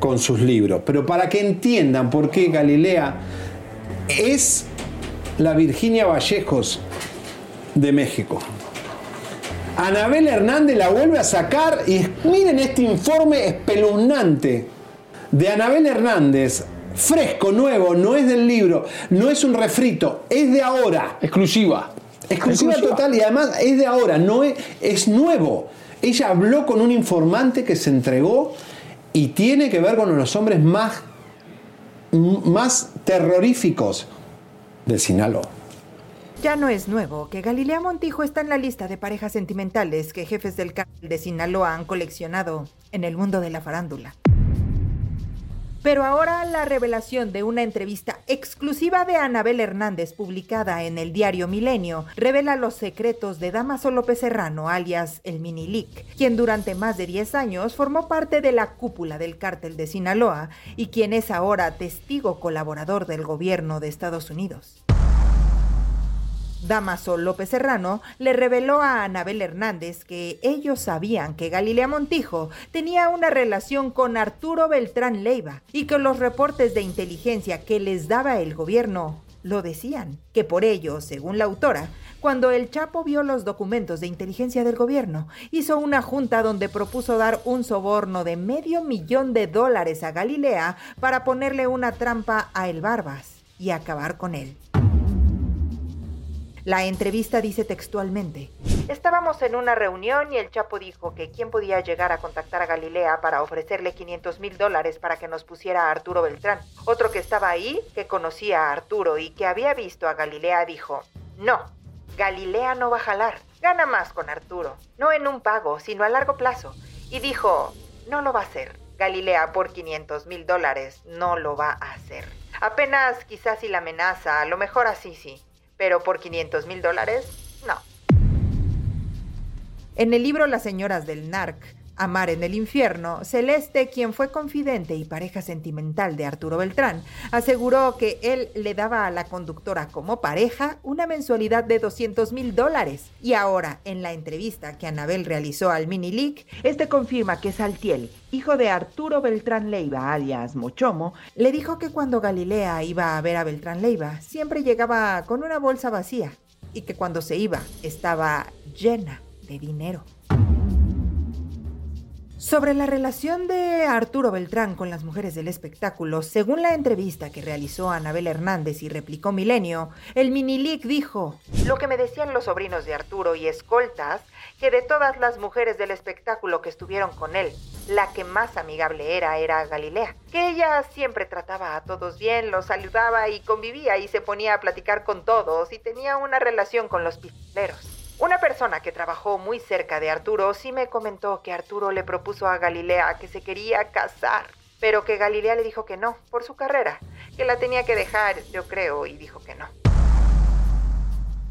con sus libros. Pero para que entiendan por qué Galilea es la Virginia Vallejos de México. Anabel Hernández la vuelve a sacar y miren este informe espeluznante de Anabel Hernández, fresco, nuevo, no es del libro, no es un refrito, es de ahora. Exclusiva. Exclusiva, total y además es de ahora, no es, es nuevo. Ella habló con un informante que se entregó y tiene que ver con los hombres más, más terroríficos de Sinaloa. Ya no es nuevo que Galilea Montijo está en la lista de parejas sentimentales que jefes del cártel de Sinaloa han coleccionado en el mundo de la farándula. Pero ahora la revelación de una entrevista exclusiva de Anabel Hernández publicada en el diario Milenio revela los secretos de Damaso López Serrano, alias el Minilic, quien durante más de 10 años formó parte de la cúpula del cártel de Sinaloa y quien es ahora testigo colaborador del gobierno de Estados Unidos. Damaso López Serrano le reveló a Anabel Hernández que ellos sabían que Galilea Montijo tenía una relación con Arturo Beltrán Leiva y que los reportes de inteligencia que les daba el gobierno lo decían, que por ello, según la autora, cuando el Chapo vio los documentos de inteligencia del gobierno, hizo una junta donde propuso dar un soborno de medio millón de dólares a Galilea para ponerle una trampa a El Barbas y acabar con él. La entrevista dice textualmente, estábamos en una reunión y el Chapo dijo que quién podía llegar a contactar a Galilea para ofrecerle 500 mil dólares para que nos pusiera a Arturo Beltrán. Otro que estaba ahí, que conocía a Arturo y que había visto a Galilea, dijo, no, Galilea no va a jalar, gana más con Arturo, no en un pago, sino a largo plazo. Y dijo, no lo va a hacer. Galilea por 500 mil dólares no lo va a hacer. Apenas quizás si la amenaza, a lo mejor así sí pero por 500 mil dólares, no. En el libro Las señoras del NARC, Amar en el infierno, Celeste, quien fue confidente y pareja sentimental de Arturo Beltrán, aseguró que él le daba a la conductora como pareja una mensualidad de 200 mil dólares. Y ahora, en la entrevista que Anabel realizó al Mini este confirma que Saltiel, hijo de Arturo Beltrán Leiva, alias Mochomo, le dijo que cuando Galilea iba a ver a Beltrán Leiva, siempre llegaba con una bolsa vacía y que cuando se iba estaba llena de dinero. Sobre la relación de Arturo Beltrán con las mujeres del espectáculo, según la entrevista que realizó Anabel Hernández y replicó Milenio, el Minilic dijo, lo que me decían los sobrinos de Arturo y escoltas, que de todas las mujeres del espectáculo que estuvieron con él, la que más amigable era era Galilea, que ella siempre trataba a todos bien, los saludaba y convivía y se ponía a platicar con todos y tenía una relación con los pistoleros. Una persona que trabajó muy cerca de Arturo sí me comentó que Arturo le propuso a Galilea que se quería casar, pero que Galilea le dijo que no, por su carrera, que la tenía que dejar, yo creo, y dijo que no.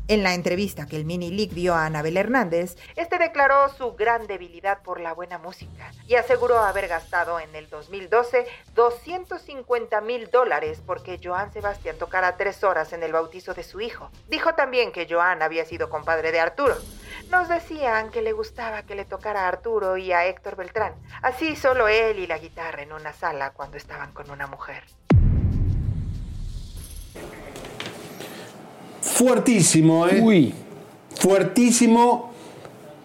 En la entrevista que el Mini League dio a Anabel Hernández, este declaró su gran debilidad por la buena música y aseguró haber gastado en el 2012 250 mil dólares porque Joan Sebastián tocara tres horas en el bautizo de su hijo. Dijo también que Joan había sido compadre de Arturo. Nos decían que le gustaba que le tocara a Arturo y a Héctor Beltrán, así solo él y la guitarra en una sala cuando estaban con una mujer. Fuertísimo, ¿eh? Uy. Fuertísimo.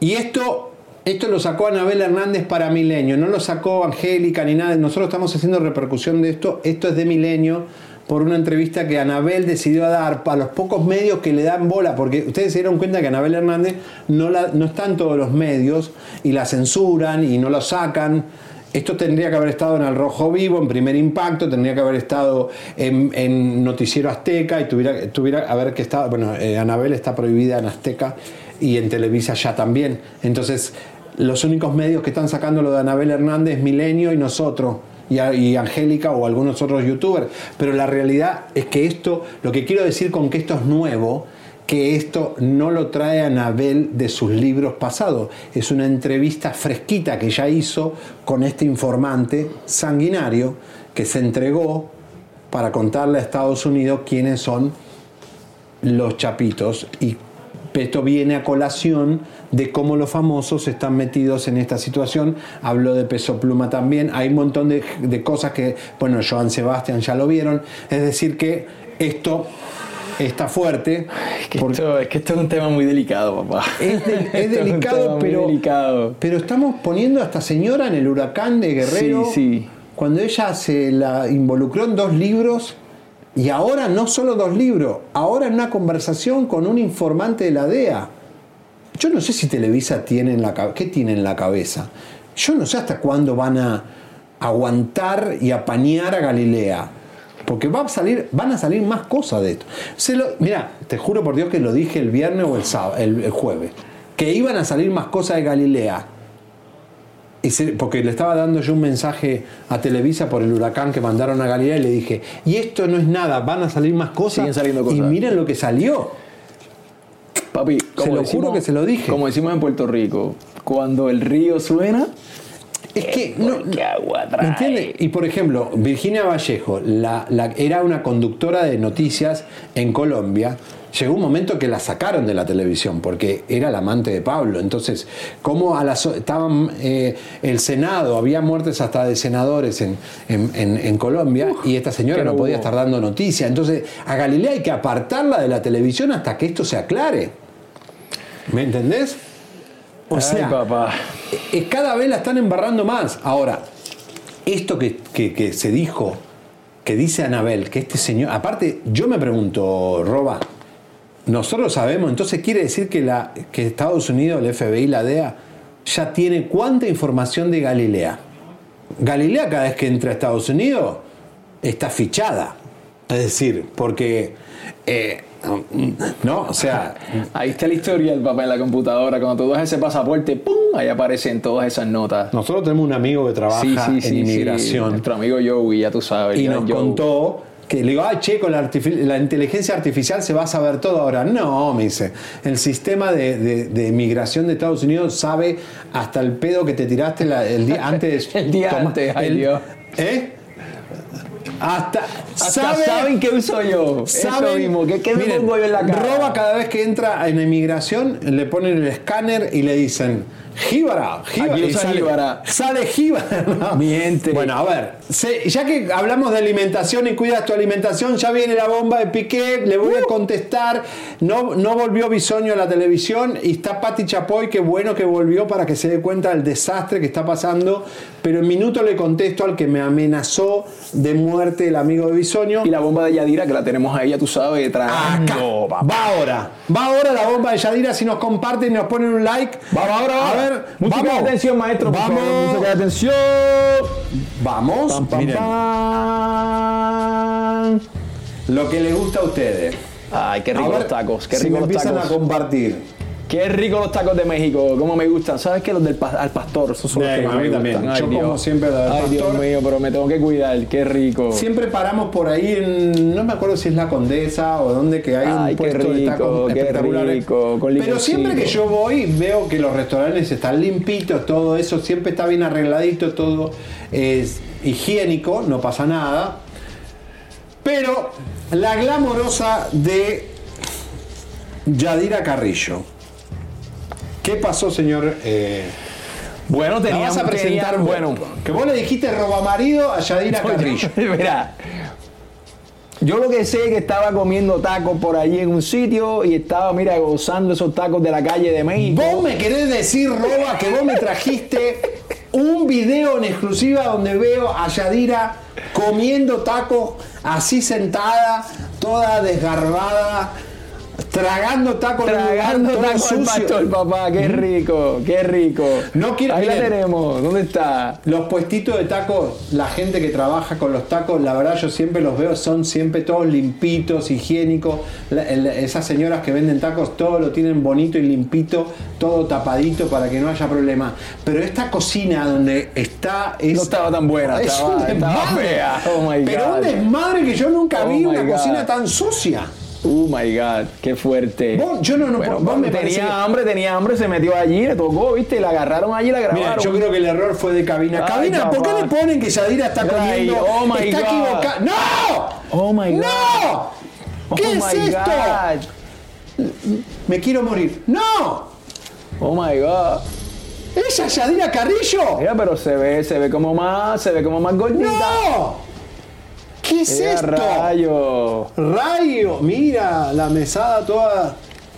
Y esto, esto lo sacó Anabel Hernández para Milenio, no lo sacó Angélica ni nada. Nosotros estamos haciendo repercusión de esto. Esto es de Milenio por una entrevista que Anabel decidió dar para los pocos medios que le dan bola, porque ustedes se dieron cuenta que Anabel Hernández no, la, no está en todos los medios y la censuran y no lo sacan. Esto tendría que haber estado en El Rojo Vivo, en Primer Impacto, tendría que haber estado en, en Noticiero Azteca y tuviera, tuviera haber que estar, bueno, eh, Anabel está prohibida en Azteca y en Televisa ya también. Entonces, los únicos medios que están sacando lo de Anabel Hernández, Milenio y nosotros. Y, y Angélica o algunos otros youtubers. Pero la realidad es que esto, lo que quiero decir con que esto es nuevo, que esto no lo trae Anabel de sus libros pasados. Es una entrevista fresquita que ya hizo con este informante sanguinario que se entregó para contarle a Estados Unidos quiénes son los chapitos y Esto viene a colación de cómo los famosos están metidos en esta situación. Habló de Peso Pluma también. Hay un montón de, de cosas que, bueno, Joan Sebastián ya lo vieron. Es decir, que esto está fuerte. Es que, esto, es que esto es un tema muy delicado, papá. Es, de- es [laughs] Esto es un delicado, pero, delicado. pero estamos poniendo a esta señora en el huracán de Guerrero. Sí, sí. Cuando ella se la involucró en dos libros y ahora no solo dos libros, ahora en una conversación con un informante de la DEA. Yo no sé si Televisa tiene en la cabeza, ¿qué tiene en la cabeza? Yo no sé hasta cuándo van a aguantar y apañar a Galilea. Porque va a salir, van a salir más cosas de esto. Se lo, mira, te juro por Dios que lo dije el viernes o el, sábado, el, el jueves. Que iban a salir más cosas de Galilea. Y se- porque le estaba dando yo un mensaje a Televisa por el huracán que mandaron a Galilea y le dije, y esto no es nada, van a salir más cosas. Siguen saliendo cosas. Y miren lo que salió. Papi, Se lo juro que se lo dije. Como decimos en Puerto Rico, cuando el río suena, Es que no, ¿qué agua trae? ¿Me entiendes? Y por ejemplo, Virginia Vallejo la, la- era una conductora de noticias en Colombia. Llegó un momento que la sacaron de la televisión porque era la amante de Pablo. Entonces, como a las estaban eh, el Senado, había muertes hasta de senadores en, en- en- en Colombia y esta señora no no podía hubo. estar dando noticias. Entonces, a Galilea hay que apartarla de la televisión hasta que esto se aclare. ¿Me entendés? O Ay, sea, papá. eh, cada vez la están embarrando más. Ahora, esto que, que- que se dijo, que dice Anabel, que este señor. Aparte, yo me pregunto, Roba, nosotros sabemos, entonces quiere decir que, la, que Estados Unidos, el FBI, la DEA, ya tiene cuánta información de Galilea. Galilea, cada vez que entra a Estados Unidos, está fichada. Es decir, porque. eh, no, o sea, Ahí está la historia del papá en la computadora. Cuando tú das ese pasaporte, ¡pum! Ahí aparecen todas esas notas. nosotros tenemos un amigo que trabaja Sí, sí, en sí, inmigración. Nuestro amigo Joey, ya tú sabes. y nos contó que le digo, ah, che, con la, inteligencia artificial se va a saber todo ahora. No, me dice, el sistema de, de, de migración de Estados Unidos sabe hasta el pedo que te tiraste la- el día [laughs] antes. El día antes, ay, el- Dios. ¿Eh? Hasta, Hasta sabe- saben qué uso yo. Eso saben- mismo. ¿Qué, qué me Miren, pongo yo en la cara? Roba cada vez que entra en inmigración, le ponen el escáner y le dicen Jíbara, jíbara. Aquí sale, jíbara. Sale jíbara. [laughs] ¿no? Miente. Bueno, a ver, se- ya que hablamos de alimentación y cuidas tu alimentación, ya viene la bomba de Piqué, le voy Uh. a contestar. No, no volvió Bisoño a la televisión y está Pati Chapoy, qué bueno que volvió para que se dé cuenta del desastre que está pasando. Pero en minuto le contesto al que me amenazó de muerte el amigo de Bisoño. Y la bomba de Yadira, que la tenemos ahí, ya tú sabes, tragando. Va ahora. Va ahora la bomba de Yadira. Si nos comparten y nos ponen un like. Vamos ahora, A ahora. Ver, Música vamos. de atención, maestro. por Vamos. favor, música de atención. Vamos. Pam, pam, Miren, pam. lo que les gusta a ustedes. Ay, qué rico ver los tacos, qué si rico me los empiezan tacos. a compartir. Qué rico los tacos de México, cómo me gustan. ¿Sabes qué? Los del pa- al pastor, esos son los que a mí me también. Yo Dios. como siempre los del Ay, Dios pastor. mío, pero me tengo que cuidar. Qué rico. Siempre paramos por ahí en. No me acuerdo si es la Condesa o donde que hay Ay, un puesto de rico, tacos qué espectaculares. rico, con Pero siempre que yo voy, veo que los restaurantes están limpitos, todo eso, siempre está bien arregladito, todo es higiénico, no pasa nada. Pero la glamorosa de Yadira Carrillo. ¿Qué pasó, señor? Eh, Bueno, teníamos vas a presentar teníamos- bueno. Que vos le dijiste robamarido a Yadira Carrillo. [laughs] Mira, yo lo que sé es que estaba comiendo tacos por allí en un sitio y estaba, mira, gozando esos tacos de la calle de México. Vos me querés decir, Roba, que vos me trajiste un video en exclusiva donde veo a Yadira comiendo tacos así sentada, toda desgarbada, tragando tacos Tragando tacos al pastor, papá, qué rico, qué rico. No quiero- Ahí la tenemos, ¿dónde está? Los puestitos de tacos, la gente que trabaja con los tacos, la verdad yo siempre los veo, son siempre todos limpitos, higiénicos. La- el- esas señoras que venden tacos, todo lo tienen bonito y limpito, todo tapadito para que no haya problema. Pero esta cocina donde está es, No estaba tan buena, es estaba- un estaba desmadre. fea. Oh my Pero God. un desmadre que yo nunca Oh vi una God. cocina tan sucia. Oh my God, qué fuerte. Vos- yo no- no- Bueno, vos me tenía parece hambre, tenía hambre, se metió allí, le tocó, viste, la agarraron allí, la grabaron. Mira, yo creo que el error fue de cabina. Ay, cabina, ¿por qué le ponen que Yadira está Ay, comiendo? oh my está God. equivocada. ¡No! Oh my God. ¡No! ¿Qué Oh es my esto? God. me quiero morir. ¡No! Oh my god. ¿Esa es Yadira Carrillo? Mira, pero se ve, se ve como más, se ve como más gordita. ¡No! ¿Qué es Mira, esto? rayo. Rayo, mira, la mesada toda.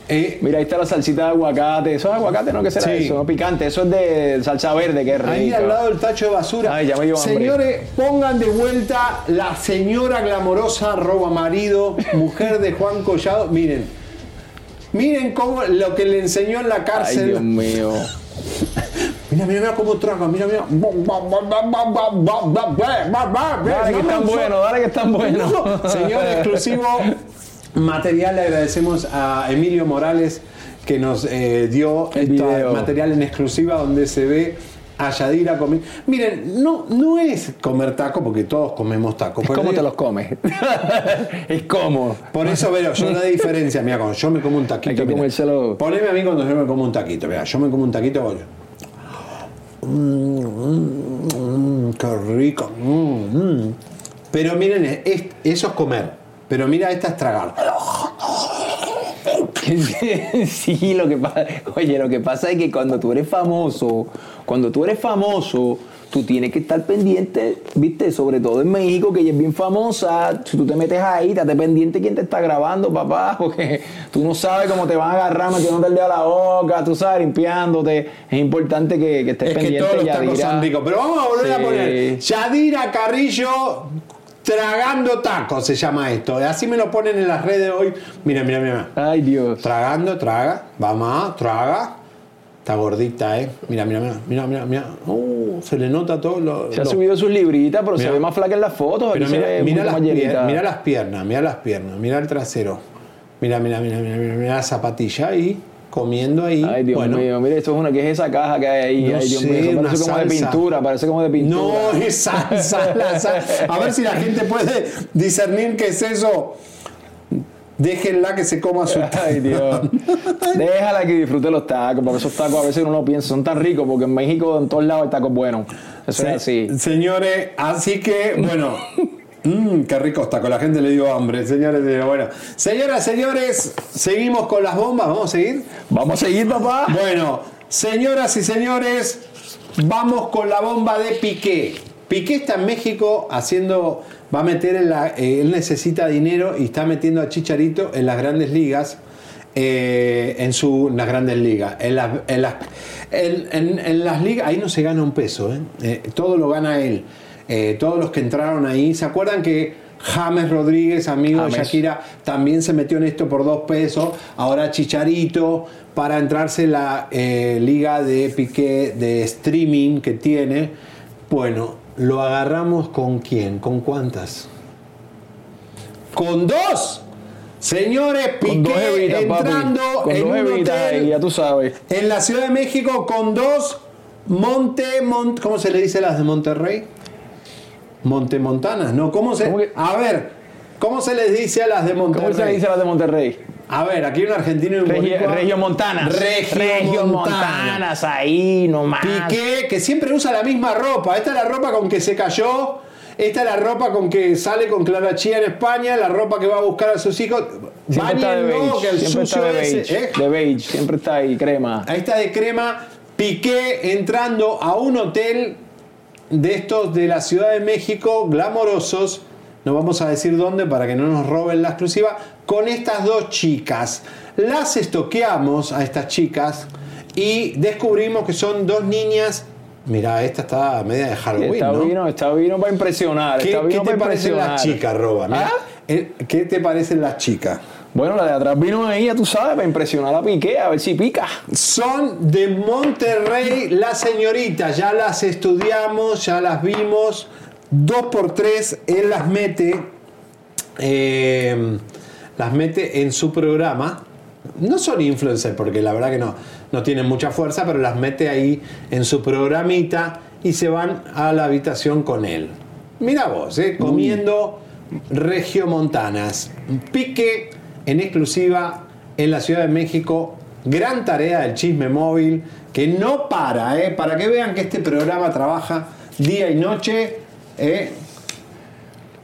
Eh, Mira, ahí está la salsita de aguacate. ¿Eso es aguacate? ¿No? ¿Qué será Sí. eso? No picante. Eso es de salsa verde, que es rico. Ahí al lado del tacho de basura. Ay, ya me. Señores, pongan de vuelta la señora glamorosa, roba marido, mujer de Juan Collado. Miren, miren cómo lo que le enseñó en la Ay, cárcel. Dios mío. [laughs] Mira, mira, mira cómo traga, mira, mira. Dale que están buenos, dale que están buenos. Señor exclusivo material, le agradecemos a Emilio Morales que nos eh, dio El este video. material en exclusiva donde se ve a Yadira comiendo. Miren, no, no es comer taco porque todos comemos taco. pero ¿Cómo te los comes? es como. Por eso, veo, yo la diferencia, mira, cuando yo me como un taquito. Mira. Poneme a mí cuando yo me como un taquito. Mira, yo me como un taquito. Voy. Mm, mm, mm, qué rico. mm, mm. Pero miren, es- eso es comer. Pero mira, esta es tragar. [laughs] sí, lo que pasa, oye, lo que pasa es que cuando tú eres famoso, cuando tú eres famoso, tú tienes que estar pendiente, viste, sobre todo en México, que ella es bien famosa, si tú te metes ahí, estate pendiente quién te está grabando, papá, [laughs] porque tú no sabes cómo te van a agarrar metiéndote el dedo a la boca, tú sabes, limpiándote, es importante que, que estés Es que pendiente. todos los ricos. Pero vamos a volver a poner Yadira Carrillo tragando tacos se llama esto. Así me lo ponen en las redes hoy. Mira, mira, mira. Ay, Dios. Tragando, traga. Vamos, traga. Está gordita, ¿eh? Mira, mira, mira, mira, mira, mira. Uh, se le nota todo lo. Se ha lo- subido sus libritas, pero Mira. se ve más flaca en las fotos. Pero aquí se mira, ve mira las pier- mira las piernas, mira las piernas, mira el trasero. Mira, mira, mira, mira, mira, mira la zapatilla ahí, comiendo ahí. Ay, Dios bueno, mío, mira, esto es una, ¿qué es esa caja que hay ahí? No Ay, Dios sé, mío, parece como de salsa. pintura, parece como de pintura. No, es salsa, la sal- A ver si la gente puede discernir qué es eso. Déjenla que se coma su [laughs] Ay, Dios. [laughs] Déjala que disfrute los tacos, porque esos tacos a veces uno no piensa, son tan ricos, porque en México en todos lados hay tacos buenos. Eso Se- es así. Señores, así que, bueno. Mmm, qué rico está, con la gente le dio hambre, señores. señores. Bueno, señoras, señores, seguimos con las bombas. ¿Vamos a seguir? Vamos a seguir, papá. Bueno, señoras y señores, vamos con la bomba de Piqué. Piqué está en México haciendo, va a meter en la, eh, él necesita dinero y está metiendo a Chicharito en las grandes ligas. eh, en, su, en las grandes ligas. En las, en, las, en- las ligas, ahí no se gana un peso, ¿eh? Todo lo gana él. Todos los que entraron ahí, ¿se acuerdan que James Rodríguez, amigo de. Shakira, también se metió en esto por dos pesos? Ahora Chicharito, para entrarse en la eh, liga de Piqué de streaming que tiene, bueno, lo agarramos con quién, con cuántas. Con dos. Señores, Con dos Piqué evitas, papi. entrando Con en dos un evitas, hotel ya tú sabes. en la Ciudad de México con dos Monte, Mont- ¿cómo se le dice a las de Monterrey? Montemontanas, ¿no? ¿Cómo se? A ver, ¿cómo se les dice a las de Monterrey? ¿Cómo se le dice a las de Monterrey? A ver, aquí hay un argentino y un Regio, boricua. Regio Montanas. Regio Montanas, ahí nomás. Piqué, que siempre usa la misma ropa. Esta es la ropa con que se cayó. Esta es la ropa con que sale con Clara Chía en España. La ropa que va a buscar a sus hijos. Siempre está de Báñenlo, que beige. el Siempre está sucio de ese- beige. ¿eh? De beige, siempre está ahí, crema. Ahí está de crema. Piqué entrando a un hotel de estos de la Ciudad de México, glamorosos. No vamos a decir dónde para que no nos roben la exclusiva. Con estas dos chicas. Las estoqueamos a estas chicas y descubrimos que son dos niñas. Mira, esta está media de Halloween. Está ¿no? vino, está vino para impresionar. ¿Qué, te parecen las chicas, Roba? ¿Ah? eh, ¿Qué te parecen las chicas? Bueno, la de atrás vino ahí, ya tú sabes, para impresionar a Piqué, a ver si pica. Son de Monterrey las señoritas, ya las estudiamos, ya las vimos. Dos por tres, él las mete, eh, las mete en su programa. No son influencers, porque la verdad que no, no tienen mucha fuerza, pero las mete ahí en su programita y se van a la habitación con él. Mira vos, eh, comiendo regiomontanas. Pique en exclusiva en la Ciudad de México. Gran tarea del chisme móvil que no para, eh, para que vean que este programa trabaja día y noche. Eh.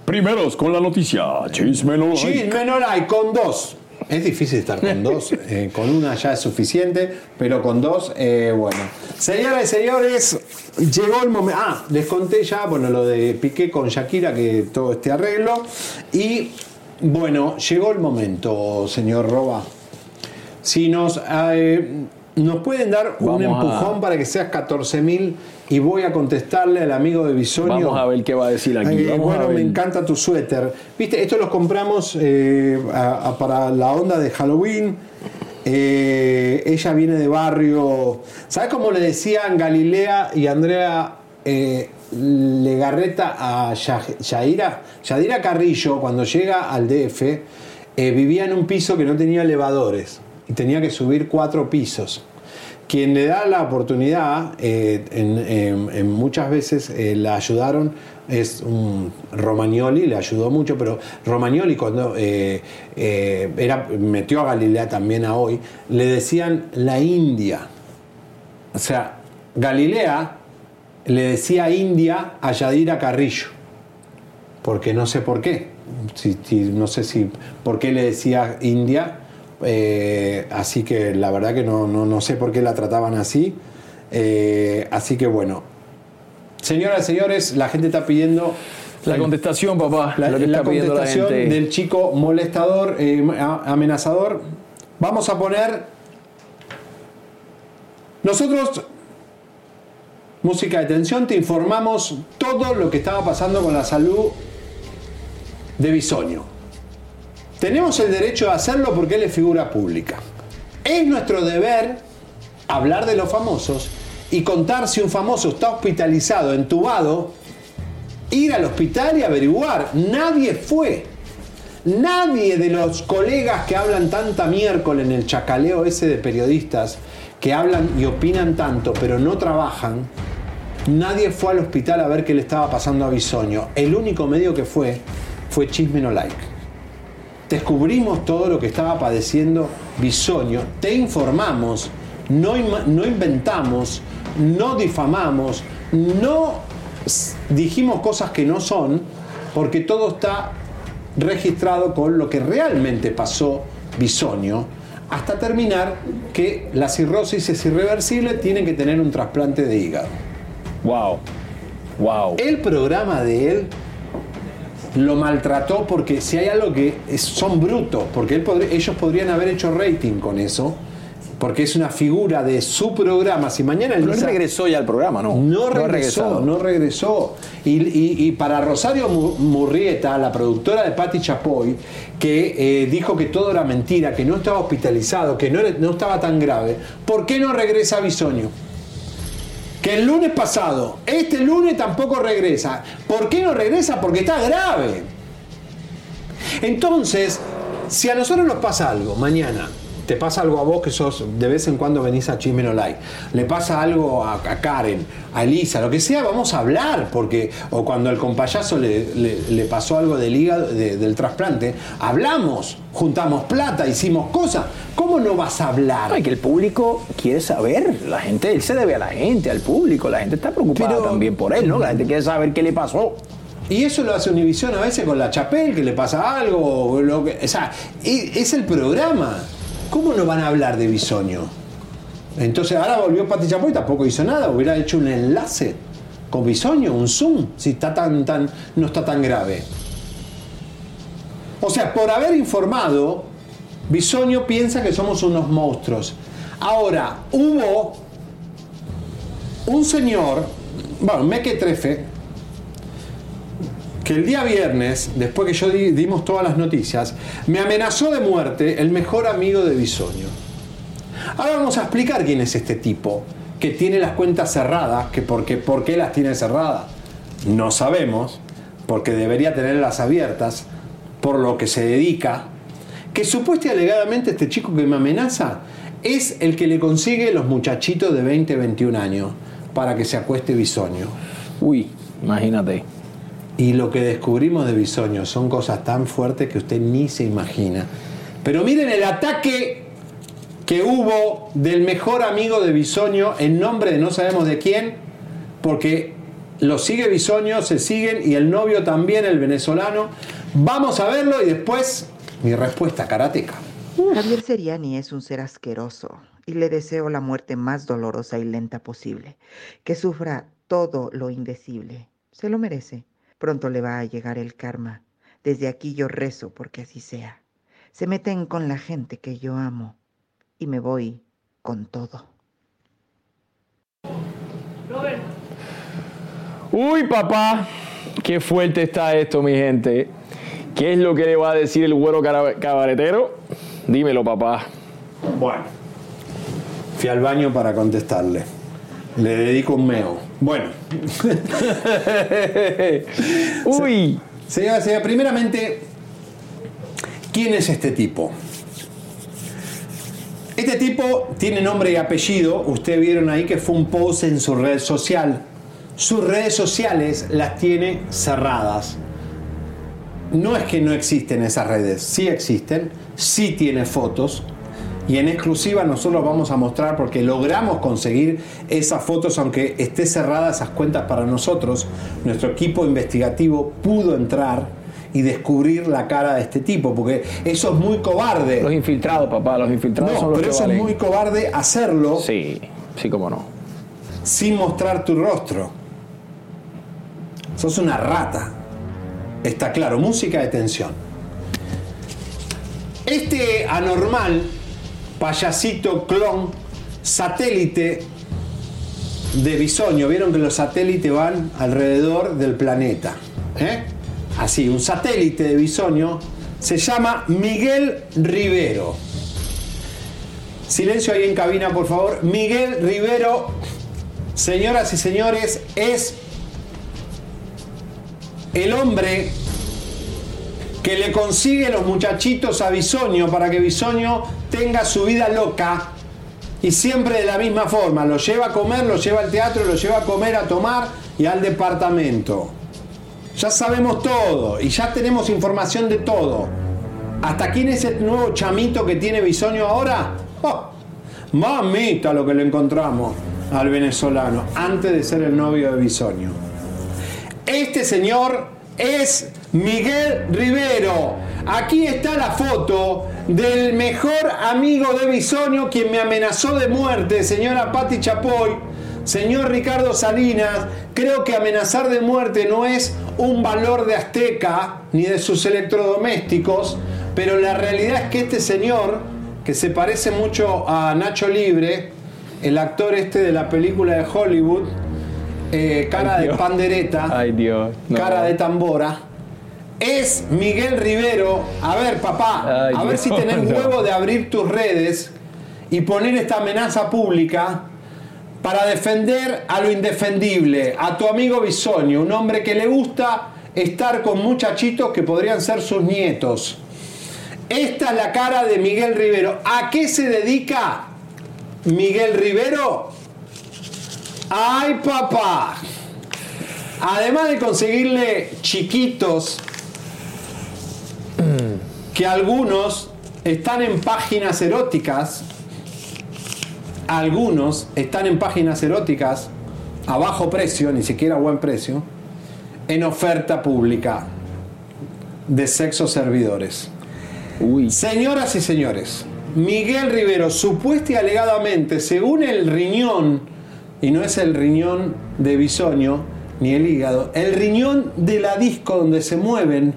Primeros con la noticia. Chisme no hay. Chisme no hay, con dos. Es difícil estar con [laughs] dos, eh, con una ya es suficiente, pero con dos, eh, bueno. Señoras y señores, llegó el momento. Ah, les conté ya, bueno, lo de Piqué con Shakira, que todo este arreglo. Y bueno, llegó el momento, señor Roba. Si nos, eh, nos pueden dar un a- empujón para que seas 14.000 y voy a contestarle al amigo de Bisoño. Vamos a ver qué va a decir aquí. Eh, bueno, me encanta tu suéter. Viste, esto los compramos eh, a- a- para la onda de Halloween. Eh, ella viene de barrio. ¿Sabes cómo le decían Galilea y Andrea eh, Legarreta a Ya- Yaira? Yadira Carrillo, cuando llega al DF, vivía en un piso que no tenía elevadores y tenía que subir cuatro pisos quien le da la oportunidad, eh, en, muchas veces eh, la ayudaron, es un Romagnoli, le ayudó mucho, pero Romagnoli cuando eh, era, metió a Galilea también a hoy, le decían la India. O sea, Galilea le decía India a Yadira Carrillo, porque no sé por qué. No sé si por qué le decía India, eh, así que la verdad que no, no, no sé por qué la trataban así. Eh, así que bueno, señoras y señores, la gente está pidiendo La contestación, papá. la, lo que la está pidiendo la contestación gente. del chico molestador, eh, amenazador. Vamos a poner. Nosotros, música de tensión, te informamos todo lo que estaba pasando con la salud de Bisoño. Tenemos el derecho de hacerlo porque él es figura pública. Es nuestro deber hablar de los famosos y contar si un famoso está hospitalizado, entubado, ir al hospital y averiguar. Nadie fue. Nadie de los colegas que hablan tanta miércoles en el chacaleo ese de periodistas que hablan y opinan tanto pero no trabajan, nadie fue al hospital a ver qué le estaba pasando a Bisoño. El único medio que fue fue Chisme No Like. Descubrimos todo lo que estaba padeciendo Bisoño, te informamos, no, no inventamos, no difamamos, no dijimos cosas que no son, porque todo está registrado con lo que realmente pasó Bisoño, hasta terminar que la cirrosis es irreversible, tiene que tener un trasplante de hígado. Wow. Wow. El programa de él lo maltrató porque si hay algo que es- son brutos, porque él podría- ellos podrían haber hecho rating con eso, porque es una figura de su programa. Si mañana Pero él Elisa- regresó ya al programa, ¿no? no regresó, no regresó. Y, y- y para Rosario Mu- Murrieta, la productora de Patti Chapoy, que eh, dijo que todo era mentira, que no estaba hospitalizado, que no, no estaba tan grave, ¿por qué no regresa a Bisoño? Que el lunes pasado, este lunes tampoco regresa. ¿Por qué no regresa? Porque está grave. Entonces, si a nosotros nos pasa algo mañana, te pasa algo a vos que sos de vez en cuando venís a Chisme No Like, le pasa algo a, a Karen, a Elisa, lo que sea, vamos a hablar, porque, o cuando al compayazo le, le- le pasó algo del hígado, de- del trasplante, hablamos, juntamos plata, hicimos cosas. ¿Cómo no vas a hablar? Ay, que el público quiere saber. La gente, él se debe a la gente, al público. La gente está preocupada Pero- también por él, ¿no? La gente quiere saber qué le pasó. Y eso lo hace Univisión a veces con la Chapel, que le pasa algo. o lo que- o sea, e- es el programa. ¿Cómo no van a hablar de Bisoño? Entonces ahora volvió Pati Chapoy, tampoco hizo nada, hubiera hecho un enlace con Bisoño, un Zoom, si está tan, tan, no está tan grave. O sea, por haber informado, Bisoño piensa que somos unos monstruos. Ahora, hubo un señor, bueno, Mequetrefe, que el día viernes, después que yo di- dimos todas las noticias, me amenazó de muerte el mejor amigo de Bisoño. Ahora vamos a explicar quién es este tipo, que tiene las cuentas cerradas, que por qué, por qué las tiene cerradas. No sabemos, porque debería tenerlas abiertas, por lo que se dedica, que supuestamente alegadamente este chico que me amenaza es el que le consigue los muchachitos de 20, 21 años para que se acueste Bisoño. Uy, imagínate. Y lo que descubrimos de Bisoño son cosas tan fuertes que usted ni se imagina. Pero miren el ataque que hubo del mejor amigo de Bisoño en nombre de no sabemos de quién, porque lo sigue Bisoño, se siguen y el novio también, el venezolano. Vamos a verlo y después mi respuesta, karateca. Javier Seriani es un ser asqueroso y le deseo la muerte más dolorosa y lenta posible. Que sufra todo lo indecible. Se lo merece. Pronto le va a llegar el karma. Desde aquí yo rezo porque así sea. Se meten con la gente que yo amo y me voy con todo. Uy, papá, qué fuerte está esto, mi gente. ¿Qué es lo que le va a decir el güero cabaretero? Dímelo, papá. Bueno, fui al baño para contestarle. Le dedico un meo. Bueno. [laughs] Uy. Señora, señora, primeramente, ¿quién es este tipo? Este tipo tiene nombre y apellido. Ustedes vieron ahí que fue un post en su red social. Sus redes sociales las tiene cerradas. No es que no existen esas redes, sí existen, sí tiene fotos. Y en exclusiva nosotros vamos a mostrar porque logramos conseguir esas fotos, aunque esté cerrada esas cuentas para nosotros. Nuestro equipo investigativo pudo entrar y descubrir la cara de este tipo, porque eso es muy cobarde. Los infiltrados, papá, los infiltrados No, son los pero que eso valen. es muy cobarde hacerlo. Sí, sí, cómo no. Sin mostrar tu rostro. Sos una rata. Está claro, música de tensión. Este anormal, payasito, clon, satélite de bisoño, vieron que los satélites van alrededor del planeta. ¿eh? Así, un satélite de bisoño se llama Miguel Rivero. Silencio ahí en cabina, por favor. Miguel Rivero, señoras y señores, es el hombre que le consigue los muchachitos a Bisoño para que Bisoño tenga su vida loca y siempre de la misma forma. Lo lleva a comer, lo lleva al teatro, lo lleva a comer, a tomar y al departamento. Ya sabemos todo y ya tenemos información de todo. ¿Hasta quién es el nuevo chamito que tiene Bisoño ahora? ¡Oh! Mamita lo que le encontramos al venezolano antes de ser el novio de Bisoño. Este señor es Miguel Rivero. Aquí está la foto del mejor amigo de Bisoño, quien me amenazó de muerte, señora Patti Chapoy, señor Ricardo Salinas. Creo que amenazar de muerte no es un valor de Azteca ni de sus electrodomésticos, pero la realidad es que este señor, que se parece mucho a Nacho Libre, el actor este de la película de Hollywood, eh, cara Ay, de pandereta, Ay, Dios. no. cara de tambora, es Miguel Rivero. A ver, papá, Ay, a ver si tenés [laughs] no. huevo de abrir tus redes y poner esta amenaza pública para defender a lo indefendible, a tu amigo Bisoño, un hombre que le gusta estar con muchachitos que podrían ser sus nietos. Esta es la cara de Miguel Rivero. ¿A qué se dedica Miguel Rivero? ¡Ay, papá! Además de conseguirle chiquitos, que algunos están en páginas eróticas, algunos están en páginas eróticas a bajo precio, ni siquiera a buen precio, en oferta pública de sexos servidores. Señoras y señores, Miguel Rivero, supuesta y alegadamente, según el riñón, y no es el riñón de bisoño ni el hígado, el riñón de la disco donde se mueven,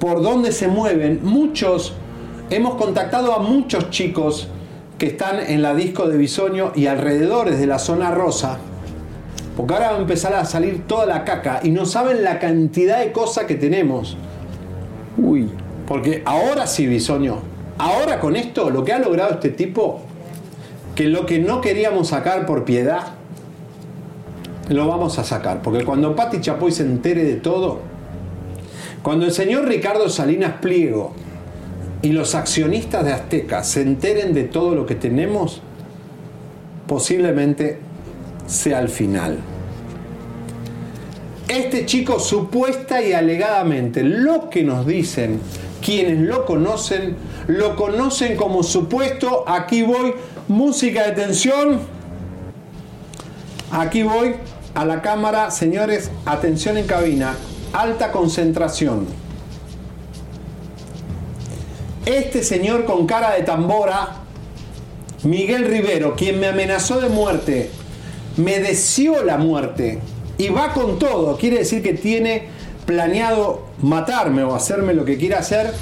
por donde se mueven, muchos, hemos contactado a muchos chicos que están en la disco de bisoño y alrededores de la zona rosa, porque ahora va a empezar a salir toda la caca y no saben la cantidad de cosas que tenemos. Uy. Porque ahora sí, Bisoño, ahora con esto, lo que ha logrado este tipo, que lo que no queríamos sacar por piedad, lo vamos a sacar. Porque cuando Pati Chapoy se entere de todo, cuando el señor Ricardo Salinas Pliego y los accionistas de Azteca se enteren de todo lo que tenemos, posiblemente sea el final. Este chico supuesta y alegadamente, lo que nos dicen quienes lo conocen, lo conocen como supuesto, aquí voy, música de tensión, aquí voy a la cámara, señores, atención en cabina, alta concentración. Este señor con cara de tambora, Miguel Rivero, quien me amenazó de muerte, me deseó la muerte y va con todo, quiere decir que tiene planeado matarme o hacerme lo que quiera hacer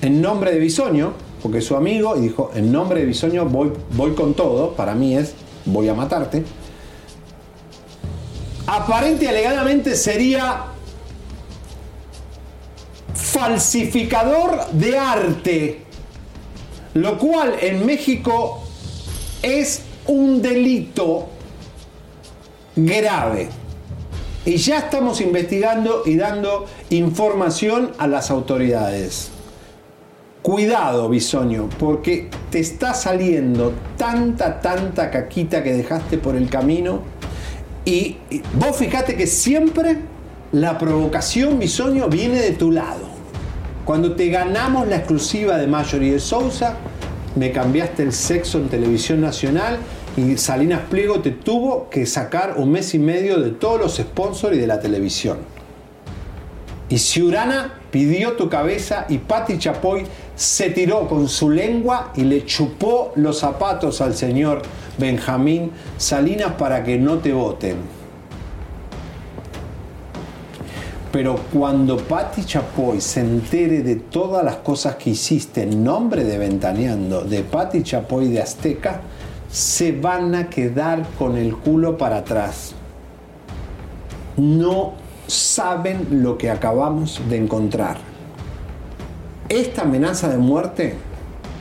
en nombre de Bisoño, porque es su amigo, y dijo, en nombre de Bisoño voy, voy con todo, para mí es, voy a matarte. Aparente y alegadamente sería falsificador de arte, lo cual en México es un delito grave. Y ya estamos investigando y dando información a las autoridades. Cuidado, Bisoño, porque te está saliendo tanta, tanta caquita que dejaste por el camino. Y vos fíjate que siempre la provocación, Bisoño, viene de tu lado. Cuando te ganamos la exclusiva de Mayor y de Sousa, me cambiaste el sexo en televisión nacional y Salinas Pliego te tuvo que sacar un mes y medio de todos los sponsors y de la televisión. Y Ciurana pidió tu cabeza y Patti Chapoy se tiró con su lengua y le chupó los zapatos al señor Benjamín Salinas para que no te voten. Pero cuando Patti Chapoy se entere de todas las cosas que hiciste en nombre de Ventaneando, de Patti Chapoy de Azteca, se van a quedar con el culo para atrás. No saben lo que acabamos de encontrar. Esta amenaza de muerte,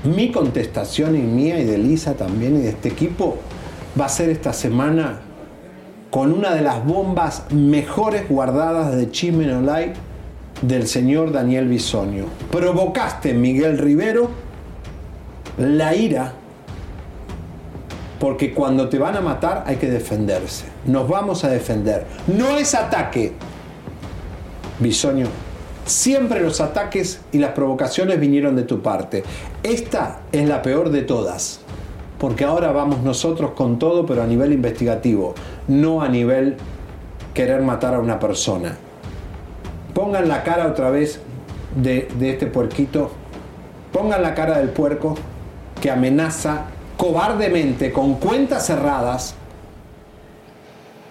mi contestación y mía y de Lisa también y de este equipo, va a ser esta semana con una de las bombas mejores guardadas de Chimenolay del señor Daniel Bisonio. Provocaste, Miguel Rivero, la ira, porque cuando te van a matar hay que defenderse. Nos vamos a defender. No es ataque, Bisonio. Siempre los ataques y las provocaciones vinieron de tu parte. Esta es la peor de todas porque ahora vamos nosotros con todo, pero a nivel investigativo, no a nivel querer matar a una persona. Pongan la cara otra vez de, de este puerquito, pongan la cara del puerco que amenaza cobardemente, con cuentas cerradas,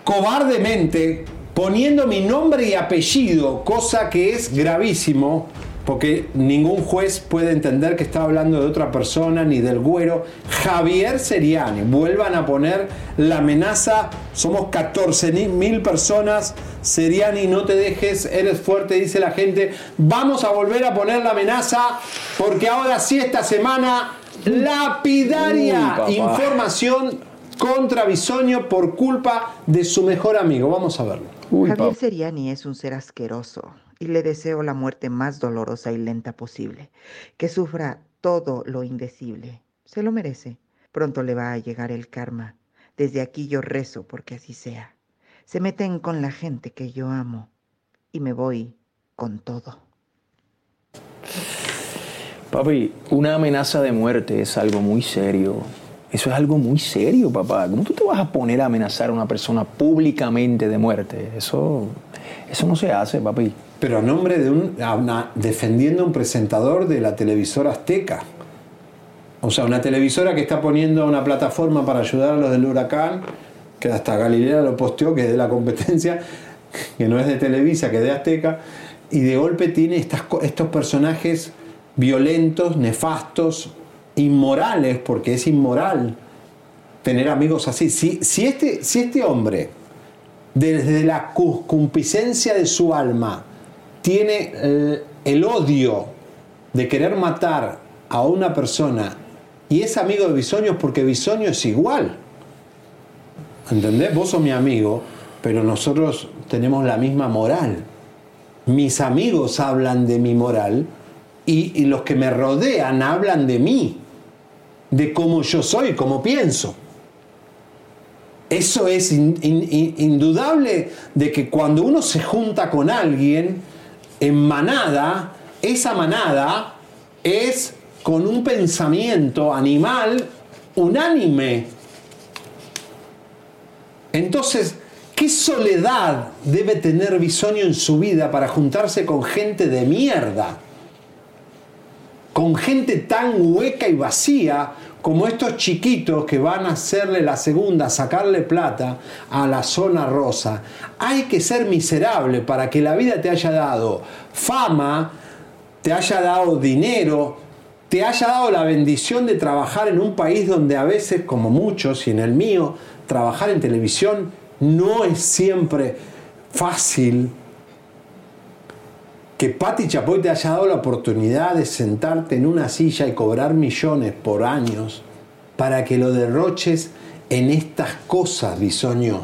cobardemente poniendo mi nombre y apellido, cosa que es gravísimo, porque ningún juez puede entender que está hablando de otra persona ni del güero. Javier Seriani, vuelvan a poner la amenaza, somos 14 mil personas, Seriani, no te dejes, eres fuerte, dice la gente. Vamos a volver a poner la amenaza, porque ahora sí esta semana, lapidaria Uy, información contra Bisoño por culpa de su mejor amigo. Vamos a verlo. Javier Seriani es un ser asqueroso y le deseo la muerte más dolorosa y lenta posible. Que sufra todo lo indecible. Se lo merece. Pronto le va a llegar el karma. Desde aquí yo rezo porque así sea. Se meten con la gente que yo amo y me voy con todo. Papi, una amenaza de muerte es algo muy serio. Eso es algo muy serio, papá. ¿Cómo tú te vas a poner a amenazar a una persona públicamente de muerte? Eso, eso no se hace, papi. Pero a nombre de un. a defendiendo a un presentador de la televisora azteca. O sea, una televisora que está poniendo una plataforma para ayudar a los del huracán, que hasta Galilea lo posteó, que es de la competencia, [laughs] que no es de Televisa, que es de Azteca, y de golpe tiene estos personajes violentos, nefastos, inmorales, porque es inmoral tener amigos así. Si, este, si este hombre, desde la concupiscencia de su alma, tiene el, el odio de querer matar a una persona y es amigo de Bisoño porque Bisoño es igual. ¿Entendés? Vos sos mi amigo, pero nosotros tenemos la misma moral. Mis amigos hablan de mi moral y, los que me rodean hablan de mí, de cómo yo soy, cómo pienso. Eso es in- in- in- indudable de que cuando uno se junta con alguien en manada, esa manada es con un pensamiento animal unánime. Entonces, ¿qué soledad debe tener Bisonio en su vida para juntarse con gente de mierda? con gente tan hueca y vacía como estos chiquitos que van a hacerle la segunda, sacarle plata a la zona rosa. Hay que ser miserable para que la vida te haya dado fama, te haya dado dinero, te haya dado la bendición de trabajar en un país donde a veces, como muchos y en el mío, trabajar en televisión no es siempre fácil. Que Patti Chapoy te haya dado la oportunidad de sentarte en una silla y cobrar millones por años para que lo derroches en estas cosas, bisoño.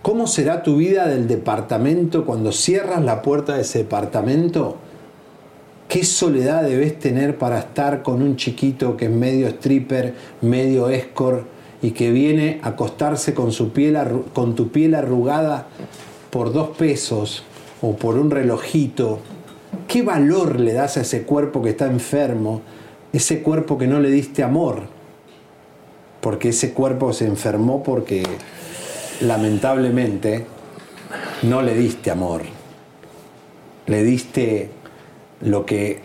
¿Cómo será tu vida del departamento cuando cierras la puerta de ese departamento? ¿Qué soledad debes tener para estar con un chiquito que es medio stripper, medio escort y que viene a acostarse con, su piel con tu piel arrugada por dos pesos o por un relojito? ¿Qué valor le das a ese cuerpo que está enfermo? Ese cuerpo que no le diste amor. Porque ese cuerpo se enfermó porque lamentablemente no le diste amor. Le diste lo que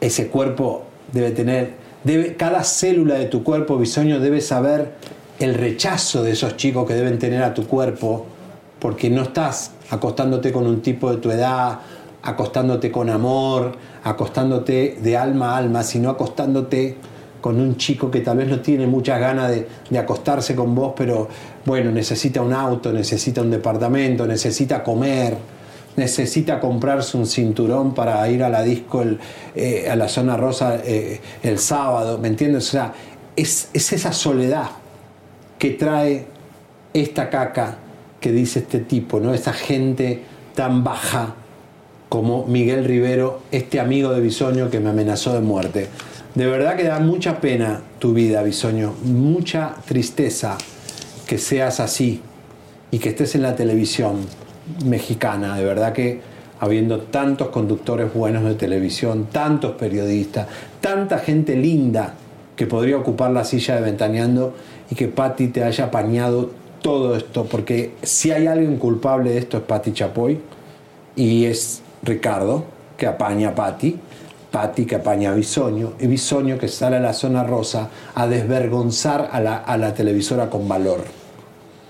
ese cuerpo debe tener. Debe, cada célula de tu cuerpo, bisoño, debe saber el rechazo de esos chicos que deben tener a tu cuerpo, porque no estás acostándote con un tipo de tu edad, acostándote con amor, acostándote de alma a alma, sino acostándote con un chico que tal vez no tiene muchas ganas de, de acostarse con vos, pero bueno, necesita un auto, necesita un departamento, necesita comer, necesita comprarse un cinturón para ir a la disco, el, eh, a la zona rosa eh, el sábado, ¿me entiendes? O sea, es, es esa soledad que trae esta caca que dice este tipo, ¿no? Esa gente tan baja como Miguel Rivero, este amigo de Bisoño que me amenazó de muerte. De verdad que da mucha pena tu vida, Bisoño, mucha tristeza que seas así y que estés en la televisión mexicana. De verdad que habiendo tantos conductores buenos de televisión, tantos periodistas, tanta gente linda que podría ocupar la silla de Ventaneando y que Patti te haya apañado todo esto, porque si hay alguien culpable de esto es Patti Chapoy y es Ricardo que apaña a Patti, Patti que apaña a Bisoño y Bisoño que sale a la zona rosa a desvergonzar a la, a la televisora con valor.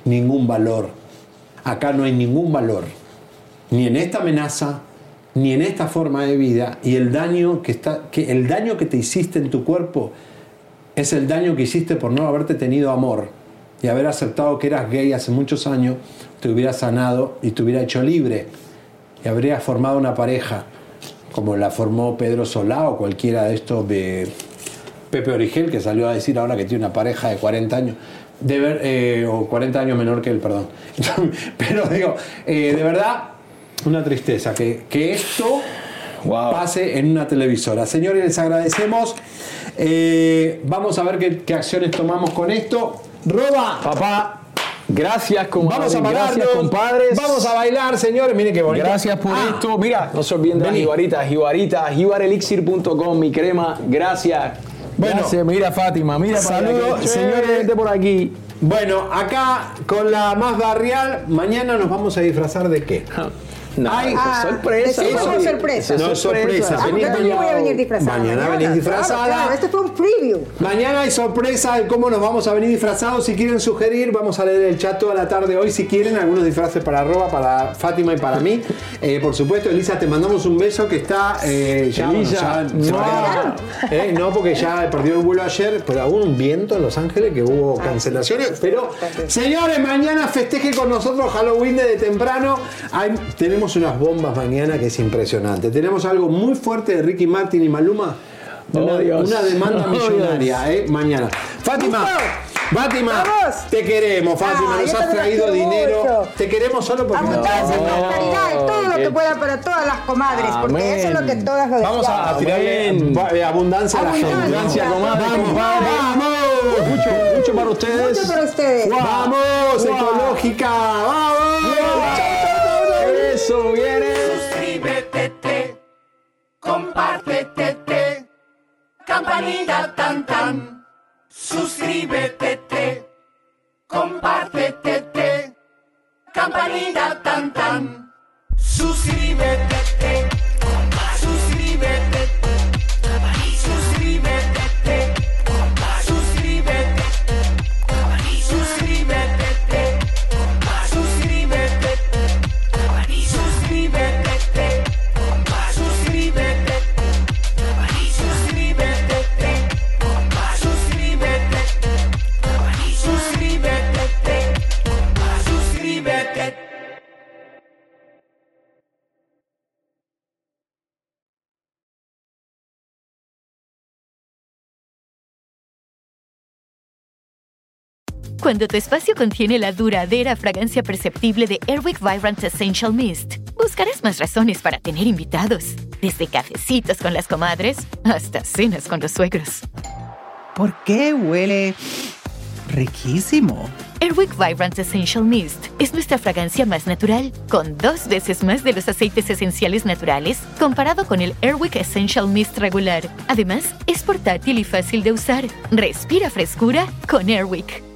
Ningún valor. Acá no hay ningún valor. Ni en esta amenaza, ni en esta forma de vida. Y el daño que, está, que, el daño que te hiciste en tu cuerpo es el daño que hiciste por no haberte tenido amor y haber aceptado que eras gay hace muchos años, te hubiera sanado y te hubiera hecho libre y habrías formado una pareja como la formó Pedro Solá o cualquiera de estos de Pepe Origel que salió a decir ahora que tiene una pareja de 40 años de ver, eh, o 40 años menor que él, perdón. [laughs] Pero digo, eh, de verdad, una tristeza que, que esto pase en una televisora. Señores, les agradecemos. Eh, vamos a ver qué, qué acciones tomamos con esto. Roba. Papá, gracias, compadre. Vamos a Gracias, pagarnos. compadres. Vamos a bailar, señores. Miren qué bonito. Gracias por Ah, esto. Mira, no se olviden de la jibarita, jibarita, jibarelixir.com, mi crema. Gracias. Bueno. Gracias, mira Fátima, mira Saludos, señores. Por aquí. Bueno, acá con la más barrial, mañana nos vamos a disfrazar de qué? No, Ay, es sorpresa. papi. sorpresa. Esa No es sorpresa. Ah, también voy a mañana. venir disfrazada. Mañana venís disfrazada. Claro, claro, esto fue un preview. Mañana hay sorpresa de cómo nos vamos a venir disfrazados. Si quieren sugerir, vamos a leer el chat toda la tarde hoy. Si quieren, algunos disfraces para Arroba, para Fátima y para mí. Eh, por supuesto, Elisa, te mandamos un beso que está eh, ya. Elisa, bueno, ya- se va a quedar. Eh, no, porque ya perdió el vuelo ayer, pero hubo un viento en Los Ángeles que hubo cancelaciones. Pero, señores, mañana festeje con nosotros Halloween desde temprano. Hay- tenemos unas bombas mañana que es impresionante. Tenemos algo muy fuerte de Ricky Martin y Maluma. Una, Oh, una demanda [laughs] Oh, millonaria, eh, mañana. Fátima, Fátima, te queremos, Fátima. Ah, nos has traído dinero. mucho. Te queremos solo porque Abundancia, No, prosperidad, todo lo que pueda para todas las comadres, porque eso es lo que todas lo Vamos a, a tirarle Amén. ba- eh, abundancia a la gente. Abundancia, comadre, vamos, compadre. vamos. Mucho, mucho para ustedes. Mucho para ustedes. Vamos, Guau. ecológica, vamos. Compártete, campanita tan tan. Suscríbete, compártete, campanita tan tan. Suscríbete, suscríbete. Cuando tu espacio contiene la duradera fragancia perceptible de Airwick Vibrant Essential Mist, buscarás más razones para tener invitados, desde cafecitos con las comadres hasta cenas con los suegros. ¿Por qué huele riquísimo? Airwick Vibrant Essential Mist es nuestra fragancia más natural, con dos veces más de los aceites esenciales naturales comparado con el Airwick Essential Mist regular. Además, es portátil y fácil de usar. Respira frescura con Airwick.